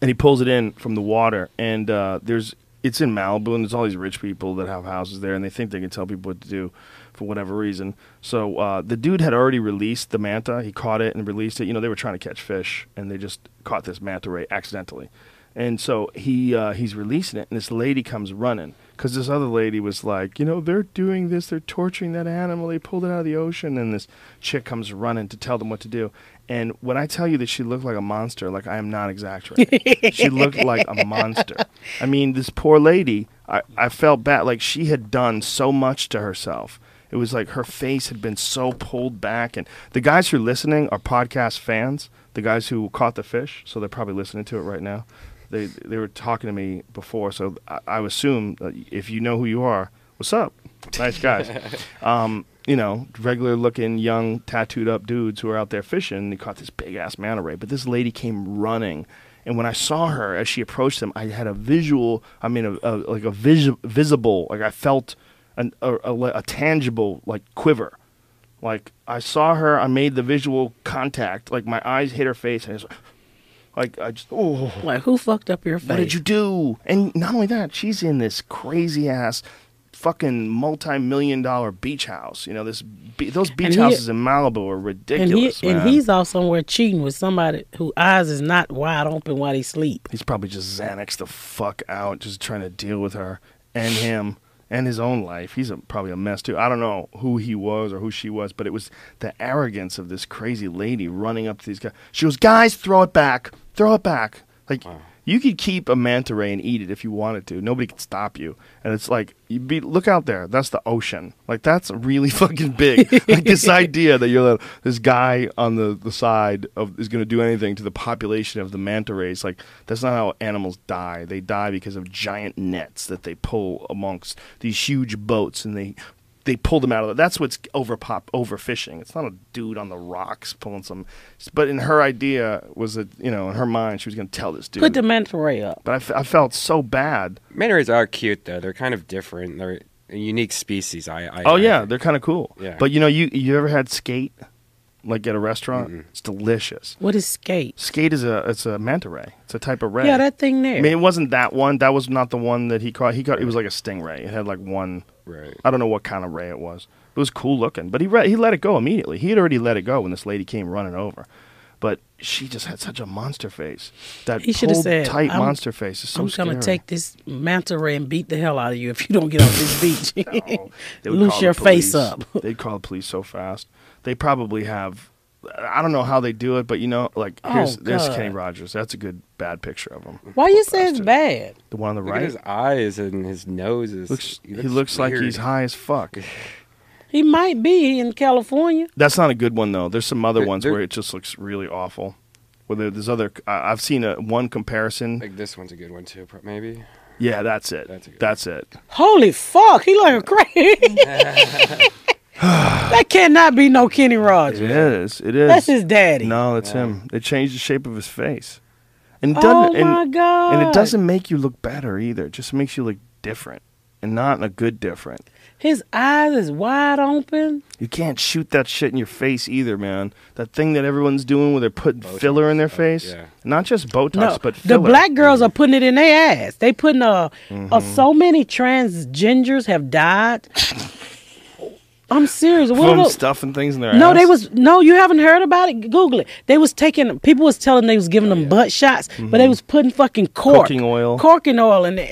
And he pulls it in from the water, and uh, there's it's in Malibu, and there's all these rich people that have houses there, and they think they can tell people what to do for whatever reason. So uh, the dude had already released the manta. He caught it and released it. You know, they were trying to catch fish, and they just caught this manta ray accidentally. And so he uh, he's releasing it, and this lady comes running because this other lady was like, you know, they're doing this, they're torturing that animal. They pulled it out of the ocean, and this chick comes running to tell them what to do. And when I tell you that she looked like a monster, like I am not exaggerating, she looked like a monster. I mean, this poor lady, I, I felt bad. Like she had done so much to herself. It was like her face had been so pulled back. And the guys who are listening are podcast fans, the guys who caught the fish, so they're probably listening to it right now. They they were talking to me before, so I, I assume that if you know who you are, what's up? Nice guys. um, you know, regular looking, young, tattooed up dudes who are out there fishing. They caught this big ass manta ray. But this lady came running. And when I saw her as she approached them, I had a visual, I mean, a, a, like a vis- visible, like I felt an, a, a, a tangible, like quiver. Like I saw her, I made the visual contact, like my eyes hit her face, and I was like, I just, oh, Like, who fucked up your face? what did you do? And not only that, she's in this crazy ass fucking multi-million dollar beach house. You know, this be- those beach he- houses in Malibu are And, he, ridiculous, and he's off somewhere cheating with somebody whose eyes is not wide open while he sleep. He's probably just Xanax the fuck out, just trying to deal with her and him and his own life. He's a, probably a mess too. I don't know who he was or who she was, but it was the arrogance of this crazy lady running up to these guys. She goes, "Guys, throw it back, throw it back." Like you could keep a manta ray and eat it if you wanted to. Nobody could stop you. And it's like, you be look out there. That's the ocean. Like that's really fucking big. like this idea that you're like, this guy on the, the side of is going to do anything to the population of the manta rays. Like that's not how animals die. They die because of giant nets that they pull amongst these huge boats, and they they pulled him out of it. That's what's over pop overfishing. It's not a dude on the rocks pulling some. But in her idea was that you know in her mind she was going to tell this dude. Put the manta ray up. but I, f- I felt so bad. Manta rays are cute though. They're kind of different. They're a unique species. I, I Oh I yeah, think. they're kind of cool. Yeah. But you know, you you ever had skate, like at a restaurant? It's delicious. What is skate? Skate is a it's a manta ray. It's a type of ray. Yeah, that thing there. I mean, it wasn't that one. That was not the one that he caught. He caught. It was like a stingray. It had like one. right. I don't know what kind of ray it was. It was cool looking, but he re- he let it go immediately. He had already let it go when this lady came running over. but she just had such a monster face. That He should have pulled, said, tight "I'm- monster face is so I'm scary. gonna take this manta ray and beat the hell out of you if you don't get off this beach. They would Loose call your the face up. They'd call the police so fast. They probably have. I don't know how they do it, but you know, like oh, here's Oh, there's Kenny Rogers. That's a good bad picture of him. Why you say it's bad? The one on the Look right at his eyes and his nose is. looks. He looks, like he's high as fuck. He might be in California. That's not a good one though. There's some other There- ones there- where it just looks really awful. Where there, there's other. I I've seen a one comparison. Like this one's a good one too, maybe. Yeah, that's it. That's a good That's it. Holy fuck, he like a crazy. that cannot be no Kenny Rogers. is. It is. That's his daddy. No, that's him. They changed the shape of his face. And it Oh doesn't. and, my god. and it doesn't make you look better either. It just makes you look different, and not in a good different. His eyes is wide open. You can't shoot that shit in your face either, man. That thing that everyone's doing where they're putting filler in their face. yeah. Not just Botox, No, but the filler. Mm-hmm. black girls are putting it in their ass. They putting uh, uh so many transgenders have died. I'm serious. What From stuffing things in their No, ass. they was no. You haven't heard about it? Google it. They was taking people was telling they was giving them oh, butt shots, but they mm-hmm. was putting fucking cork, Cooking oil. corking oil in their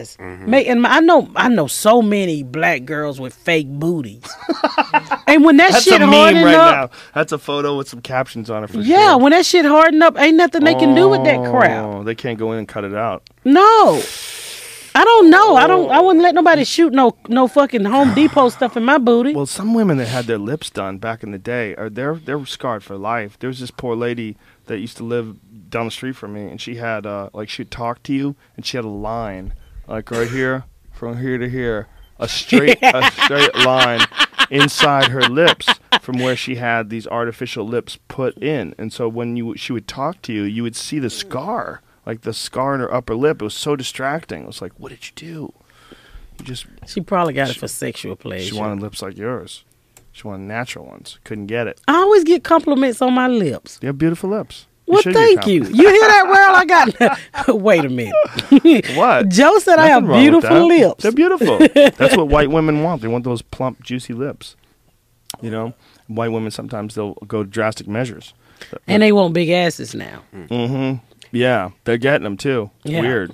ass. Mm-hmm. Make, and I know I know so many black girls with fake booties. and when that That's shit a meme hardened right up, now. That's a photo with some captions on it for yeah, sure. when that shit hardened up, ain't nothing they can do with that crap. Oh, They can't go in and cut it out. No. I don't know. I don't. I wouldn't let nobody shoot no no fucking Home Depot stuff in my booty. Well, some women that had their lips done back in the day are they're they're scarred for life. There was this poor lady that used to live down the street from me, and she had uh, like she'd talk to you, and she had a line like right here from here to here, a straight a straight line inside her lips from where she had these artificial lips put in, and so when you she would talk to you, you would see the scar, like the scar in her upper lip. It was so distracting. It was like, what did you do? You just She probably got it for sexual pleasure. she wanted lips like yours. She wanted natural ones. Couldn't get it. I always get compliments on my lips. You have beautiful lips. You Well, thank you. You hear that, Well, I got. Wait a minute. What? Joe said I have Nothing wrong with beautiful lips. They're beautiful. That's what white women want. They want those plump, juicy lips. You know, white women sometimes they'll go drastic measures. and they want big asses now. Mm-hmm. Yeah, they're getting them too. It's Yeah. weird.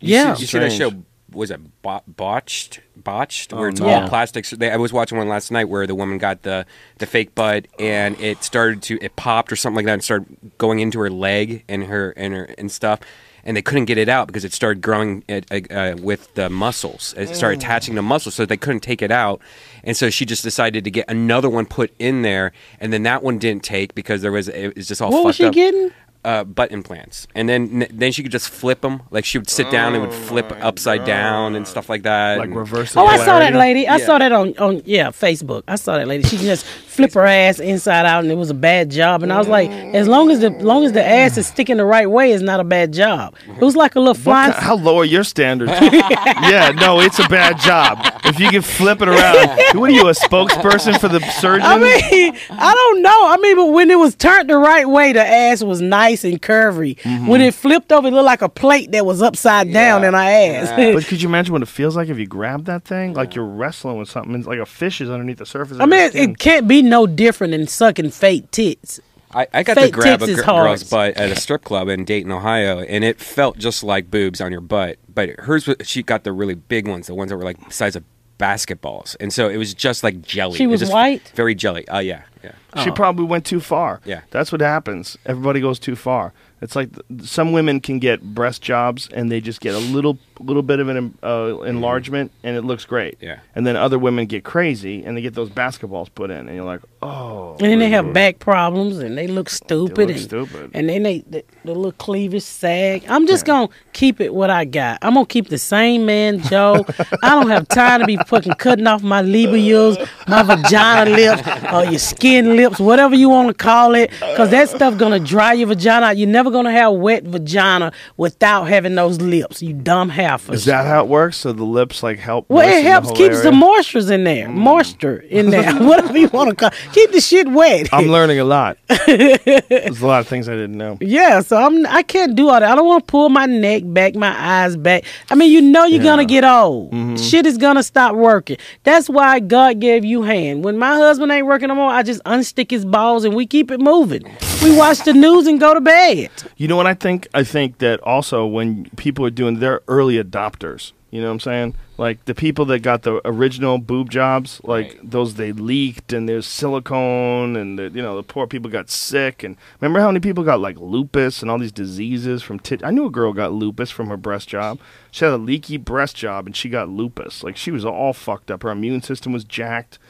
You Yeah. see, you see that show? Was it bo- botched? Botched, Oh, where it's no. all Yeah. plastics. They, I was watching one last night where the woman got the the fake butt and it started to it popped or something like that and started going into her leg and her and her and stuff. And they couldn't get it out because it started growing it, uh, uh, with the muscles. It started attaching to muscles, so they couldn't take it out. And so she just decided to get another one put in there, and then that one didn't take because there was it was just all What fucked was she up getting? Uh, butt implants, and then then she could just flip them. Like she would sit down and would flip upside down and stuff like that. Like and- reverse. Oh, I saw that lady. I Yeah. saw that on, on yeah Facebook. I saw that lady. She just flip her ass inside out, and it was a bad job. And I was like, as long as the long as the ass is sticking the right way, it's not a bad job. It was like a little What flying. ki- how low are your standards? yeah, no, it's a bad job. If you can flip it around, what are you, a spokesperson for the surgeon? I mean, I don't know. I mean, but when it was turned the right way, the ass was nice and curvy. Mm-hmm. When it flipped over, it looked like a plate that was upside down in her ass. but could you imagine what it feels like if you grab that thing? Like you're wrestling with something. It's like a fish is underneath the surface. Of I mean, your it, skin. it can't be no different than sucking fake tits. I, I got to grab a gr- girl's butt at a strip club in Dayton, Ohio, and it felt just like boobs on your butt. But hers, was- she got the really big ones, the ones that were like the size of basketballs, and so it was just like jelly. She It was just white? very jelly. Oh yeah, yeah. She oh. probably went too far. Yeah. That's what happens. Everybody goes too far. It's like th- some women can get breast jobs and they just get a little little bit of an uh, enlargement and it looks great. Yeah. And then other women get crazy and they get those basketballs put in and you're like, "Oh." And then they have back problems and they look stupid. look and, stupid. And then they the, the little cleavage sag. I'm just gonna keep it what I got. I'm gonna keep the same man, Joe. I don't have time to be fucking cutting off my labials, my vagina lips, or your skin lips, whatever you want to call it, because that stuff gonna dry your vagina out. You're never gonna have wet vagina without having those lips. You dumb heifers. Is that how it works? So the lips like help Well, it helps whole keeps the area? moistures in there, moisture in there, mm. whatever you want to call. Keep the shit wet. I'm learning a lot. There's a lot of things I didn't know. Yeah, so I'm I can't do all that. I don't want to pull my neck back, my eyes back. I mean, you know you're gonna get old. Mm-hmm. Shit is gonna stop working. That's why God gave you hand. When my husband ain't working no more, I just unstick his balls, and we keep it moving. We watch the news and go to bed. You know what I think? I think that also when people are doing, they're early adopters. You know what I'm saying? Like the people that got the original boob jobs, like Right. those they leaked and there's silicone and the, you know the poor people got sick and remember how many people got like lupus and all these diseases from tit. I knew a girl got lupus from her breast job. She had a leaky breast job and she got lupus. Like she was all fucked up. Her immune system was jacked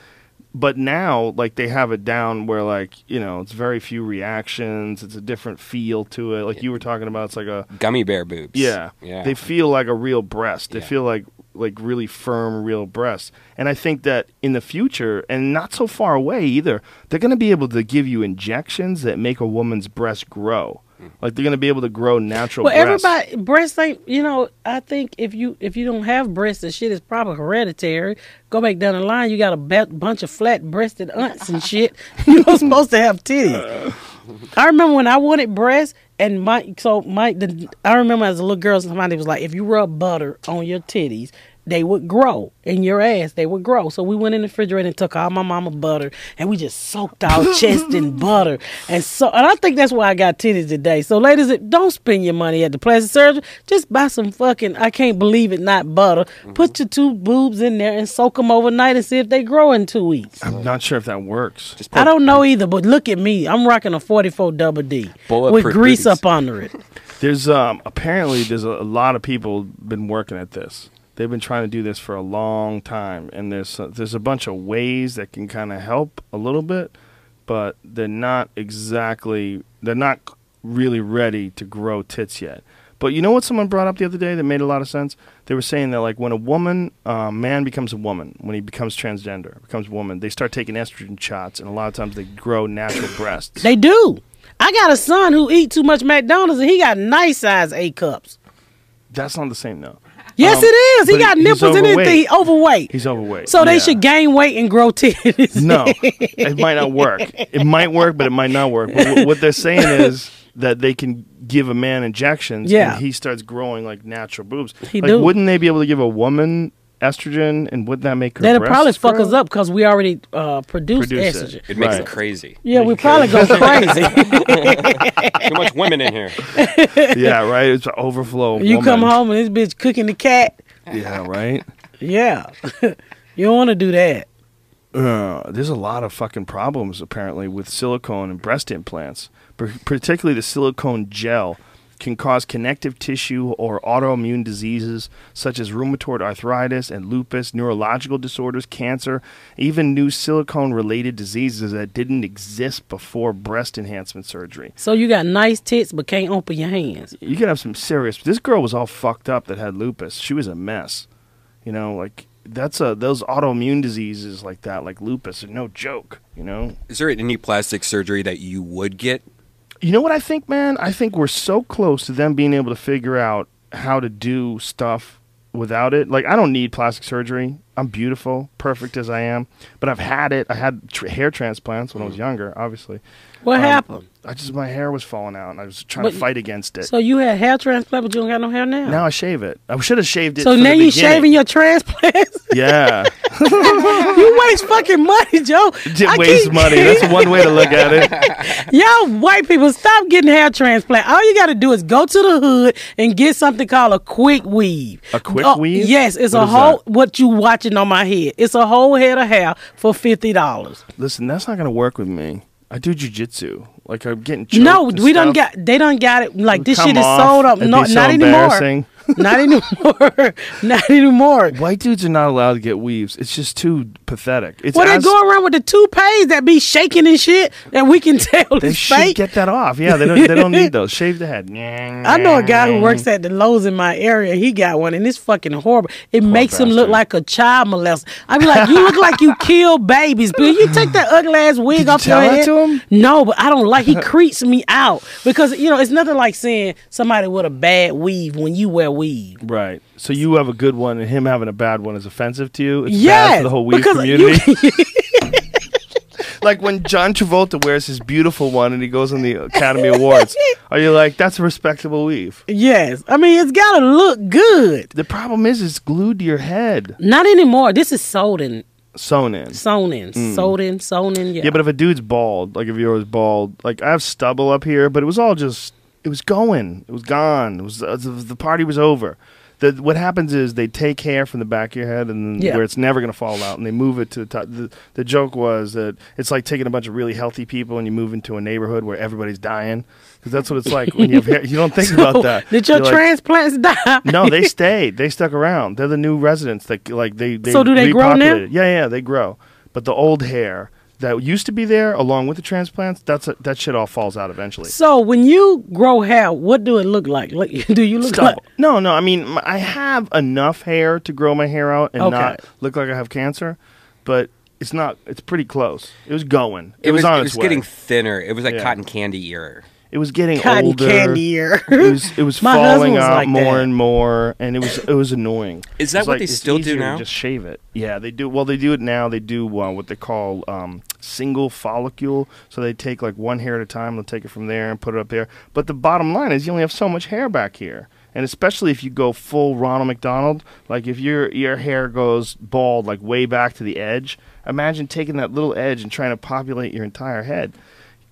but now like they have it down where like you know it's very few reactions. It's a different feel to it. Like you were talking about it's like a Gummy bear boobs. yeah. Yeah. they feel like a real breast. They Yeah. feel like like really firm real breasts. And i think that in the future and not so far away either they're going to be able to give you injections that make a woman's breast grow like they're going to be able to grow natural Well, breasts. everybody breasts ain't. You know, I think if you if you don't have breasts, the shit is probably hereditary. Go back down the line, you got a ba- bunch of flat breasted aunts and shit. You're not supposed to have titties. I remember when I wanted breasts, and my so my the, I remember as a little girl, somebody was like, if you rub butter on your titties. They would grow in your ass. They would grow. So we went in the refrigerator and took all my mama butter, and we just soaked our chest in butter. And so, and I think that's why I got titties today. So, ladies, don't spend your money at the plastic surgery. Just buy some fucking. I can't believe it, not butter. Put your two boobs in there and soak them overnight and see if they grow in two weeks. i'm not sure if that works Just I don't know either, but look at me. I'm rocking a 44 double D with grease boobies. up under it. There's um apparently there's a, a lot of people been working at this. They've been trying to do this for a long time, and there's a, there's a bunch of ways that can kind of help a little bit, but they're not exactly they're not really ready to grow tits yet. But you know what someone brought up the other day that made a lot of sense? They were saying that like when a woman, uh, man becomes a woman, when he becomes transgender, becomes a woman, they start taking estrogen shots, and a lot of times they grow natural breasts. They do. I got a son who eat too much McDonald's and he got nice size A cups. That's not the same though. Yes, Um, it is. He got nipples and everything. He overweight. He's overweight. so they Yeah. should gain weight and grow titties. No, it might not work. It might work, but it might not work. But wh- what they're saying is that they can give a man injections, Yeah. and he starts growing like natural boobs. He like, do. wouldn't they be able to give a woman estrogen, and wouldn't that make her? That'll probably breasts fuck grow? us up because we already uh, produced Produce estrogen. it. It makes Right. it crazy. Yeah, we probably go crazy. Too much women in here. Yeah, right. It's an overflow. you come home and this bitch cooking the cat. Yeah, right. Yeah, you don't want to do that. Uh, there's a lot of fucking problems apparently with silicone and breast implants, particularly the silicone gel can cause connective tissue or autoimmune diseases such as rheumatoid arthritis and lupus, neurological disorders, cancer, even new silicone related diseases that didn't exist before breast enhancement surgery. So you got nice tits but can't open your hands. You could have some serious. This girl was all fucked up that had lupus. She was a mess. You know, like that's a those autoimmune diseases like that, like lupus, are no joke. You know, Is there any plastic surgery that you would get? You know what I think, man? I think we're so close to them being able to figure out how to do stuff without it. Like, I don't need plastic surgery. I'm beautiful, perfect as I am. But I've had it. I had tr- hair transplants when I was younger, obviously. What Um, happened? I just, my hair was falling out and I was trying But- to fight against it. So you had hair transplant, but you don't got no hair now. now I shave it. I should have shaved it. so now you beginning. shaving your transplants. Yeah. you waste fucking money, Joe. I waste money. That's one way to look at it. Y'all white people, stop getting hair transplant. All you got to do is go to the hood and get something called a quick weave. A quick Oh, weave? Yes, it's What a whole that? what you watching on my head. It's a whole head of hair for fifty dollars. Listen, that's not going to work with me. I do jujitsu. Like, I'm getting choked No, we don't stuff. got. They don't got it. Like this Come shit is off. sold up. It'd No, be so not anymore. embarrassing. not anymore. not anymore. White dudes are not allowed to get weaves. It's just too pathetic. It's Well, they as- go around with the toupees that be shaking and shit that we can tell They is should fake. get that off. Yeah, they don't. They don't need those. Shave the head. I know a guy who works at the Lowe's in my area. He got one, and it's fucking horrible. It makes him look bastard. like a child molester. I be like, you look like you kill babies, but you take that ugly ass wig you off tell your that head. to him? No, but I don't like. He creeps me out because you know it's nothing like seeing somebody with a bad weave when you wear weave. Right. So you have a good one, and him having a bad one is offensive to you. It's bad for the whole weave community. like when John Travolta wears his beautiful one and he goes on the Academy Awards. Are you like that's a respectable weave? Yes, I mean it's gotta look good. The problem is it's glued to your head. Not anymore. This is sold in sewn in. sewn in, sewed in, sewn in. Yeah. Mm. Yeah, but if a dude's bald, like if yours bald, like I have stubble up here, but it was all just it was going, it was gone. It was uh, the, the party was over. The, what happens is they take hair from the back of your head and Yeah. where it's never going to fall out, and they move it to the top. The, the joke was that it's like taking a bunch of really healthy people and you move into a neighborhood where everybody's dying because that's what it's like when you have hair. You don't think about that. Did your You're like, transplants die? no, they stayed. They stuck around. They're the new residents. That like they. they So do they grow now? Yeah, yeah, they grow. But the old hair that used to be there, along with the transplants, that's a, that shit all falls out eventually. So when you grow hair, what do it look like? Look, do you look like? No, no. I mean, I have enough hair to grow my hair out and Okay. not look like I have cancer, but it's not. It's pretty close. It was going. It, It, was, on it its was way. getting thinner. It was like Yeah. cotton candy ear. It was getting Cotton older. candy ear. It was, it was My husband falling was out like more that. and more, and it was it was annoying. Is that It's what like, they it's still do easier to now? Just shave it. Yeah, they do. Well, they do it now. They do uh, what they call um, single follicle. So they take like one hair at a time. They'll take it from there and put it up there. But the bottom line is, you only have so much hair back here. And especially if you go full Ronald McDonald, like if your your hair goes bald like way back to the edge, imagine taking that little edge and trying to populate your entire head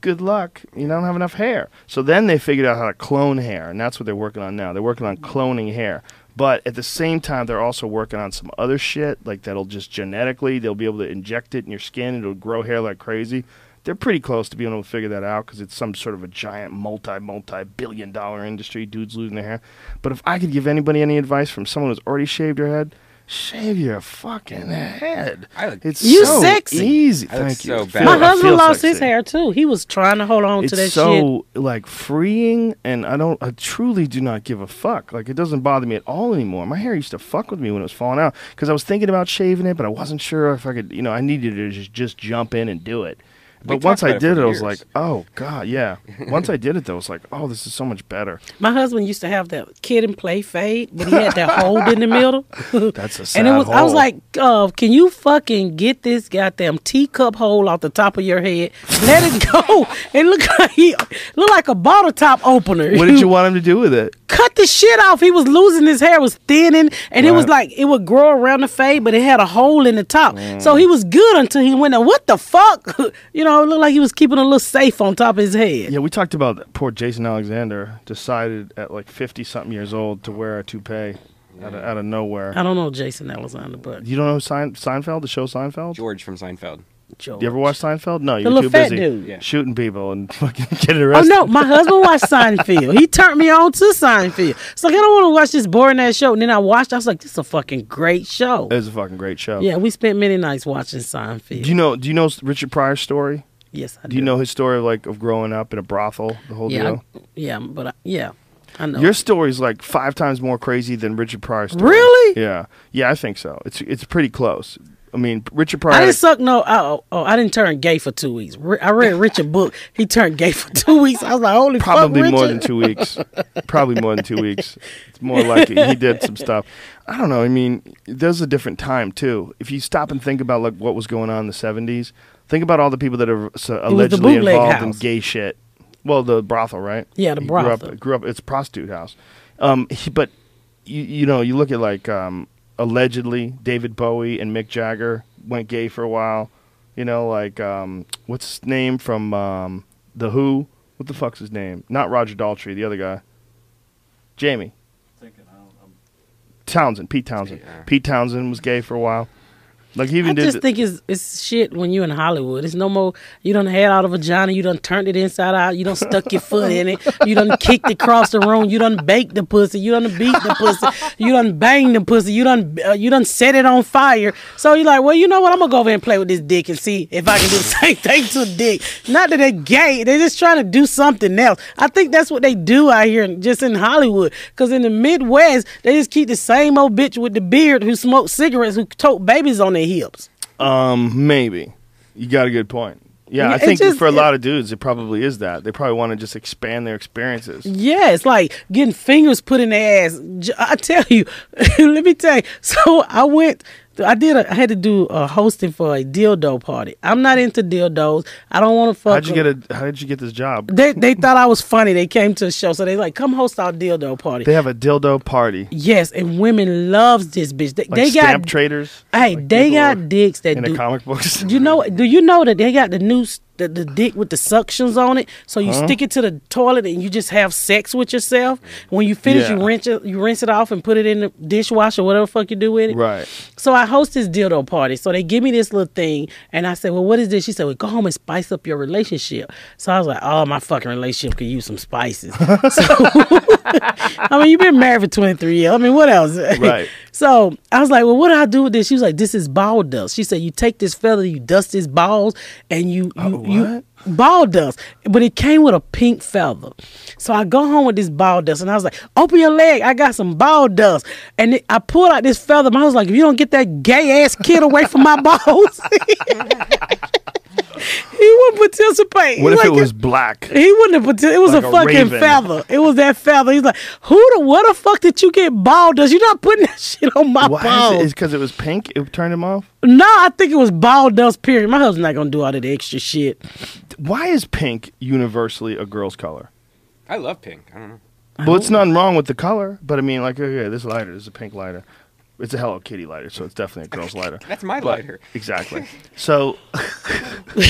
good luck. You don't have enough hair. So then they figured out how to clone hair, and that's what they're working on now. They're working on cloning hair. But at the same time, they're also working on some other shit, like that'll just genetically, they'll be able to inject it in your skin. And it'll grow hair like crazy. They're pretty close to being able to figure that out because it's some sort of a giant multi, multi billion dollar industry. Dudes losing their hair. But if I could give anybody any advice from someone who's already shaved their head, shave your fucking head. I look- it's You so sexy. easy. I Thank you. so My husband feel lost his hair too. He was trying to hold on it's to that shit. so like freeing and i don't i truly do not give a fuck like it doesn't bother me at all anymore my hair used to fuck with me when it was falling out because i was thinking about shaving it but i wasn't sure if i could you know i needed to just, just jump in and do it but talked once i about it did it i was like oh god yeah once i did it though i was like oh this is so much better My husband used to have that Kid 'n Play fade, but he had that hole in the middle. that's a sad and it was I was like, uh, can you fucking get this goddamn teacup hole off the top of your head? Let it go. It looked like he looked like a bottle top opener. what did you want him to do with it cut the shit off. He was losing his hair, was thinning, and it was like it would grow around the fade, but it had a hole in the top. So he was good until he went. What the fuck? you know, it looked like he was keeping a little safe on top of his head. yeah we talked about poor jason alexander decided at like 50 something years old to wear a toupee out, of, out of nowhere I don't know Jason Alexander, but you don't know Sein- seinfeld the show seinfeld George from Seinfeld. Joe. You ever watch Seinfeld? No, you're little too busy dude. Yeah. shooting people and fucking getting arrested. Oh no, my husband watched Seinfeld. He turned me on to Seinfeld. It's like I don't want to watch this boring ass show. And then I watched. I was like, this is a fucking great show. It's a fucking great show. Yeah, we spent many nights watching Seinfeld. Do you know? Do you know Richard Pryor's story? yes, I do. Do you know his story of like of growing up in a brothel? The whole Yeah, deal. I, yeah, but I, yeah, I know. Your story's like five times more crazy than Richard Pryor's story. Really? Yeah. Yeah, I think so. It's it's pretty close. I mean, Richard Pryor. I didn't suck no. Oh, oh, I didn't turn gay for two weeks. I read Richard book. He turned gay for two weeks. I was like, holy probably fuck, more than two weeks. probably more than two weeks. It's more like it. he did some stuff. I don't know. I mean, there's a different time too. If you stop and think about like what was going on in the '70s, think about all the people that are so allegedly involved in gay shit. Well, the brothel, right? Yeah, the He Grew brothel. up, grew up. It's a prostitute house. Um, he, but you, you know, you look at like um, allegedly David Bowie and Mick Jagger went gay for a while. You know, like um, what's his name from um, the Who? What the fuck's his name? Not Roger Daltrey, the other guy. Jamie. Thinking, Townshend, Pete Townshend. Yeah. Pete Townshend was gay for a while. Like he even I did. just think it's it's shit when you in Hollywood. It's no more. You don't had out of vagina. You done turned it inside out. You done stuck your foot in it. You done kicked it across the room. You done baked the pussy. You done beat the pussy. You done banged the pussy. You done uh, you done set it on fire. So you're like, well, you know what? I'm gonna go over and play with this dick and see if I can do the same thing to a dick. Not that they're gay. They're just trying to do something else. I think that's what they do out here, just in Hollywood. Because in the Midwest, they just keep the same old bitch with the beard who smokes cigarettes who tote babies on their hips. Um, maybe. You got a good point. Yeah, Yeah, I think just- for a lot of dudes, it probably is that. They probably want to just expand their experiences. Yeah, it's like getting fingers put in their ass. I tell you, let me tell you. So I went I did. A, I had to do a hosting for a dildo party. I'm not into dildos. I don't want to fuck. How'd you them. get a? How did you get this job? They they thought I was funny. They came to the show, so they like come host our dildo party. They have a dildo party. yes, and women loves this bitch. They, Like they stamp got traders. hey, Like they got dicks that in do. the comic books. you know? Do you know that they got the new the, the dick with the suctions on it? So you stick it to the toilet and you just have sex with yourself. When you finish, you rinse it, you rinse it off and put it in the dishwasher, whatever the fuck you do with it. Right. So I host this dildo party. So they give me this little thing, and I said, "Well, what is this?" She said, "Well, go home and spice up your relationship." So I was like, "Oh, my fucking relationship could use some spices." so, I mean, you've been married for twenty three years. I mean, what else? Right. So I was like, "Well, what do I do with this?" She was like, "This is ball dust." She said, "You take this feather, you dust his balls, and you you, oh, you ball dust." But it came with a pink feather. So I go home with this ball dust, and I was like, "Open your leg, I got some ball dust." And it, I pulled out this feather. and I was like, "If you don't get that gay ass kid away from my balls." He wouldn't participate. He's What if like, it was black? He wouldn't have. partic- It was Like a a fucking raven. feather. It was that feather. He's like, who the what the fuck did you get bald? Does you not putting that shit on my Why balls? is it? Is because it was pink? It turned him off. no, I think it was bald dust. Period. My husband's not gonna do all that extra shit. Why is pink universally a girl's color? I love pink. I don't know. Well, it's nothing wrong with the color, but I mean, like, okay, this lighter is a pink lighter. It's a Hello Kitty lighter, so it's definitely a girl's lighter. That's my But- lighter. Exactly. So, you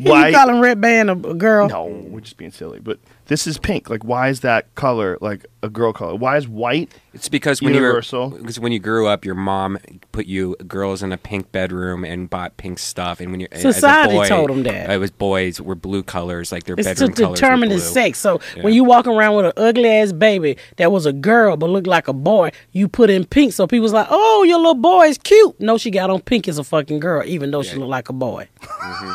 why? calling red band a, a girl? No, we're just being silly. But this is pink. Like, why is that color like a girl color? Why is white? It's because when Universal. you were because when you grew up, your mom put you girls in a pink bedroom and bought pink stuff, and when you Society as a boy, told 'em that. it was boys were blue colors, like their It's to bedroom colors determine were the blue. sex. So Yeah. when you walk around with an ugly ass baby that was a girl but looked like a boy, you put in pink. So people's like, "Oh, your little boy is cute." No, she got on pink as a fucking girl, even though she looked like a boy. Mm-hmm.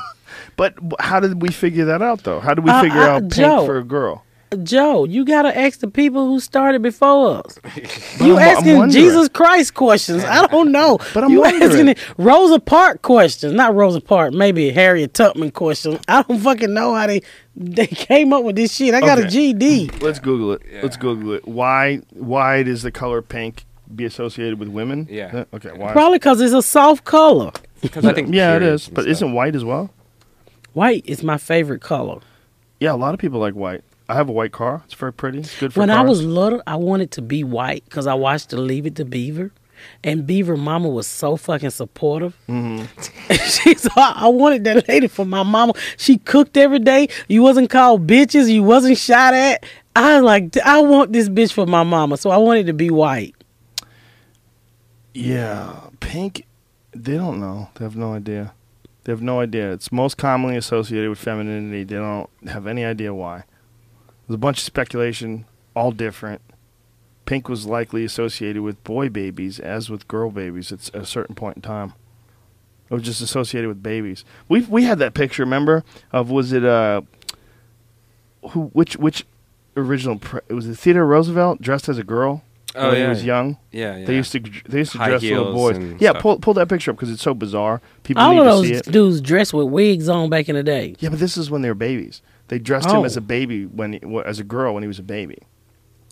But how did we figure that out, though? How did we Uh, figure uh, out pink Joe. for a girl? Joe, you gotta ask the people who started before us. You I'm- I'm asking. Jesus Christ questions. I don't know. But I'm you wondering. asking Rosa Parks questions. Not Rosa Parks, maybe Harriet Tubman questions. I don't fucking know how they they came up with this shit. I got a GD. Let's Google it. Let's Google it. Why? Why does the color pink be associated with women? Yeah. Okay. Why? Probably because it's a soft color. Because I think yeah, it periods is. and But stuff. isn't white as well? White is my favorite color. Yeah, a lot of people like white. I have a white car. It's very pretty. It's good for When I was little, I wanted to be white because I watched the Leave It to Beaver. And Beaver Mama was so fucking supportive. Mm-hmm. She's, I I wanted that lady for my mama. She cooked every day. You wasn't called bitches. You wasn't shot at. I was like, I want this bitch for my mama. So I wanted to be white. Yeah, pink. They don't know. They have no idea. They have no idea. It's most commonly associated with femininity. They don't have any idea why. There's a bunch of speculation, all different. Pink was likely associated with boy babies as with girl babies at a certain point in time. It was just associated with babies. We we had that picture, remember? Of was it uh who which which original pre- was it Theodore Roosevelt dressed as a girl Oh, when he was young. Yeah, yeah. They used to they used to High dress little boys. and Yeah, stuff. pull pull that picture up because it's so bizarre. People All need of to those see it. dudes dressed with wigs on back in the day. Yeah, but this is when they were babies. They dressed Oh. him as a baby when he, as a girl when he was a baby.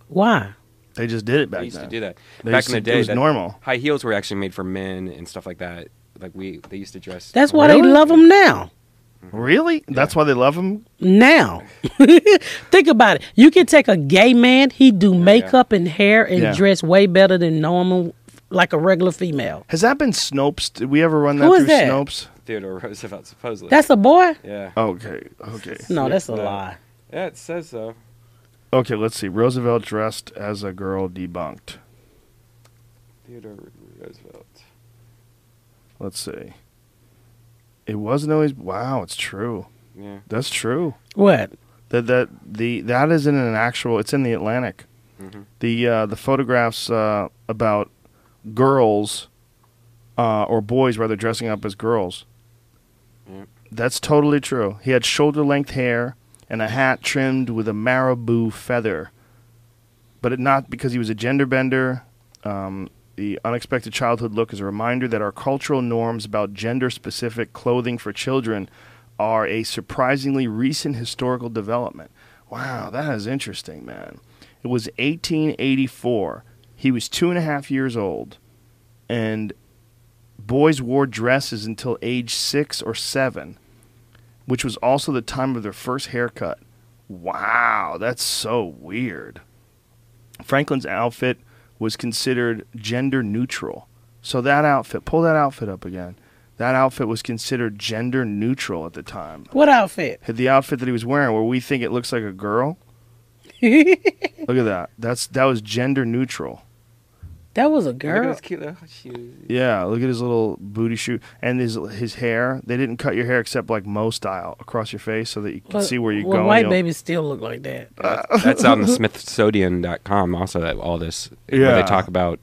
Why? They just did it back They used then. to do that They back in the to- it day. was that normal. High heels were actually made for men and stuff like that. Like we, they used to dress. That's why Really? they love them now. Mm-hmm. Really? That's why they love him. now. Think about it. You can take a gay man, he do makeup and hair and Yeah. dress way better than normal, like a regular female. Has that been Snopes? Did we ever run that Who is through that? Snopes? Theodore Roosevelt supposedly. That's a boy? yeah. Okay, okay, No, that's a No. lie. Yeah, it says so. okay. Let's see. Roosevelt dressed as a girl debunked. Theodore Roosevelt. Let's see. It wasn't always. Wow, it's true. Yeah. That's true. What? That that the that is in an actual. It's in the Atlantic. Mhm. The uh, the photographs uh, about girls uh, or boys rather dressing up as girls. Yep. That's totally true. He had shoulder length hair and a hat trimmed with a marabou feather, but it not because he was a gender bender. Um, the unexpected childhood look is a reminder that our cultural norms about gender specific clothing for children are a surprisingly recent historical development. Wow, that is interesting, man. It was 1884. He was two and a half years old, and boys wore dresses until age six or seven, which was also the time of their first haircut. Wow, that's so weird. Franklin's outfit was considered gender neutral. So that outfit, pull that outfit up again. That outfit was considered gender neutral at the time. What outfit? The outfit that he was wearing, where we think it looks like a girl. Look at that. That's that was gender neutral. That was a Look at girl. those cute little shoes. Yeah, look at his little booty shoot and his his hair. They didn't cut your hair except like Mo style across your face so that you can Well- see where you're well, going. White You'll- babies still look like that. Uh, That's on the Smithsonian.com. Also, that all this where they talk about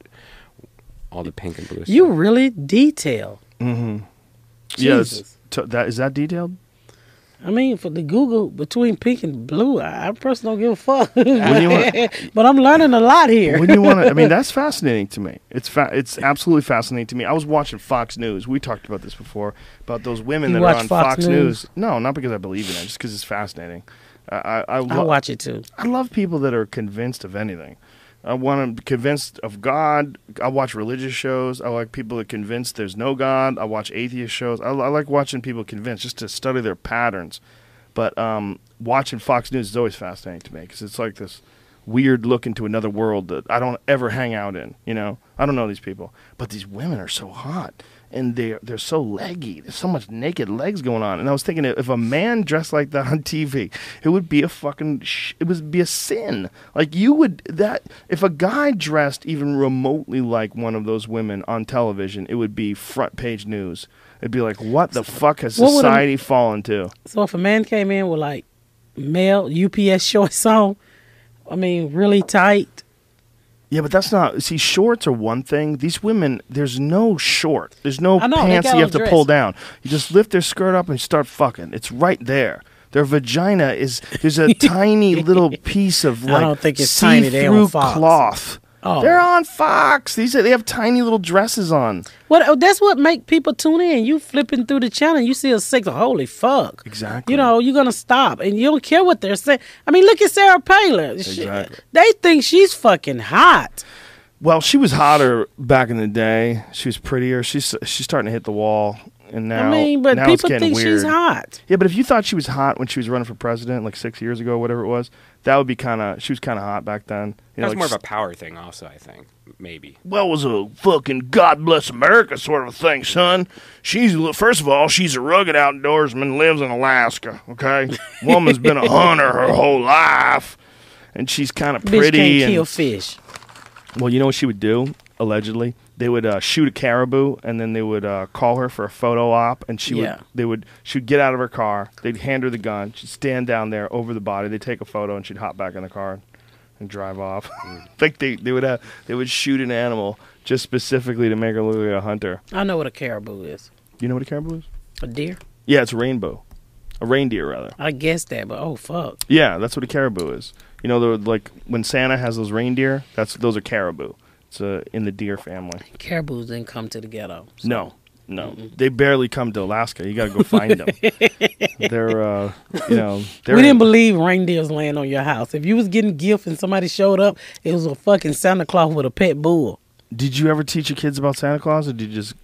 all the pink and blue. You stuff. really detail. Mm-hmm. Yeah, it's- Jesus. t- that is that detailed. I mean, for the Google between pink and blue, I, I personally don't give a fuck. When you want- but I'm learning a lot here. when you want to, I mean, that's fascinating to me. It's fa- it's absolutely fascinating to me. I was watching Fox News. We talked about this before about those women You that are watch on Fox Fox, News? News. No, not because I believe in it, just because it's fascinating. I I, I, I lo- watch it too. I love people that are convinced of anything. I want them convinced of God. I watch religious shows. I like people that convinced there's no God. I watch atheist shows. I, I like watching people convinced just to study their patterns. But um, watching Fox News is always fascinating to me because it's like this weird look into another world that I don't ever hang out in. You know, I don't know these people, but these women are so hot and they're they're so leggy. There's so much naked legs going on. And I was thinking, if a man dressed like that on TV, it would be a fucking sh- it would be a sin. Like you would that if a guy dressed even remotely like one of those women on television, it would be front page news. It'd be like, what the fuck has What would a- society fallen to? So if a man came in with like male UPS shorts on, I mean, really tight. Yeah, but that's not. See, shorts are one thing. These women, there's no short. There's no know, pants you have to dress. pull down. You just lift their skirt up and start fucking. It's right there. Their vagina is there's a tiny little piece of I like don't think it's tiny. They on see-through Fox. cloth. Oh. They're on Fox. These are, they have tiny little dresses on. What? oh, That's what make people tune in. You flipping through the channel, you see a six. Holy fuck! Exactly. You know, you're gonna stop, and you don't care what they're saying. I mean, look at Sarah Palin. She- Exactly. they think she's fucking hot. Well, she was hotter back in the day. She was prettier. She's she's starting to hit the wall, and now I mean, but now people think weird. she's hot. Yeah, but if you thought she was hot when she was running for president, like six years ago, whatever it was, that would be kind of. She was kind of hot back then. You know, That's like more of a power thing, also. I think maybe. well, it was a fucking God bless America sort of a thing, son. She's first of all, she's a rugged outdoorsman, lives in Alaska. Okay, woman's been a hunter her whole life, and she's kind of Bitch pretty. can't and, kill fish. well, you know what she would do? Allegedly, they would uh, shoot a caribou, and then they would uh, call her for a photo op, and she Yeah. would they would she would get out of her car. They'd hand her the gun. She'd stand down there over the body. They'd take a photo, and she'd hop back in the car and drive off. like they they would have they would shoot an animal just specifically to make her look like a hunter. I know what a caribou is. You know what a caribou is? A deer. Yeah, it's a rainbow, a reindeer rather. I guess that, but oh fuck. Yeah, that's what a caribou is. You know, the like when Santa has those reindeer, that's those are caribou. It's uh, in the deer family. Caribous didn't come to the ghetto. so- No, no, they barely come to Alaska. You got to go find them. they're, uh, you know, they're we didn't believe reindeers land on your house. If you was getting gift and somebody showed up, it was a fucking Santa Claus with a pet bull. Did you ever teach your kids about Santa Claus, or did you just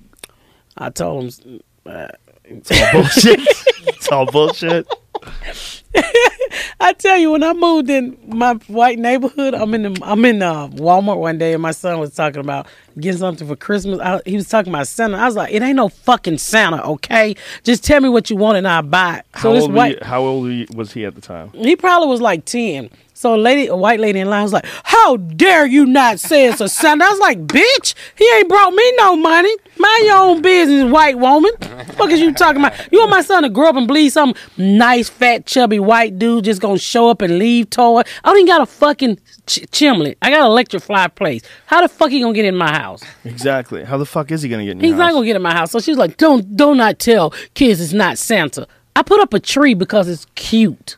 I told them. uh, it's all bullshit? it's all bullshit. I tell you, when I moved in my white neighborhood, I'm in the, I'm in uh, Walmart one day, and my son was talking about getting something for Christmas. I, he was talking about Santa. I was like, it ain't no fucking Santa, okay? Just tell me what you want and I'll buy it. So How this old, white, you, how old was he at the time? he probably was like ten. So a lady, a white lady in line was like, "How dare you not say it's a Santa?" I was like, "Bitch, he ain't brought me no money. Mind your own business, white woman. fuck is you talking about? You want my son to grow up and believe some nice, fat, chubby white dude just gonna show up and leave toy? I don't even got a fucking ch- chimney. I got an electric fireplace. How the fuck he gonna get in my house? Exactly. How the fuck is he gonna get in He's not gonna get in my house. So she's like, "Don't, don't not tell kids it's not Santa." I put up a tree because it's cute.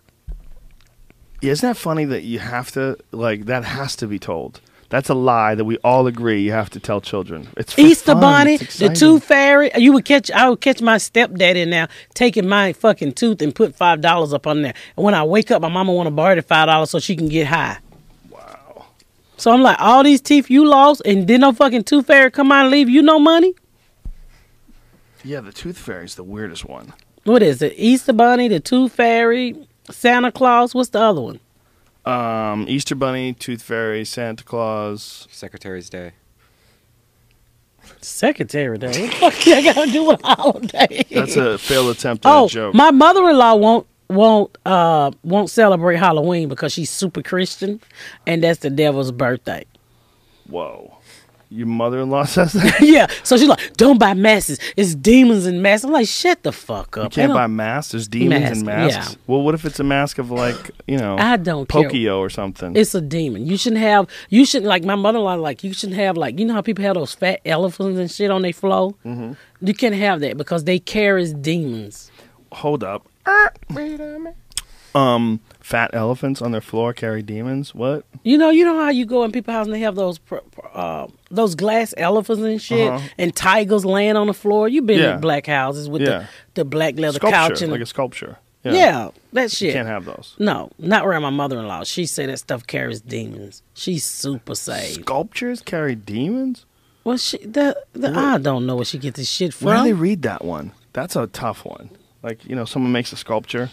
Isn't that funny that you have to like that has to be told? That's a lie that we all agree you have to tell children. It's Easter fun. Bunny, It's the. Tooth Fairy. You would catch. I would catch my stepdaddy now taking my fucking tooth and put five dollars up on there. And when I wake up, my mama want to borrow the five dollars so she can get high. Wow. So I'm like, all these teeth you lost, and did no fucking Tooth Fairy come out and leave you no money? Yeah, the Tooth Fairy's the weirdest one. What is it? Easter Bunny, the Tooth Fairy, Santa Claus. What's the other one? Um, Easter Bunny, Tooth Fairy, Santa Claus. Secretary's Day. Secretary Day. What the fuck I gotta do with a holiday? That's a failed attempt at oh, a joke. my mother-in-law won't won't uh won't celebrate Halloween because she's super Christian, and that's the devil's birthday. Whoa. Your mother-in-law says that? yeah, so she's like, "Don't buy masks. It's demons and masks." I'm like, "Shut the fuck up." You can't buy masks. There's demons Mask, and masks. yeah. Well, what if it's a mask of like, you know, I don't care. Or something? It's a demon. You shouldn't have. You shouldn't like my mother-in-law. Like you shouldn't have like you know how people have those fat elephants and shit on their flow. Mm-hmm. You can't have that because they carry demons. Hold up. wait a Um, fat elephants on their floor carry demons. What? You know, you know how you go in people's house and they have those uh, those glass elephants and shit, Uh-huh. and tigers laying on the floor. You've been Yeah. in black houses with Yeah. the, the black leather sculpture, couch and like a sculpture. yeah. that shit. You can't have those. no, not around my mother-in-law. She said that stuff carries demons. She's super saved. Sculptures carry demons. Well, she the, the I don't know where she gets this shit Where do they read that one? That's a tough one. Like you know, someone makes a sculpture,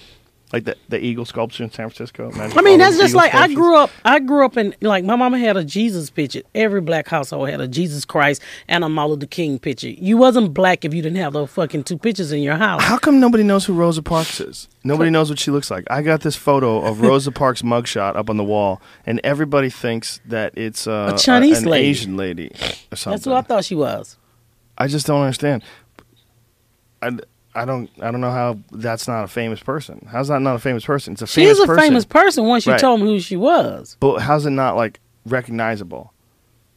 like the the eagle sculpture in San Francisco. Imagine I mean, that's just eagle like I grew up. I grew up in like my mama had a Jesus picture. Every black household had a Jesus Christ and a Martin Luther King picture. You wasn't black if you didn't have those fucking two pictures in your house. How come nobody knows who Rosa Parks is? Nobody knows what she looks like. I got this photo of Rosa Parks' mugshot up on the wall, and everybody thinks that it's uh, A Chinese an lady. Asian lady or something. That's what I thought she was. I just don't understand. I, I don't I don't know how that's not a famous person. How's that not a famous person? It's a She famous is a person. famous person once you Right. told me who she was. But how's it not like recognizable?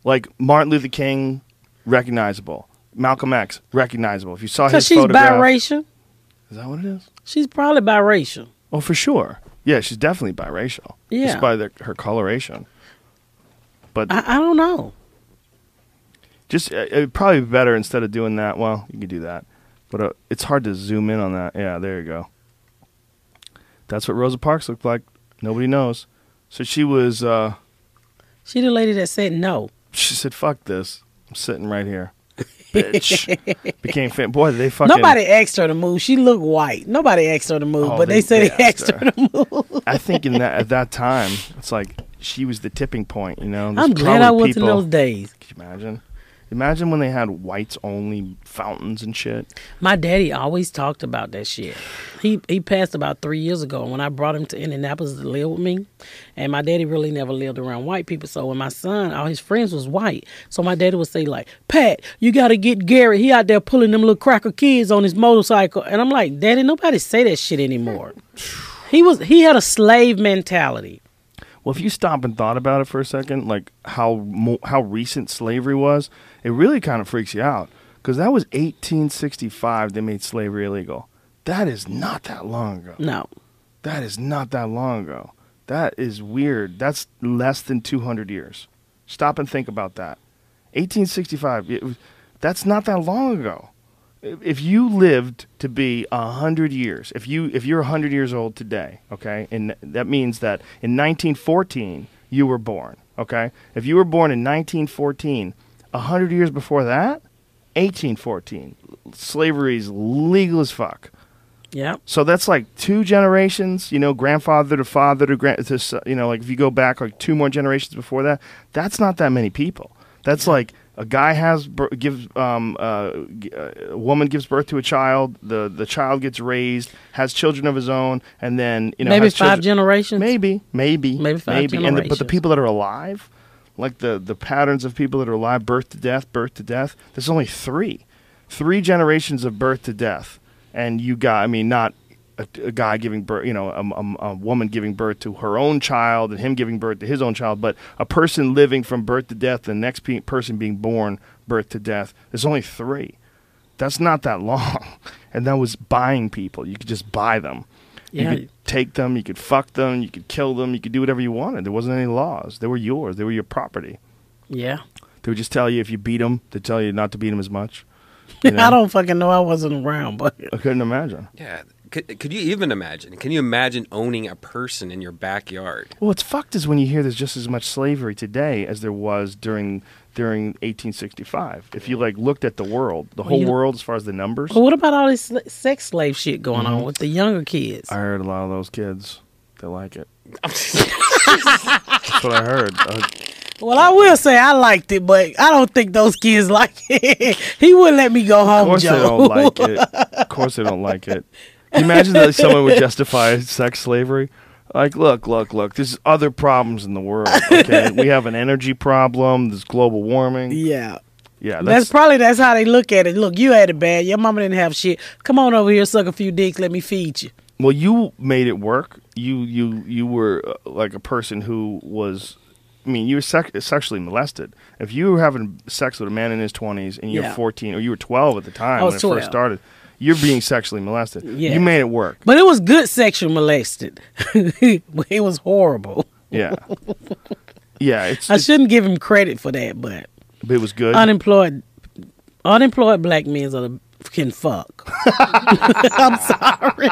Like Martin Luther King, recognizable. Malcolm X, recognizable. If you saw his Because she's photograph, biracial. is that what it is? She's probably biracial. Oh, for sure. Yeah, she's definitely biracial. Yeah. just by the, her coloration. But I, I don't know. just uh, it'd probably be better instead of doing that. Well, you could do that, but uh, it's hard to zoom in on that. Yeah, there you go. That's what Rosa Parks looked like. Nobody knows. So she was. uh She the lady that said no. She said, "Fuck this. I'm sitting right here." Bitch became fan. Boy, they fucking. Nobody asked her to move. She looked white. Nobody asked her to move, Oh, but they- they, said they asked asked her to move. I think in that at that time, it's like she was the tipping point. You know. There's I'm glad I was in those days. Could you imagine? Imagine when they had whites only fountains and shit. My daddy always talked about that shit. He he passed about three years ago, and when I brought him to Indianapolis to live with me, and my daddy really never lived around white people. So when my son, all his friends was white, so my daddy would say like, "Pat, you got to get Gary. He out there pulling them little cracker kids on his motorcycle." And I'm like, "Daddy, nobody say that shit anymore." He was he had a slave mentality. Well, if you stop and thought about it for a second, like how mo- how recent slavery was, it really kind of freaks you out because that was 1865. They made slavery illegal. That is not that long ago. No, That is not that long ago. That is weird. That's less than 200 years. Stop and think about that. 1865. It was, that's not that long ago. If you lived to be a hundred years, if you if you're a hundred years old today, okay, and that means that in 1914 you were born, okay. If you were born in 1914, a hundred years before that, 1814, slavery is legal as fuck. yeah, So that's like two generations, you know, grandfather to father to grand, to, you know, like if you go back like two more generations before that, that's not that many people. That's like a guy has gives um uh, uh, a woman gives birth to a child, the the child gets raised, has children of his own, and then you know maybe five children- generations. Maybe, maybe, Maybe five And the, but the people that are alive, like the the patterns of people that are alive, birth to death, birth to death. There's only three, three generations of birth to death, and you got. I mean, not a, a guy giving birth, you know, a, a, a woman giving birth to her own child and him giving birth to his own child, but a person living from birth to death, the next pe- person being born birth to death. There's only three. That's not that long, and that was buying people. You could just buy them. You Yeah. could take them, you could fuck them, you could kill them, you could do whatever you wanted. There wasn't any laws. They were yours. They were your property. Yeah, They would just tell you if you beat them, they'd tell you not to beat them as much. You know? I don't fucking know. I wasn't around, but I couldn't imagine. Yeah, could, could you even imagine? Can you imagine owning a person in your backyard? Well, what's fucked is when you hear there's just as much slavery today as there was during during 1865. If you like looked at the world, the whole you- world as far as the numbers, But what about all this sex slave shit going Mm-hmm. on with the younger kids? I heard a lot of those kids. They like it. That's what I heard. Uh, Well, I will say I liked it, but I don't think those kids like it. he wouldn't let me go home. of course Joe. they don't like it. Of course they don't like it. You imagine that someone would justify sex slavery? Like, look, look, look. There's other problems in the world. Okay, we have an energy problem. There's global warming. yeah. Yeah, That's, that's, probably that's how they look at it. Look, you had it bad. Your mama didn't have shit. Come on over here, suck a few dicks. Let me feed you. Well, you made it work. You you you were uh, like a person who was. I mean, you were sec- sexually molested. If you were having sex with a man in his twenties and you're Yeah. 14 or you were 12 at the time I when was it first started, you're being sexually molested. Yeah. You made it work. But it was good sexual molested. it was horrible. Yeah. yeah, it's, I it's shouldn't give him credit for that, but it was good. unemployed unemployed black men are the can fuck. I'm sorry.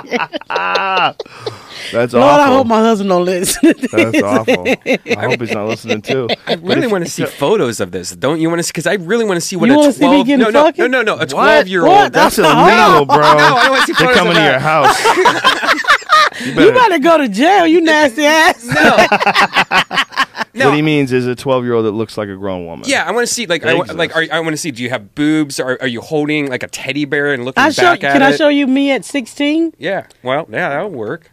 That's awful. Lord, I hope my husband don't listen. to. That's awful. I hope he's not listening too. I really want to see photos of this. Don't you want to see? Because I really want to see what You a wanna see me twelve. getting no, no, no, fucking? no, no, a twelve-year-old. That's No. illegal, bro. No, I want to see They're coming of to your house. You You better, better go to jail, you nasty ass. No. What he means is a 12 year old that looks like a grown woman. Yeah, I want to see. Like, They I, wa- like, are, I want to see. Do you have boobs? Or are you holding like a teddy bear and looking I show, back at can it? I show you me at 16? Yeah. Well, yeah, that'll work.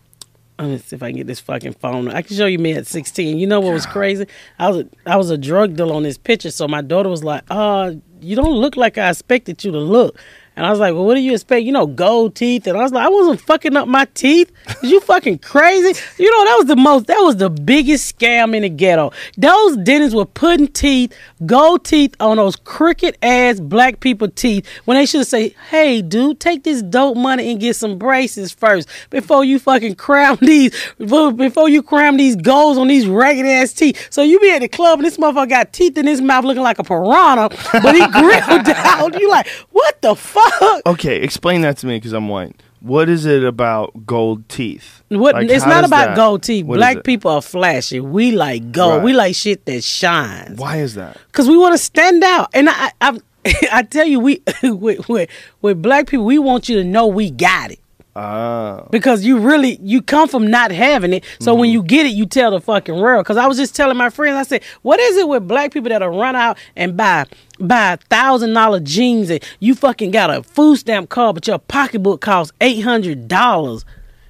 Let me see if I can get this fucking phone. I can show you me at 16. You know what was crazy? I was a, I was a drug dealer on this picture, so my daughter was like, "Uh, you don't look like I expected you to look." And I was like, "Well, what do you expect? You know, gold teeth." And I was like, "I wasn't fucking up my teeth. Is you fucking crazy? You know, that was the most. That was the biggest scam in the ghetto. Those dentists were putting teeth, gold teeth, on those crooked ass black people teeth when they should have say, "Hey, dude, take this dope money and get some braces first before you fucking cram these before before you cram these golds on these ragged ass teeth." So you be at the club and this motherfucker got teeth in his mouth looking like a piranha, but he grilled out. You like, what the fuck? Okay, explain that to me because I'm white. What is it about gold teeth? What? Like, it's not about that- gold teeth. Black people are flashy. We like gold. Right. We like shit that shines. Why is that? Cause we want to stand out, and I, I, I tell you, we with, with with black people, we want you to know we got it. Ah, Because you really you come from not having it, so when you get it, you tell the fucking world. Because I was just telling my friends, I said, "What is it with black people that'll run out and buy buy thousand dollar jeans and you fucking got a food stamp card, but your pocketbook costs eight hundred dollars."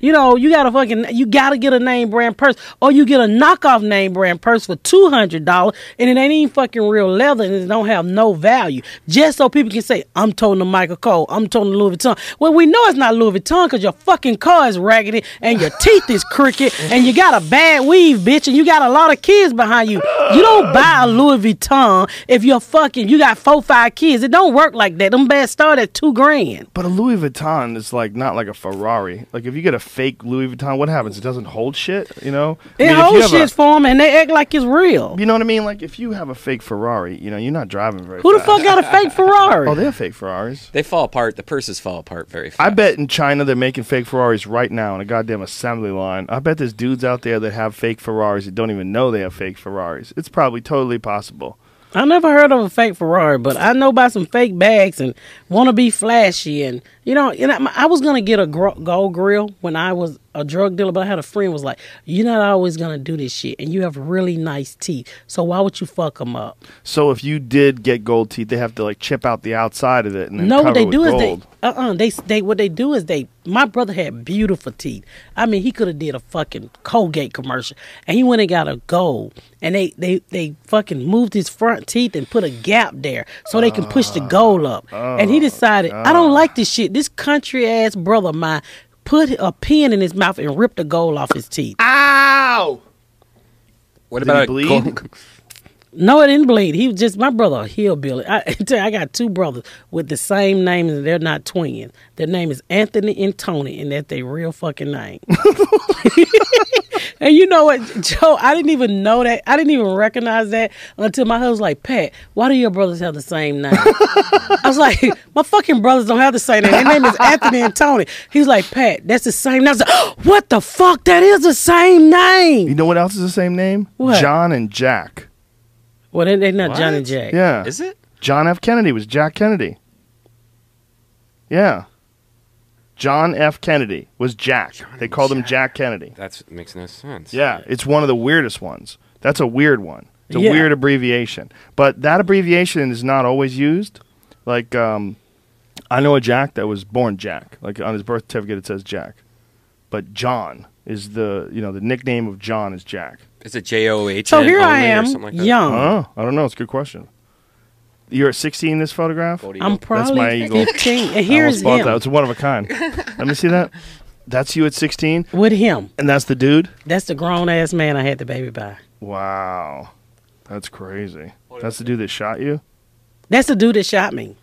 You know, you gotta fucking you gotta get a name brand purse, or you get a knockoff name brand purse for two hundred dollars, and it ain't even fucking real leather, and it don't have no value, just so people can say, "I'm toting the Michael Kors, I'm toting the Louis Vuitton." Well, we know it's not Louis Vuitton because your fucking car is raggedy, and your teeth is crooked, and you got a bad weave, bitch, and you got a lot of kids behind you. You don't buy a Louis Vuitton if you're fucking you got four five kids. It don't work like that. Them bags start at two grand. but a Louis Vuitton is like not like a Ferrari. Like if you get a fake Louis Vuitton, what happens? It doesn't hold shit. You know, I It mean, holds have a- shit for them, and they act like it's real. You know what I mean? Like if you have a fake Ferrari, you know, you're not driving very. Who the fuck got a fake Ferrari? Oh, they have fake Ferraris. They fall apart. The purses fall apart very fast. I bet in China they're making fake Ferraris right now in a goddamn assembly line. I bet there's dudes out there that have fake Ferraris that don't even know they have fake Ferraris. It's probably totally possible. I never heard of a fake Ferrari, but I know about some fake bags and want to be flashy. And you know, you know, I was gonna get a gold grill when I was a drug dealer, but I had a friend was like, "You're not always gonna do this shit, and you have really nice teeth, so why would you fuck them up?" So if you did get gold teeth, they have to like chip out the outside of it and then No, what they do is they, gold. uh, uh they, they, what they do is they. My brother had beautiful teeth. I mean, he could have did a fucking Colgate commercial, and he went and got a gold, and they, they, they fucking moved his front teeth and put a gap there so they can push the gold up. and he decided, I don't like this shit. This country ass brother of mine put a pin in his mouth and ripped the gold off his teeth. Ow! What Did about he a bleed? No, it didn't bleed. He was just my brother, hillbilly. I, I got two brothers with the same name, and they're not twins. Their name is Anthony and Tony, and that's their real fucking name. and you know what, Joe? I didn't even know that. I didn't even recognize that until my husband was like, "Pat, why do your brothers have the same name?" I was like, "My fucking brothers don't have the same name. Their name is Anthony and Tony." He's like, "Pat, that's the same." name. I was like, "What the fuck? That is the same name." You know what else is the same name? What? John and Jack. Well, they, they're not John and What? Jack. Yeah. Is it? John F. Kennedy was Jack Kennedy. Yeah. John F. Kennedy was Jack. they called him Jack Kennedy. That makes no sense. Yeah, it's one of the weirdest ones. That's a weird one. It's a Yeah. weird abbreviation. But that abbreviation is not always used. Like, um, I know a Jack that was born Jack. Like on his birth certificate, it says Jack. But John is the you know the nickname of John is Jack. Is it J O H? So here I am, like young. Oh, I don't know. It's a good question. You're at 16 in this photograph. I'm That's probably my eagle. 15. And here's almost him that. It's one of a kind. Let me see that. That's you at 16, with him. and that's the dude. That's the grown ass man I had the baby by. Wow, that's crazy. That's the dude that shot you. That's the dude that shot me.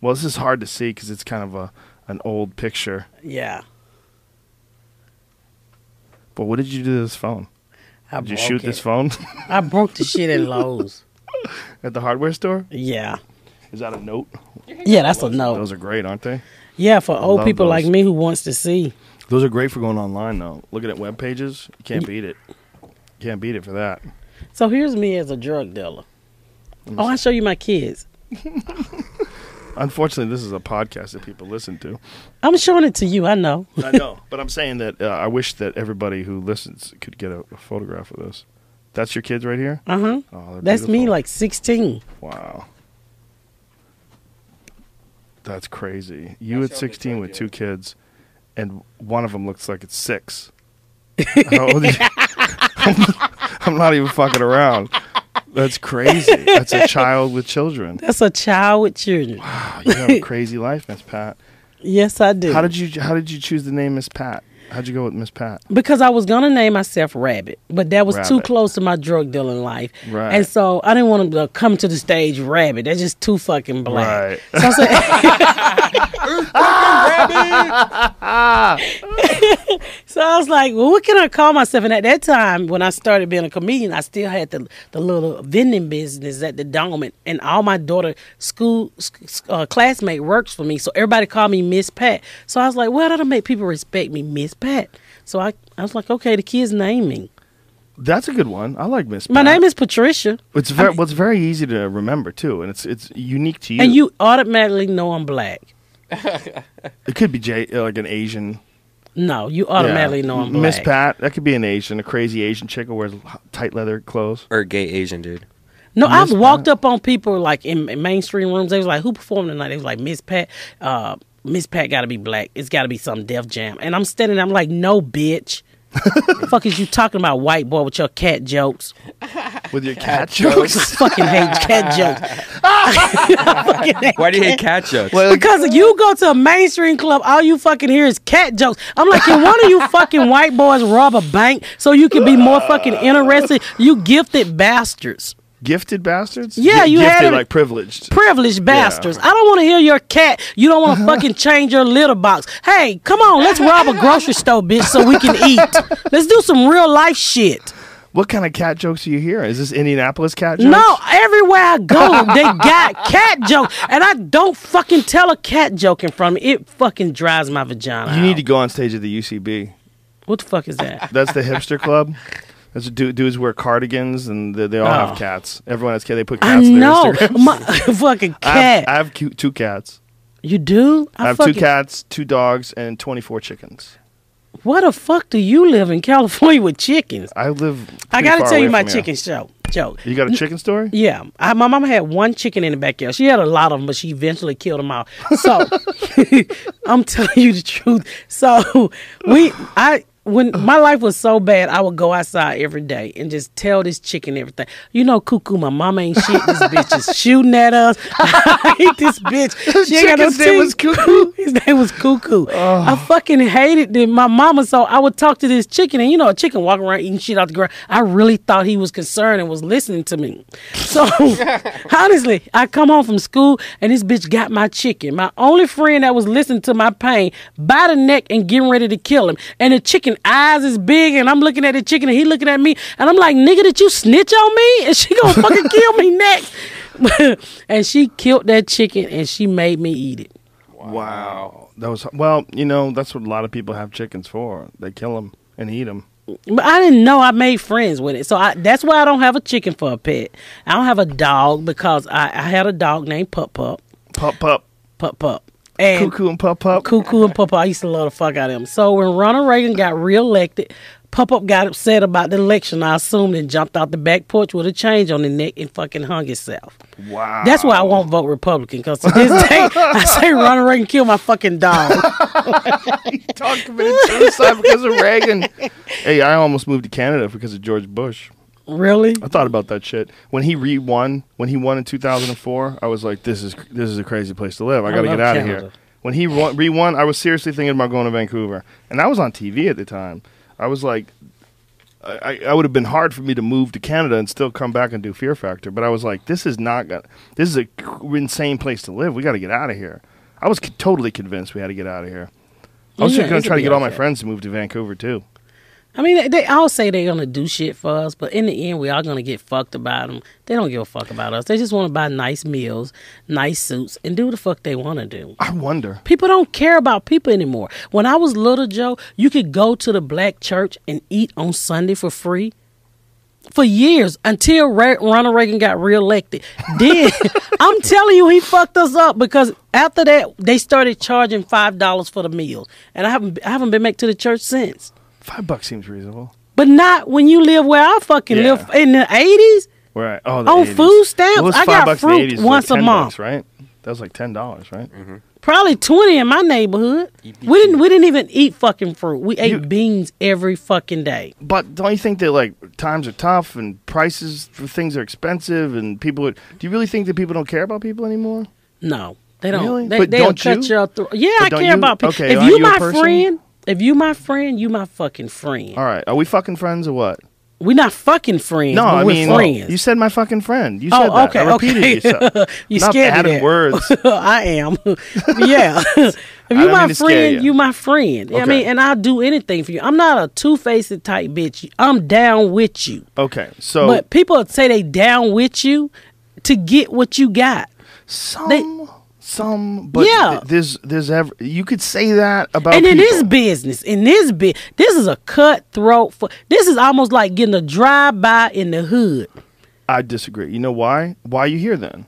Well, this is hard to see because it's kind of a an old picture. Yeah. But what did you do to this phone? I Did you shoot it. this phone I broke the shit in Lowe's. at the hardware store? Yeah. Is that a note? Yeah, that's a note. Those are great, aren't they? Yeah, for old love people like me who wants to see. Those are great for going online though. Looking at web pages, you can't beat it. Can't beat it for that. So here's me as a drug dealer. Oh, I show you my kids. Unfortunately, this is a podcast that people listen to. I'm showing it to you. I know. I know, but I'm saying that uh, I wish that everybody who listens could get a, a photograph of this. That's your kids right here. Uh huh. Oh, they're That's me, like 16. Wow. That's crazy. You at 16 with two kids, and one of them looks like it's six. How old are you? I'm not even fucking around. That's crazy. That's a child with children. That's a child with children. Wow, you have a crazy life, Miss Pat. Yes, I do. How did you How did you choose the name Miss Pat? How'd you go with Miss Pat? because I was gonna name myself Rabbit, but that was too close to my drug dealing life, Right. and so I didn't want to come to the stage Rabbit. That's just too fucking black. Right. So I said, so I was like, well, what can I call myself? And at that time, when I started being a comedian, I still had the the little vending business at the Dome, and, and all my daughter school uh, classmate works for me, so everybody called me Miss Pat. So I was like, well, that'll make people respect me, Miss Pat. So I, I was like, okay, the kids name me. That's a good one. I like Miss. My Pat. name is Patricia, It's very well, it's very easy to remember too, and it's it's unique to you. and you automatically know I'm black. It could be J, uh, like an Asian. No, you automatically Yeah. know I'm black. Miss Pat. That could be an Asian, a crazy Asian chick who wears tight leather clothes. Or a gay Asian dude. No, Miss I've walked Pat. up on people like in, in mainstream rooms. They was like, "Who performed tonight?" They was like, "Miss Pat." Uh, Miss Pat got to be black. It's got to be some Def Jam. And I'm standing. there, I'm like, "No, bitch." fuck is you talking about, white boy, with your cat jokes? With your cat jokes. I fucking hate cat jokes. Hate Why do you hate cat- cat jokes? Well, Because you go to a mainstream club, all you fucking hear is cat jokes. I'm like, can one of you fucking white boys rob a bank so you can be more fucking interested? You gifted bastards. Gifted bastards? Yeah, you gifted had like privileged. privileged bastards. I don't want to hear your cat. You don't want to uh-huh. fucking change your litter box. Hey, come on, let's rob a grocery store, bitch, so we can eat. Let's do some real life shit. What kind of cat jokes are you hearing? Is this Indianapolis cat jokes? No, everywhere I go, they got cat jokes, and I don't fucking tell a cat joke in front of me. It fucking drives my vagina. You need to go on stage at the UCB. What the fuck is that? That's the hipster club. That's what du- dudes wear cardigans and they, they all Oh. have cats. Everyone has cats. They put I cats in know, Instagrams. my fucking I have, cat. I have cute, two cats. you do? I have fucking, two cats, two dogs, and 24 chickens. What the fuck do you live in California with chickens? I live. I gotta far tell you my chicken show joke. You got a chicken story? Yeah, I, my mama had one chicken in the backyard. She had a lot of them, but she eventually killed them all. So I'm telling you the truth. So we, I when my life was so bad, I would go outside every day and just tell this chicken everything. You know, cuckoo, my mama ain't shit. This bitch is shooting at us. I hate this bitch. She ain't got no Chicken's name was. Cuckoo? His name was Cuckoo. I fucking hated the, my mama. So I would talk to this chicken, and you know, a chicken walking around eating shit out the ground. I really thought he was concerned and was listening to me. So honestly, I come home from school, and this bitch got my chicken. My only friend that was listening to my pain by the neck and getting ready to kill him. And the chicken eyes is big, and I'm looking at the chicken, and he looking at me, and I'm like, nigga, did you snitch on me? And she gonna fucking kill me next. and she killed that chicken, and she made me eat it. Wow. That was well, you know, that's what a lot of people have chickens for. They kill them and eat them. But I didn't know I made friends with it. So I, that's why I don't have a chicken for a pet. I don't have a dog because I, I had a dog named Pup Pup. Pup pup. Pup Pup. And Cuckoo and pup pup. Cuckoo and Pup Pup. I used to love the fuck out of them. So when Ronald Reagan got reelected, Pup Pup got upset about the election, I assumed, and jumped out the back porch with a change on the neck and fucking hung himself. Wow. That's why I won't vote Republican because to this day, I say Ronald Reagan killed my fucking dog. Talk committed suicide because of Reagan. Hey, I almost moved to Canada because of George Bush. Really? I thought about that shit when he re won. When he won in 2004, I was like, "This is this is a crazy place to live. I I got to get out of here." When he won, re won, I was seriously thinking about going to Vancouver, and that was on TV at the time. I was like, I, I- I would have been hard for me to move to Canada and still come back and do Fear Factor, but I was like, "This is not gonna. This is a insane place to live. We got to get out of here." I was c- totally convinced we had to get out of here. I was Yeah, just gonna try to get all my friends to move to Vancouver too. I mean, they, all say they're gonna do shit for us, but in the end, we all gonna get fucked about them. They don't give a fuck about us. They just want to buy nice meals, nice suits, and do the fuck they want to do. I wonder. People don't care about people anymore. When I was little, Joe, you could go to the black church and eat on Sunday for free for years until Ronald Reagan got reelected. Then I'm telling you, he fucked us up because after that they started charging five dollars for the meals, and I haven't I haven't been back to the church since. Five bucks seems reasonable. But not when you live where I fucking Yeah. live in the eighties. Right. Oh, the On 80s. food stamps? Well, I got bucks in the fruit 80s, once a like 10 month. bucks, right? That was like ten dollars, right? Probably twenty in my neighborhood. We didn't we didn't even eat fucking fruit. We ate beans every fucking day. But don't you think that like times are tough and prices for things are expensive and people? Are, do you really think that people don't care about people anymore? No, they don't. Really? They, But they'll don't cut you? your throat. Yeah, But I care you? about people. Okay, if you you my person? friend, if you my friend, you my fucking friend. All right, are we fucking friends or what? We not fucking friends. No, I we're mean friends. you said my fucking friend. You Oh, said that. okay, I repeated okay. yourself. You Not scared me adding words. I am. yeah. if you my mean to scare friend, you. you my friend. I mean, and I'll do anything for you. I'm not a two faced type bitch. I'm down with you. Okay, so But people say they down with you to get what you got. some, they- some, but Yeah. th- there's there's ever you could say that about and in people. this business, in this bit, this is a cutthroat. For this is almost like getting a drive by in the hood. I disagree. You know why? Why are you here then?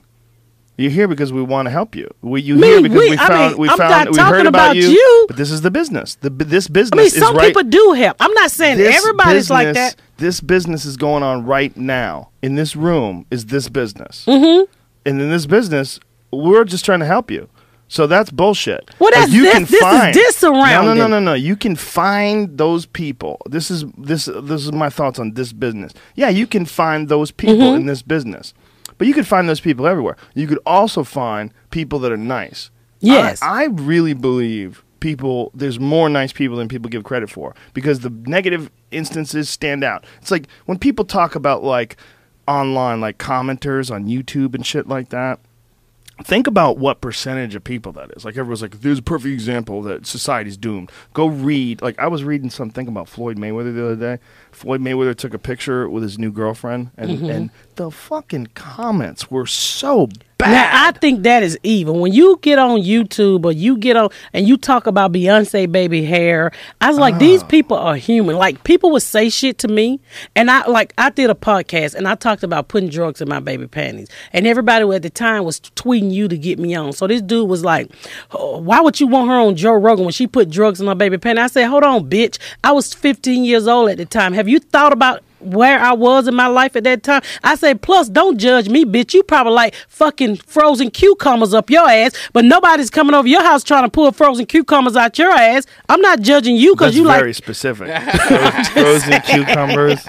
You're here because we want to help you. We you Me, here because we- we I found mean, we I'm found we heard about, about you, you. But this is the business. The this business I mean, is some right. people do help. I'm not saying this everybody's like that. This business is going on right now. In this room is this business. Mm-hmm. And in this business, we're just trying to help you. So that's bullshit. Well, Like, you this- can this is find, No, no, no, no, no. You can find those people. This is this this is my thoughts on this business. Yeah, you can find those people Mm-hmm. in this business, but you could find those people everywhere. You could also find people that are nice. Yes. I, I really believe people. There's more nice people than people give credit for because the negative instances stand out. It's like when people talk about like online, like commenters on YouTube and shit like that think about what percentage of people that is. Like everyone's like, there's a perfect example that society's doomed. Go read. Like I was reading something about Floyd Mayweather the other day. Floyd Mayweather took a picture with his new girlfriend, and Mm-hmm. and the fucking comments were so bad. Now I think that is evil. When you get on YouTube or you get on and you talk about Beyonce baby hair, I was like, Ah. these people are human. Like people would say shit to me, and I like I did a podcast and I talked about putting drugs in my baby panties, and everybody at the time was tweeting you to get me on. So this dude was like, oh, "Why would you want her on Joe Rogan when she put drugs in my baby panties?" I said, "Hold on, bitch. I was 15 years old at the time. Have you thought about?" Where I was in my life at that time. I said, plus, don't judge me, bitch. You probably like fucking frozen cucumbers up your ass, but nobody's coming over your house trying to pull frozen cucumbers out your ass. I'm not judging you because you very like. Very specific. Frozen cucumbers.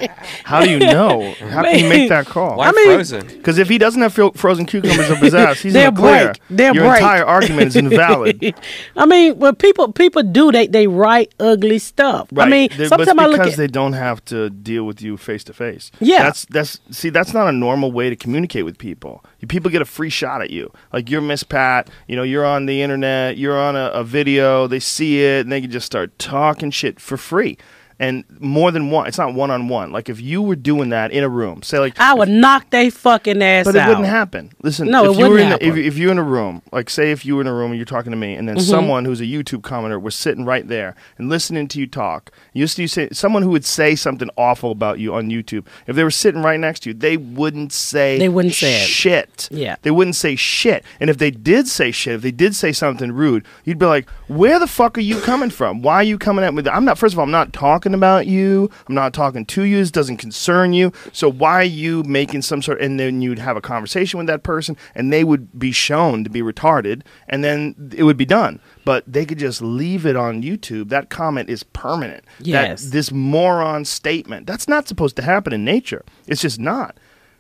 How do you know? How can you make that call? Why mean- frozen? Because if he doesn't have frozen cucumbers up his ass, he's They'll in the clear. They'll Your break. entire argument is invalid. I mean, when people people do they they write ugly stuff. I mean, They- but sometimes I look because at they don't have to deal with you face to face. Yeah. that's that's see that's not a normal way to communicate with people. People get a free shot at you. Like you're Miss Pat, you know, you're on the internet, you're on a, a video, they see it, and they can just start talking shit for free. And more than one, it's not one on one. Like if you were doing that in a room, say like I would knock they fucking ass but it out. wouldn't happen. Listen, No, if it you wouldn't in the, if, happen. if you're in a room, like say if you were in a room and you're talking to me, and then Mm-hmm. someone who's a YouTube commenter was sitting right there and listening to you talk, you used to say someone who would say something awful about you on YouTube. If they were sitting right next to you, they wouldn't say They wouldn't say it. shit. Yeah. they wouldn't say shit. And if they did say shit, if they did say something rude, you'd be like, "Where the fuck are you coming from? Why are you coming at me? I'm not. First of all, I'm not talking about you. I'm not talking to you. This doesn't concern you. So why are you making some sort? And then you'd have a conversation with that person, and they would be shown to be retarded, and then it would be done. But they could just leave it on YouTube. That comment is permanent. That- Yes. this moron statement. That's not supposed to happen in nature. It's just not.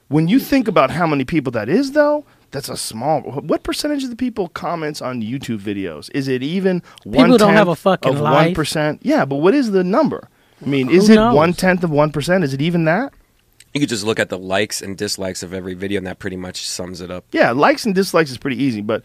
When you think about how many people that is, though, that's a small. What percentage of the people comments on YouTube videos? Is it even one? People don't have a fucking of life. one percent. Yeah, but what is the number? I mean, is Who it knows? one tenth of one percent? Is it even that? You could just look at the likes and dislikes of every video, and that pretty much sums it up. Yeah, likes and dislikes is pretty easy, but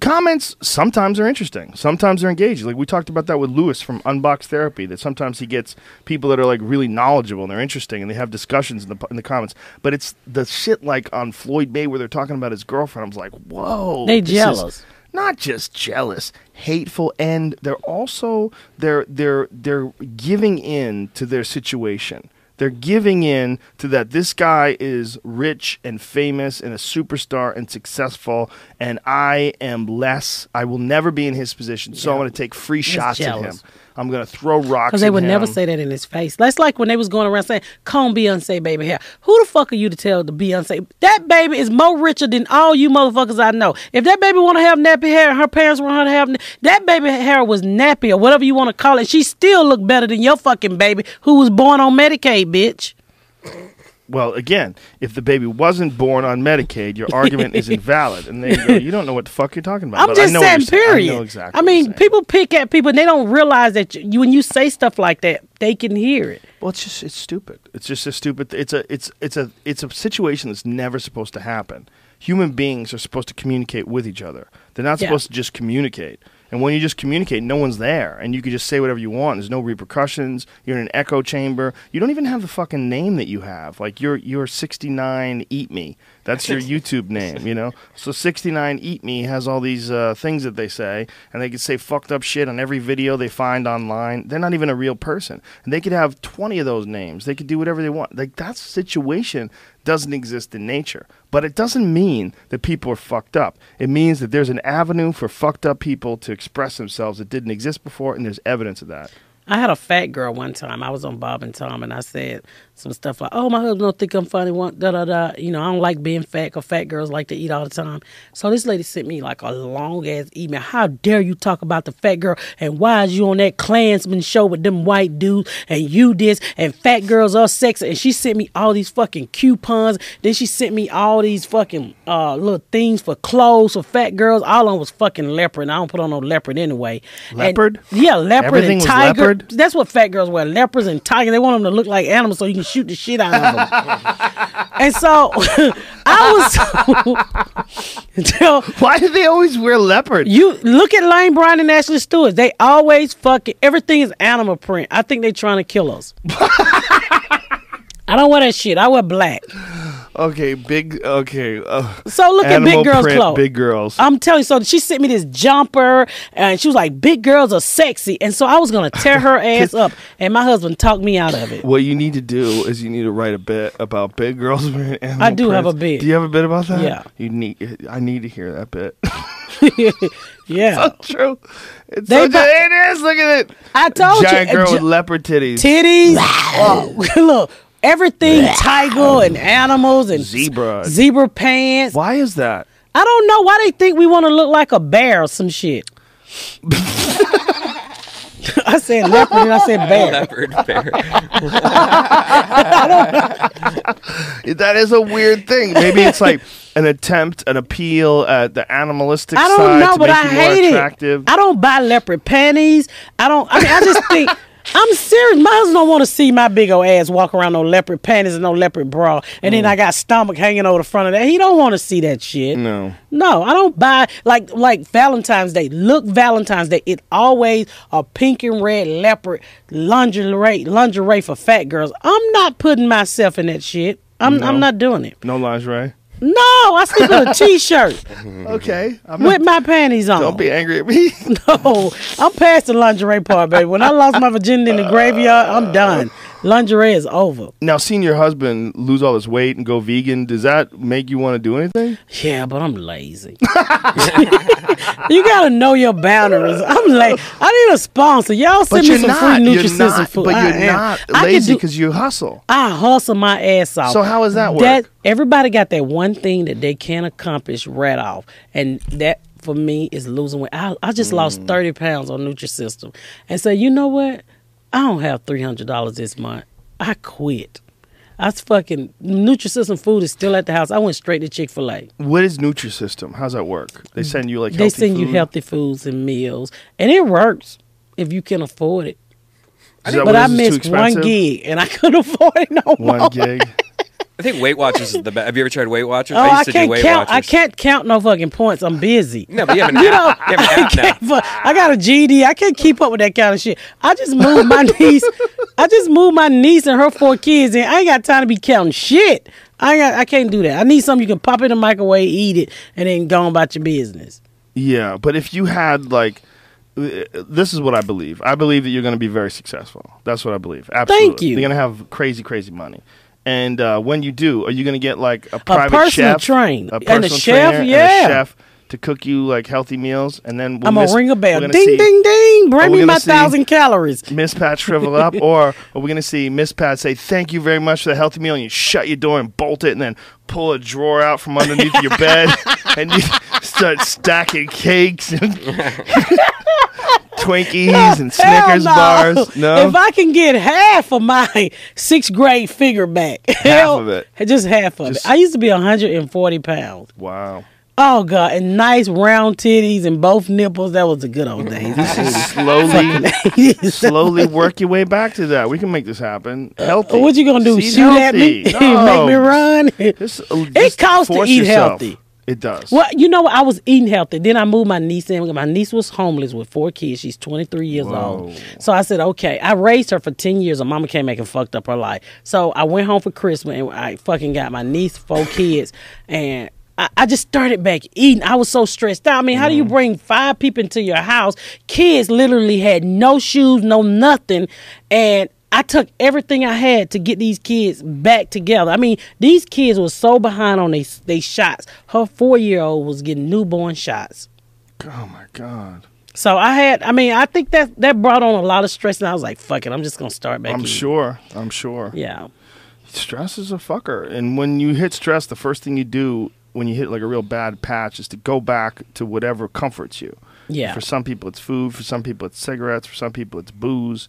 comments sometimes are interesting. Sometimes they're engaging. Like we talked about that with Lewis from Unbox Therapy. That sometimes he gets people that are like really knowledgeable and they're interesting and they have discussions in the in the comments. But it's the shit like on Floyd Mayweather they're talking about his girlfriend. I was like, whoa, They this is jealous. Not just jealous, hateful, and they're also they're they're they're giving in to their situation. They're giving in to that this guy is rich and famous and a superstar and successful, and I am less. I will never be in his position, so I'm going to take free shots at him. I'm going to throw rocks. Because they would never say that in his face. That's like when they was going around saying, comb Beyonce baby hair. Who the fuck are you to tell the Beyonce? That baby is more richer than all you motherfuckers I know. If that baby want to have nappy hair and her parents want her to have, that baby hair was nappy or whatever you want to call it. She still look better than your fucking baby who was born on Medicaid, bitch. Well, again, if the baby wasn't born on Medicaid, your argument is invalid, and they go, you don't know what the fuck you're talking about. I'm But I just saying, you're saying. period. I know exactly. I mean, people pick at people and they don't realize that you, when you say stuff like that, they can hear it. Well, it's just it's stupid. It's just a stupid. It's a it's it's a it's a situation that's never supposed to happen. Human beings are supposed to communicate with each other. They're not Yeah. supposed to just communicate. And when you just communicate, no one's there, and you can just say whatever you want. There's no repercussions. You're in an echo chamber. You don't even have the fucking name that you have. Like you're you're 69 Eat Me. That's your YouTube name, you know. So 69 Eat Me has all these uh, things that they say, and they can say fucked up shit on every video they find online. They're not even a real person, and they could have 20 of those names. They could do whatever they want. Like that situation doesn't exist in nature, but it doesn't mean that people are fucked up. It means that there's an avenue for fucked up people to express themselves that didn't exist before, and there's evidence of that. I had a fat girl one time. I was on Bob and Tom, and I said some stuff like, "Oh, my husband don't think I'm funny." One da da da. You know, I don't like being fat because fat girls like to eat all the time. So this lady sent me like a long ass email. How dare you talk about the fat girl? And why is you on that Klansman show with them white dudes? And you this and fat girls are sexy. And she sent me all these fucking coupons. Then she sent me all these fucking uh, little things for clothes for fat girls. All of them was fucking leopard. And I don't put on no leopard anyway. And- Leopard? yeah, leopard Everything and tiger. leopard? That's what fat girls wear. Leopards and tigers. They want them to look like animals so you can shoot the shit out of them. and so I was. so Why do they always wear leopard? you look at Lane Bryant and Ashley Stewart. They always fucking everything is animal print. I think they're trying to kill us. I don't wear that shit. I wear black. Okay, big. Okay. Uh, So look at big girls' print, clothes. Big girls. I'm telling you, so she sent me this jumper, and she was like, "Big girls are sexy," and so I was gonna tear her ass up, and my husband talked me out of it. What you need to do is you need to write a bit about big girls wearing animal I do have a prints. bit. Do you have a bit about that? Yeah. You need. I need to hear that bit. yeah, So True. It's They so, bu- it is. Look at it. I told Giant you, Giant girl uh, with gi- leopard titties. titties. oh, look, everything tiger and animals and Zebra. zebra pants. Why is that? I don't know why they think we want to look like a bear or some shit. I said leopard and I said bear. Leopard bear. That is a weird thing. Maybe it's like an attempt, an appeal at the animalistic I don't side know, to but make I you more hate attractive. it. I don't buy leopard panties. I don't. I mean, I just think. I'm serious. My husband don't want to see my big old ass walk around no leopard panties and no leopard bra, and Mm. then I got stomach hanging over the front of that. He don't want to see that shit. no. No, I don't buy like like Valentine's Day. Look, Valentine's Day. It always a pink and red leopard lingerie lingerie for fat girls. I'm not putting myself in that shit. I'm No. I'm not doing it. No lingerie. No, I sleep in a t-shirt Okay. I'm with my panties on. don't be angry at me. No, I'm past the lingerie part, baby. When I lost my virginity in the graveyard, I'm done. Lingerie is over. now, seeing your husband lose all his weight and go vegan, does that make you want to do anything? Yeah, but I'm lazy. you gotta know your boundaries. I'm like, I need a sponsor. Y'all But send me some not. free You're not. food. But I you're am. not lazy because you hustle. I hustle my ass off. So how does that work? That everybody got that one thing that they can't accomplish right off, and that for me is losing weight. I, I just lost Mm. thirty pounds on Nutrisystem, and so you know what? I don't have three hundred dollars this month. I quit. I was fucking Nutrisystem food is still at the house. I went straight to Chick Fil A. What is Nutrisystem? How's that work? They mm. send you like They send you healthy foods and meals, and it works if you can afford it. But I it is? It's too missed one gig, and I couldn't afford it no more. One gig. I think Weight Watchers is the best. Have you ever tried Weight Watchers? Oh, I, used to can't Weight count. I can't count no fucking points. I'm busy. No, but you have an You know, app. You have an I, app now. can't, fu- I got a GD. I can't keep up with that kind of shit. I just moved my niece. I just moved my niece and her four kids and I ain't got time to be counting shit. I ain't got, I can't do that. I need something you can pop in the microwave, eat it, and then go on about your business. Yeah, but if you had like, uh, this is what I believe. I believe that you're going to be very successful. That's what I believe. Absolutely. you. You're going to have crazy, crazy money. And uh, when you do, are you going to get like a private personal chef, train. a And a personal chef, trainer, yeah. and a chef to cook you like healthy meals, and then we'll I'm gonna ring a bell. Ding, see ding, ding. Bring me my thousand calories. Miss Pat shrivel up, or are we going to see Miss Pat say thank you very much for the healthy meal, and you shut your door and bolt it, and then pull a drawer out from underneath your bed, and you start stacking cakes and Twinkies and Snickers no. bars. No, If I can get half of my sixth grade figure back, half of it. just half of Just- it. I used to be 140 pounds. wow. Oh god, and nice round titties and both nipples. That was a good old days. Slowly, slowly work your way back to that. We can make this happen. Healthy. Uh, what you gonna do? Shoot at me? No. Make me run? Just, uh, just costs to eat yourself. healthy. It does. Well, you know, what? I was eating healthy. Then I moved my niece in. My niece was homeless with four kids. She's 23 years Whoa. old. So I said, okay. I raised her for 10 years. Her mama came back and fucked up her life. So I went home for Christmas and I fucking got my niece, four kids, and I, I just started back eating. I was so stressed out. I mean, how do you mm-hmm. bring five people into your house? Kids literally had no shoes, no nothing. And I took everything I had to get these kids back together. I mean, these kids were so behind on they shots. Her four year old was getting newborn shots. oh my god. So I had, I mean, I think that that brought on a lot of stress, and I was like, "Fuck it, I'm just gonna start back." I'm eating. sure. I'm sure. Yeah, Stress is a fucker. And when you hit stress, the first thing you do when you hit like a real bad patch is to go back to whatever comforts you. yeah. For some people, it's food. For some people, it's cigarettes. For some people, it's booze.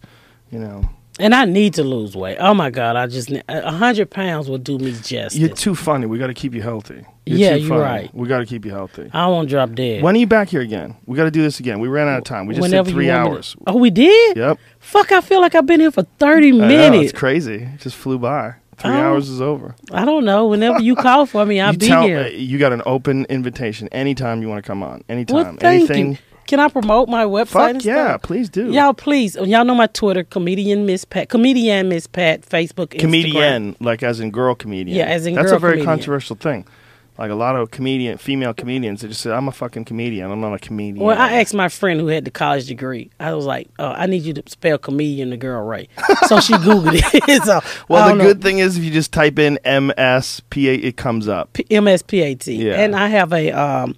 You know, And I need to lose weight. Oh my god, I just a hundred pounds will do me justice. you're too funny. We got to keep you healthy. You're Yeah, you're funny. right. We got to keep you healthy. I won't drop dead. When are you back here again? We got to do this again. We ran out of time. We just Whenever did three me to- hours. Oh, we did. Yep. Fuck, I feel like I've been here for thirty know, minutes. it's crazy. It just flew by. Three Oh. hours is over. I don't know. Whenever you call for me, I'll be tell, here. uh, you got an open invitation anytime you want to come on. Anytime. well, thank Anything. you. Can I promote my website? Fuck yeah, stuff? please do. Y'all, please. Y'all know my Twitter, comedian Miss Pat, comedian Miss Pat, Facebook, Instagram. comedian, like as in girl comedian. Yeah, as in girl. That's a very comedian. controversial thing. Like a lot of comedian, female comedians, they just say, "I'm a fucking comedian. I'm not a comedian." Well, I asked my friend who had the college degree. I was like, oh, "I need you to spell comedian the girl right." So she googled it. so, Well, the know. good thing is if you just type in MSPA, it comes up. P- MSPAT. Yeah. And I have a um,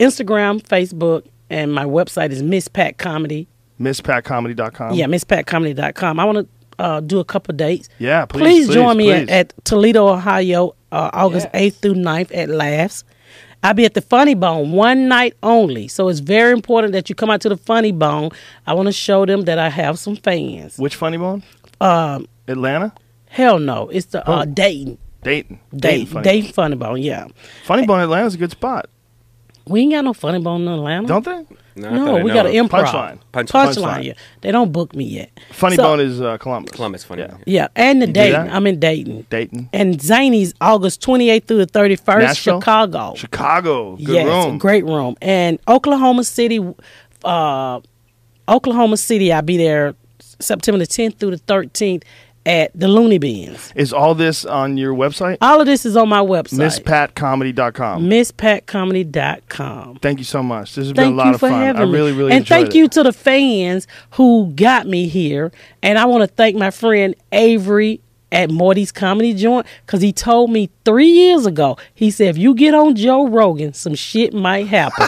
Instagram, Facebook, and my website is Miss Pat Comedy. MissPatComedy.com. Yeah, MissPatComedy.com. I want to uh, do a couple dates. Yeah, please, please, join me at, please. at Toledo, Ohio, uh, August eighth through 9th at Laughs. I'll be at the Funny Bone one night only, so it's very important that you come out to the Funny Bone. I want to show them that I have some fans. Which funny bone? Um, Atlanta, hell no, it's the uh, Oh. Dayton, Dayton, Dayton, funny. Dayton Funny Bone. Yeah, Funny bone. Atlanta's a good spot, we ain't got no Funny Bone in Atlanta. don't they? Not no, we got of. an improv. Punchline. Punch- Punchline. Punchline. Yeah, they don't book me yet. Funny So- bone is uh, Columbus. Columbus funny. Yeah. Yeah, and the do Dayton. that? I'm in Dayton. Dayton, And Zanies August 28th through the 31st, Nashville? Chicago. Chicago. Good yes, room. great room. And Oklahoma City, uh, Oklahoma City, I'll be there September the 10th through the 13th at the Looney Bins. Is all this on your website? All of this is on my website. MissPatComedy.com. MissPatComedy.com. Thank you so much. This has been Thank a lot you of for fun. having I really, really and thank it. you to the fans who got me here. And I want to thank my friend Avery at Morty's Comedy Joint because he told me three years ago. He said, "If you get on Joe Rogan, some shit might happen."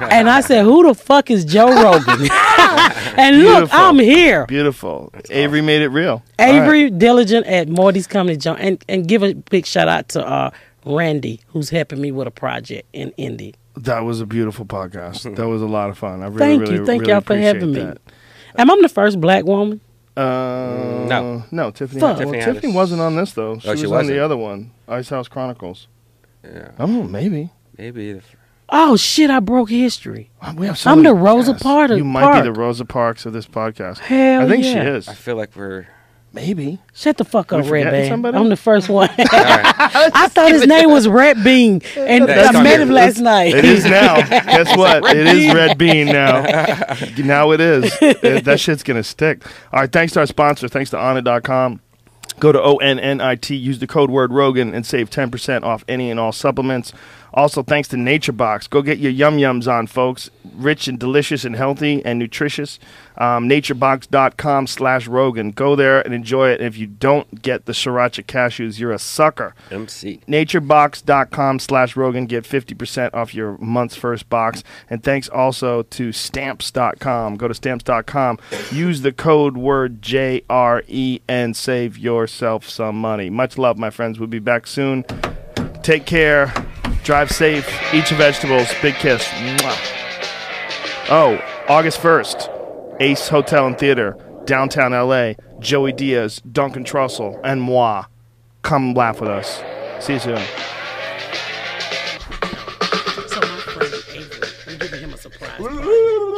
and I said, "Who the fuck is Joe Rogan?" and look, Beautiful. I'm here. Beautiful. Avery made it real. All right. Avery Diligent at Morty's Comedy Joint, and and give a big shout out to uh, Randy who's helping me with a project in Indy. That was a beautiful podcast. That was a lot of fun. I really, Thank really, you, thank really y'all for having me. that. Am I the first black woman? Uh, No. no, Tiffany. Fuck. well, Tiffany Tiffany, wasn't on this though. She Oh, was she on wasn't? the other one, Ice House Chronicles. Yeah. I don't know, maybe. Maybe. The, Oh shit! I broke history. We have so I'm many the Rosa guests. Parks- You might Park. be the Rosa Parks of this podcast. Hell I think she is. I feel like we're. Maybe. Shut the fuck up, Red Bean. somebody? I'm the first one. I thought his name was Red Bean, and That's I met him you. last night. It is now. Guess what? It is Red Bean now. now it is. Uh, that shit's gonna stick. All right. Thanks to our sponsor. Thanks to Onnit.com. Go to O N N I T. Use the code word Rogan and save ten percent off any and all supplements. Also, thanks to Nature Box. Go get your yum yums on, folks. Rich and delicious and healthy and nutritious. Um, naturebox.com slash Rogan. Go there and enjoy it. And if you don't get the Sriracha cashews, you're a sucker MC. naturebox.com slash rogan get 50% off your month's first box and thanks also to stamps.com go to stamps.com use the code word jre and save yourself some money much love my friends we'll be back soon take care drive safe eat your vegetables big kiss Mwah. oh august 1st ace hotel and theater downtown la joey diaz duncan trussell and moi come laugh with us see you soon So my friend Avery, I'm giving him a surprise.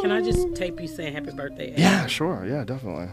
Can I just tape you saying happy birthday? Avery? Yeah, sure. Yeah, definitely.